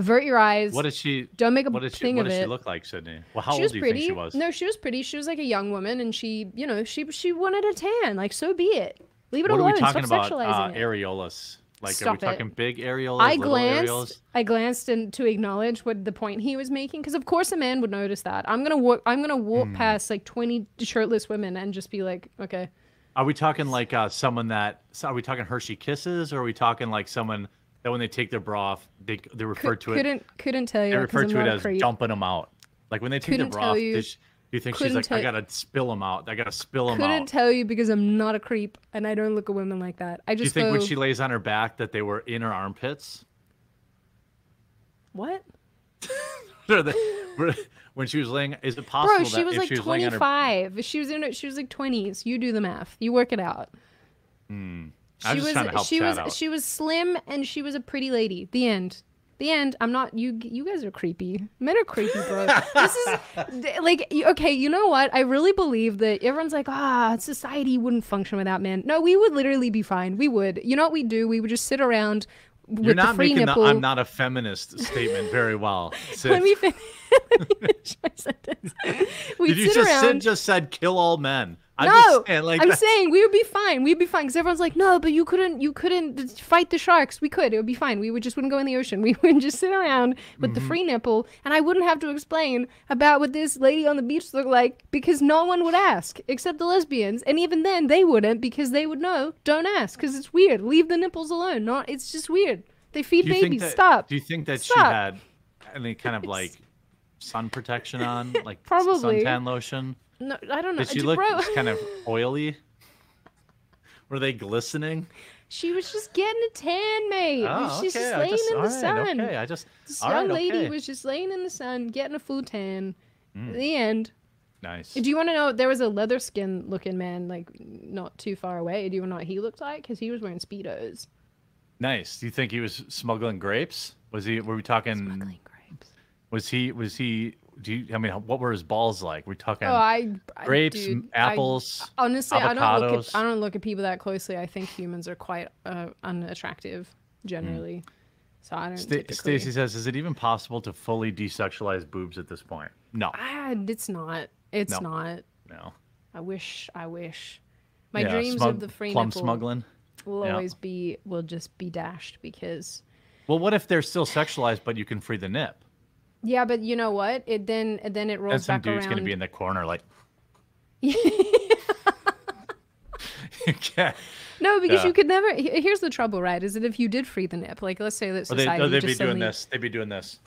avert your eyes what did she? don't make a What did she? thing What of did she it look like, Sydney? Well, how she old was do you pretty think she was? no she was pretty she was like a young woman and she you know she she wanted a tan like so be it leave it what are alone we talking stop about? Uh, areolas. Like, Stop are it. we talking big areolas? I glanced. areolas? I glanced in to acknowledge what the point he was making, because of course a man would notice that. I'm gonna walk. I'm gonna walk Hmm. past like 20 shirtless women and just be like, okay, Are we talking like uh, someone that? Are we talking Hershey Kisses, or are we talking like someone that when they take their bra off, they they refer Cou- to it? couldn't couldn't tell you. They refer to it as creep. dumping them out. Like when they take their Couldn't bra off, you- she- you think she's couldn't like, I gotta spill them out. I gotta spill them out. I Couldn't tell you because I'm not a creep and I don't look at women like that. I just. do you think go, when she lays on her back that they were in her armpits? what? When she was laying, is it possible Bro, that she was like she was laying on her 25. She was in. She was like 20s. You do the math. You work it out. Hmm. She I was to help she was out. she was slim and she was a pretty lady. The end. The end. I'm not you. You guys are creepy. Men are creepy, bro. this is like okay. You know what? I really believe that everyone's like, ah, society wouldn't function without men. No, we would literally be fine. We would. You know what we do? We would just sit around with You're the not free making nipple. the "I'm not a feminist" statement very well. Let me finish. Let me finish my sentence. We Did you sit just around. Sid just said kill all men? I'm no, saying, like I'm saying we would be fine. We'd be fine because everyone's like, no, but you couldn't, you couldn't fight the sharks. We could. It would be fine. We would just wouldn't go in the ocean. We would just sit around with Mm-hmm. the free nipple, and I wouldn't have to explain about what this lady on the beach looked like because no one would ask except the lesbians, and even then they wouldn't because they would know. Don't ask because it's weird. Leave the nipples alone. Not. It's just weird. They feed Do babies. that- Stop. Do you think that she had any kind of like sun protection on, like Probably. suntan lotion? No, I don't know. Did she look bro. kind of oily? Were they glistening? She was just getting a tan, mate. Oh, She's okay. just laying just, in the right, sun. Okay, I just This young right, lady okay. was just laying in the sun, getting a full tan. Mm. The end. nice. Do you want to know? There was a leather skin looking man, like not too far away. Do you want to know what he looked like? Because he was wearing speedos. Nice. Do you think he was smuggling grapes? Was he? Were we talking? Smuggling grapes. Was he? Was he? Do you? I mean, what were his balls like? We're talking Oh, I I- grapes, dude, m- I- apples. honestly, I don't look at I don't look at people that closely. I think humans are quite uh, unattractive generally. So I don't. Typically- Stacy says, "Is it even possible to fully desexualize boobs at this point?" No, Ah, it's not. It's No. not. no. I wish. I wish. My Yeah, dreams smug- of the free plum nipple smuggling. will Yeah. always be will just be dashed because Well, what if they're still sexualized, but you can free the nip? Yeah, but you know what? It then then it rolls And some back dude's around. gonna be in the corner like, can't. no, because Yeah. you could never. Here's the trouble, right? Is that if you did free the nip, like let's say that Or they, oh, society or they'd be doing suddenly, this. They'd be doing this.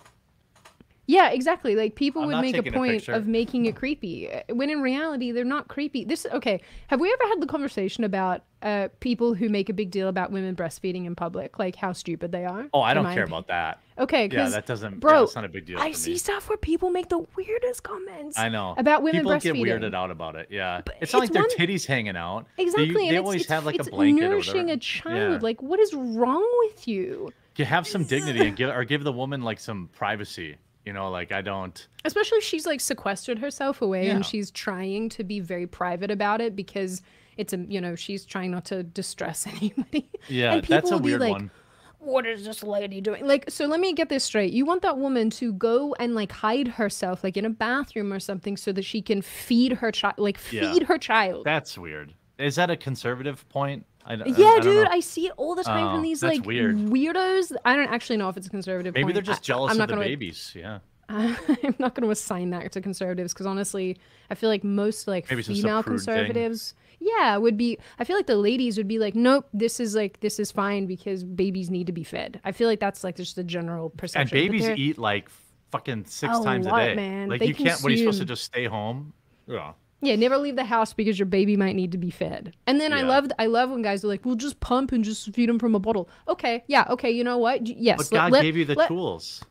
Yeah, exactly. Like people I'm would make a taking a point of making it creepy, when in reality they're not creepy. This okay? Have we ever had the conversation about uh, people who make a big deal about women breastfeeding in public, like how stupid they are? Oh, I don't care opinion? about that. Okay, Yeah, that doesn't. bro, yeah, it's not a big deal. I see me. stuff where people make the weirdest comments. I know about women breastfeeding. People get weirded out about it. Yeah, it's not like it's their one- titties hanging out. Exactly, They, and always it's, have like it's a blanket or nourishing a child. Yeah. Like, what is wrong with you? You have some dignity and give or give the woman like some privacy. You know, like I don't. Especially if she's like sequestered herself away Yeah. and she's trying to be very private about it because it's a you know she's trying not to distress anybody. Yeah, and that's people a will be weird like, one. What is this lady doing? Like, so let me get this straight. You want that woman to go and like hide herself, like in a bathroom or something, so that she can feed her child, like Yeah. feed her child. That's weird. Is that a conservative point? I, I- yeah, I dude, know. I see it all the time Oh, from these like weird. weirdos. I don't actually know if it's a conservative. Maybe point. they're just jealous I'm of the gonna, babies. Yeah. I'm not going to assign that to conservatives because honestly, I feel like most like Maybe it's just a female prude thing. conservatives, yeah, would be. I feel like the ladies would be like, nope, this is like this is fine because babies need to be fed. I feel like that's like just the general perception. And babies eat like fucking six A times lot, a day. man. Like They you can't. What are you supposed to just stay home? Yeah. Yeah, never leave the house because your baby might need to be fed. And then I love I love when guys are like, "We'll just pump and just feed them from a bottle." Okay, yeah, okay. You know what? Yes, But God let- gave you the let- tools.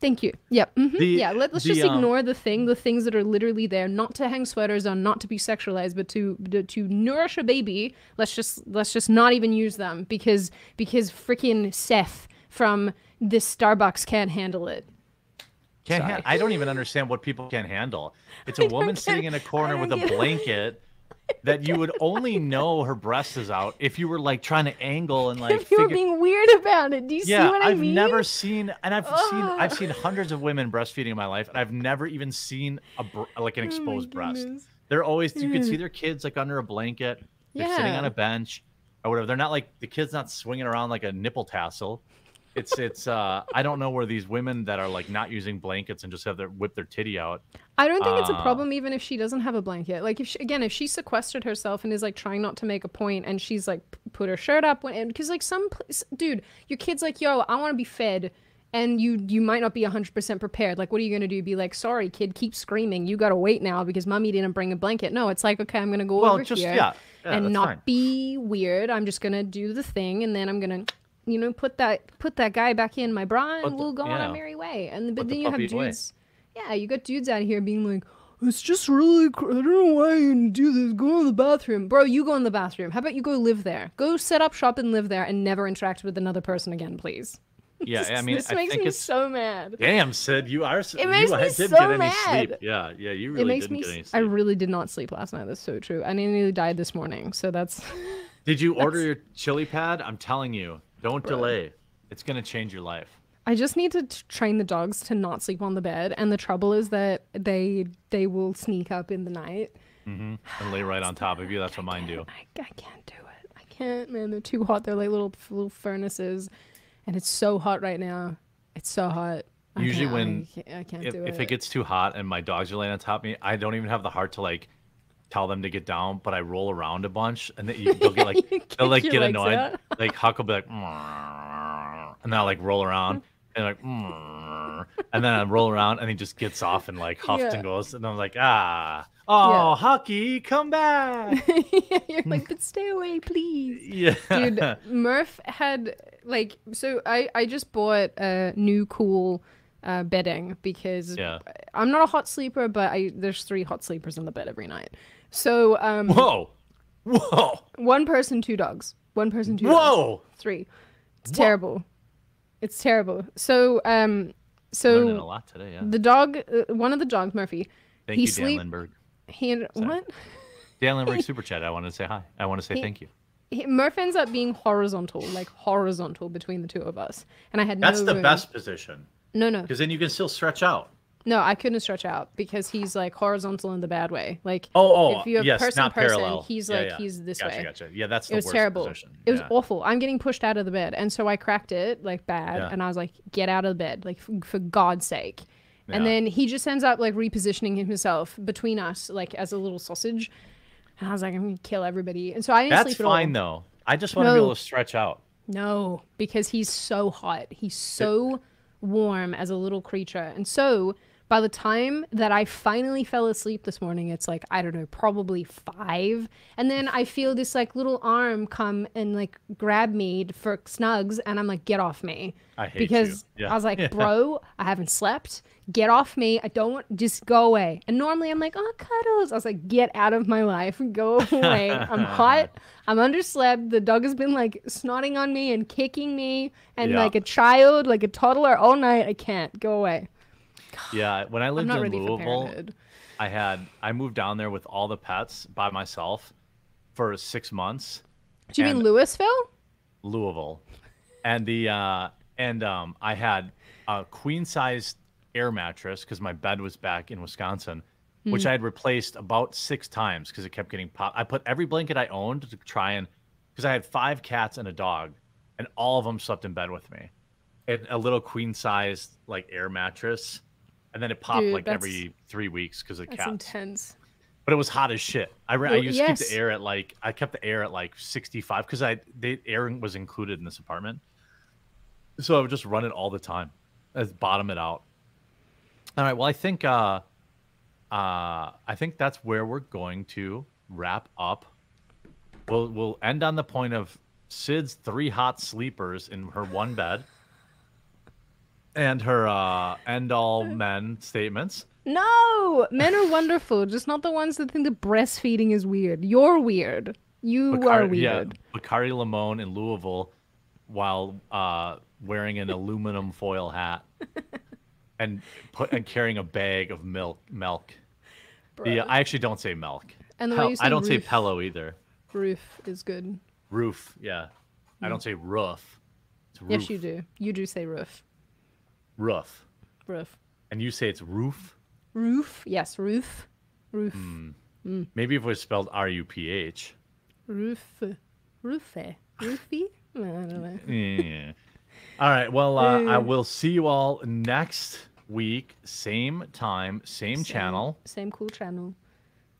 Thank you. Yep. mhm, The- yeah. Let, let's the, just um, ignore the thing, the things that are literally there, not to hang sweaters on, not to be sexualized, but to to, to nourish a baby. Let's just let's just not even use them because because freaking Seth from this Starbucks can't handle it. Can't han- I don't even understand what people can handle. It's a woman get sitting in a corner with a blanket that you would only know her breast is out if you were like trying to angle and like If you were being weird about it, do you yeah, see what I mean? I've never seen, and I've seen, I've seen hundreds of women breastfeeding in my life, and I've never even seen a br- like an Oh exposed breast. They're always you can see Mm. their kids like under a blanket. They're sitting on a bench or whatever. They're not like the kid's not swinging around like a nipple tassel. It's it's uh I don't know where these women that are like not using blankets and just have their whip their titty out. I don't think it's a Ah. problem even if she doesn't have a blanket. Like if she, again, if she sequestered herself and is like trying not to make a point, and she's like put her shirt up when, because like some pl- s- dude, your kid's like, yo, I want to be fed, and you you might not be hundred percent prepared. Like, what are you gonna do? Be like, sorry, kid, keep screaming. You gotta wait now because mommy didn't bring a blanket. No, it's like, okay, I'm gonna go Well, over just here yeah, yeah and not fine. be weird. I'm just gonna do the thing, and then I'm gonna. You know, put that put that guy back in my bra, and Put we'll go on yeah. our merry way. And but Put then the you have away. dudes, yeah, you got dudes out here being like, it's just really, cr- I don't know why you do this. Go in the bathroom. Bro, you go in the bathroom. How about you go live there? Go set up shop and live there and never interact with another person again, please. Yeah, I mean, this I makes think me it's so mad. damn, Sid, you are. It makes you me didn't so get any mad. sleep. Yeah, yeah, you really it makes didn't me. get any s- I sleep. really did not sleep last night. That's so true. And I nearly died this morning. So that's. Did you order your chili pad? I'm telling you, don't delay. It's gonna change your life. I just need to t- train the dogs to not sleep on the bed. And the trouble is that they they will sneak up in the night. hmm And lay right on top of you. That's what mine do. I, I can't do it. I can't, man. They're too hot. They're like little little furnaces, and it's so hot right now. It's so hot. I Usually can't- when- I can't, I can't If, do if it. it gets too hot and my dogs are laying on top of me, I don't even have the heart to like tell them to get down, but I roll around a bunch and then they'll get like they'll like get annoyed. Like Huck will be like, and then I'll like roll around and like, and then I roll around and he just gets off and like huffs Yeah. and goes, and I'm like, ah, oh, Hucky, come back. You're like, but stay away, please. yeah, Dude, Murph had like so I I just bought a new cool uh, bedding because Yeah. I'm not a hot sleeper, but I there's three hot sleepers in the bed every night. So um, Whoa, whoa, one person, two dogs. One person, two dogs. whoa. Three. It's Wha- terrible. It's terrible. So um, Learning a so lot today. Yeah. the dog, uh, one of the dogs, Murphy, Thank he you, sleep- Dan Lindbergh. he had, Sorry. what? Dan Lindbergh super chat. I want to say hi. I want to say He- thank you. He, Murph ends up being horizontal, like horizontal between the two of us, and I had no. That's no the room. best position No, no, because then you can still stretch out. No. I couldn't stretch out because he's like horizontal in the bad way. Like Oh, oh, if you have yes, person not person, parallel. he's Yeah, like yeah. he's this gotcha, way. Gotcha. Yeah, that's the It was worst terrible. position. It was awful. I'm getting pushed out of the bed, and so I cracked it like bad, and I was like, "Get out of the bed, like f- for God's sake!" And then he just ends up like repositioning himself between us, like as a little sausage. And I was like, "I'm gonna kill everybody," and so I didn't That's sleep at all. fine though. I just want to be able to stretch out. No, because he's so hot. He's so warm as a little creature. And so by the time that I finally fell asleep this morning, it's like, I don't know, probably five. And then I feel this like little arm come and like grab me for snugs. And I'm like, get off me. I hate because you. Yeah. I was like, Yeah. bro, I haven't slept. Get off me. I don't want, just go away. And normally I'm like, oh, cuddles. I was like, get out of my life. Go away. I'm hot. I'm underslept. The dog has been like snotting on me and kicking me and Yeah. like a child, like a toddler all night. I can't. Go away. Yeah, when I lived in Louisville. I had I moved down there with all the pets by myself for six months. Do you mean Louisville? Louisville, and the uh, and um, I had a queen size air mattress because my bed was back in Wisconsin, which I had replaced about six times because it kept getting popped. I put every blanket I owned to try and because I had five cats and a dog, and all of them slept in bed with me. And a little queen size like air mattress, and then it popped Dude, like every three weeks because of That's intense. But it was hot as shit. I, re- I Well, used to keep the air at like I kept the air at like 65 because I the air was included in this apartment. So I would just run it all the time, as bottom it out. All right. Well, I think uh, uh, I think that's where we're going to wrap up. We'll we'll end on the point of Sid's three hot sleepers in her one bed, and her uh, end all men statements. No, men are wonderful, just not the ones that think that breastfeeding is weird. You're weird. You are weird. Yeah, Bacardi Limon in Louisville while uh, wearing an aluminum foil hat and put and carrying a bag of milk. Milk. Yeah, I actually don't say milk. And Pel- I don't say pillow either. Roof is good. Roof. Yeah, I don't say roof. Roof. Yes, you do. You do say roof. Roof. Roof. And you say it's roof. Roof. Yes, roof. Roof. Hmm. Maybe if it was spelled R U P H. Roof. Roofy. Roofy? I don't know. Yeah. All right. Well, uh, I will see you all next week, same time, same, Same- channel. Same cool channel.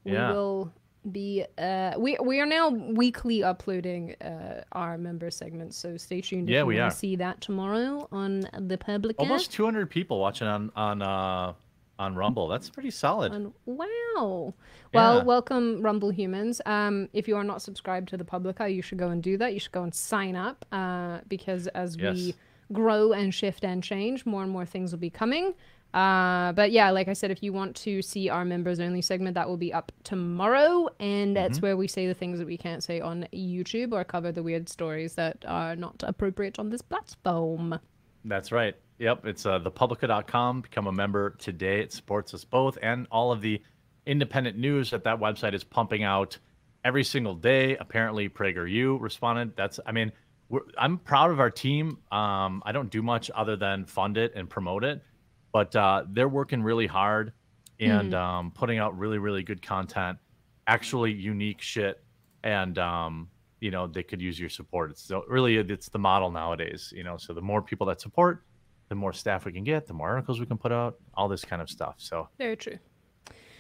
We Yeah. will be uh we we are now weekly uploading uh our member segments, so stay tuned Yeah, we are. see that tomorrow on the public Almost 200 people watching on on uh on Rumble. That's pretty solid. on wow. Well, Yeah. welcome Rumble humans. Um if you are not subscribed to the Publica, you should go and do that. You should go and sign up uh because as we grow and shift and change, more and more things will be coming. Uh, but yeah, like I said, if you want to see our members only segment, that will be up tomorrow, and that's Mm-hmm. where we say the things that we can't say on YouTube or cover the weird stories that are not appropriate on this platform. That's right. Yep. It's uh, thepublica.com. Become a member today. It supports us both and all of the independent news that that website is pumping out every single day. Apparently, PragerU responded. That's, I mean, we're, I'm proud of our team. Um, I don't do much other than fund it and promote it, but uh, they're working really hard and um, putting out really, really good content, actually unique shit. And, um, you know, they could use your support. It's so really, it's the model nowadays, you know, so the more people that support, the more staff we can get, the more articles we can put out, all this kind of stuff. So Very true.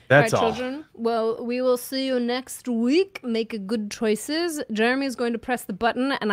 that's all all. right, children. Well, we will see you next week. Make good choices. Jeremy is going to press the button, and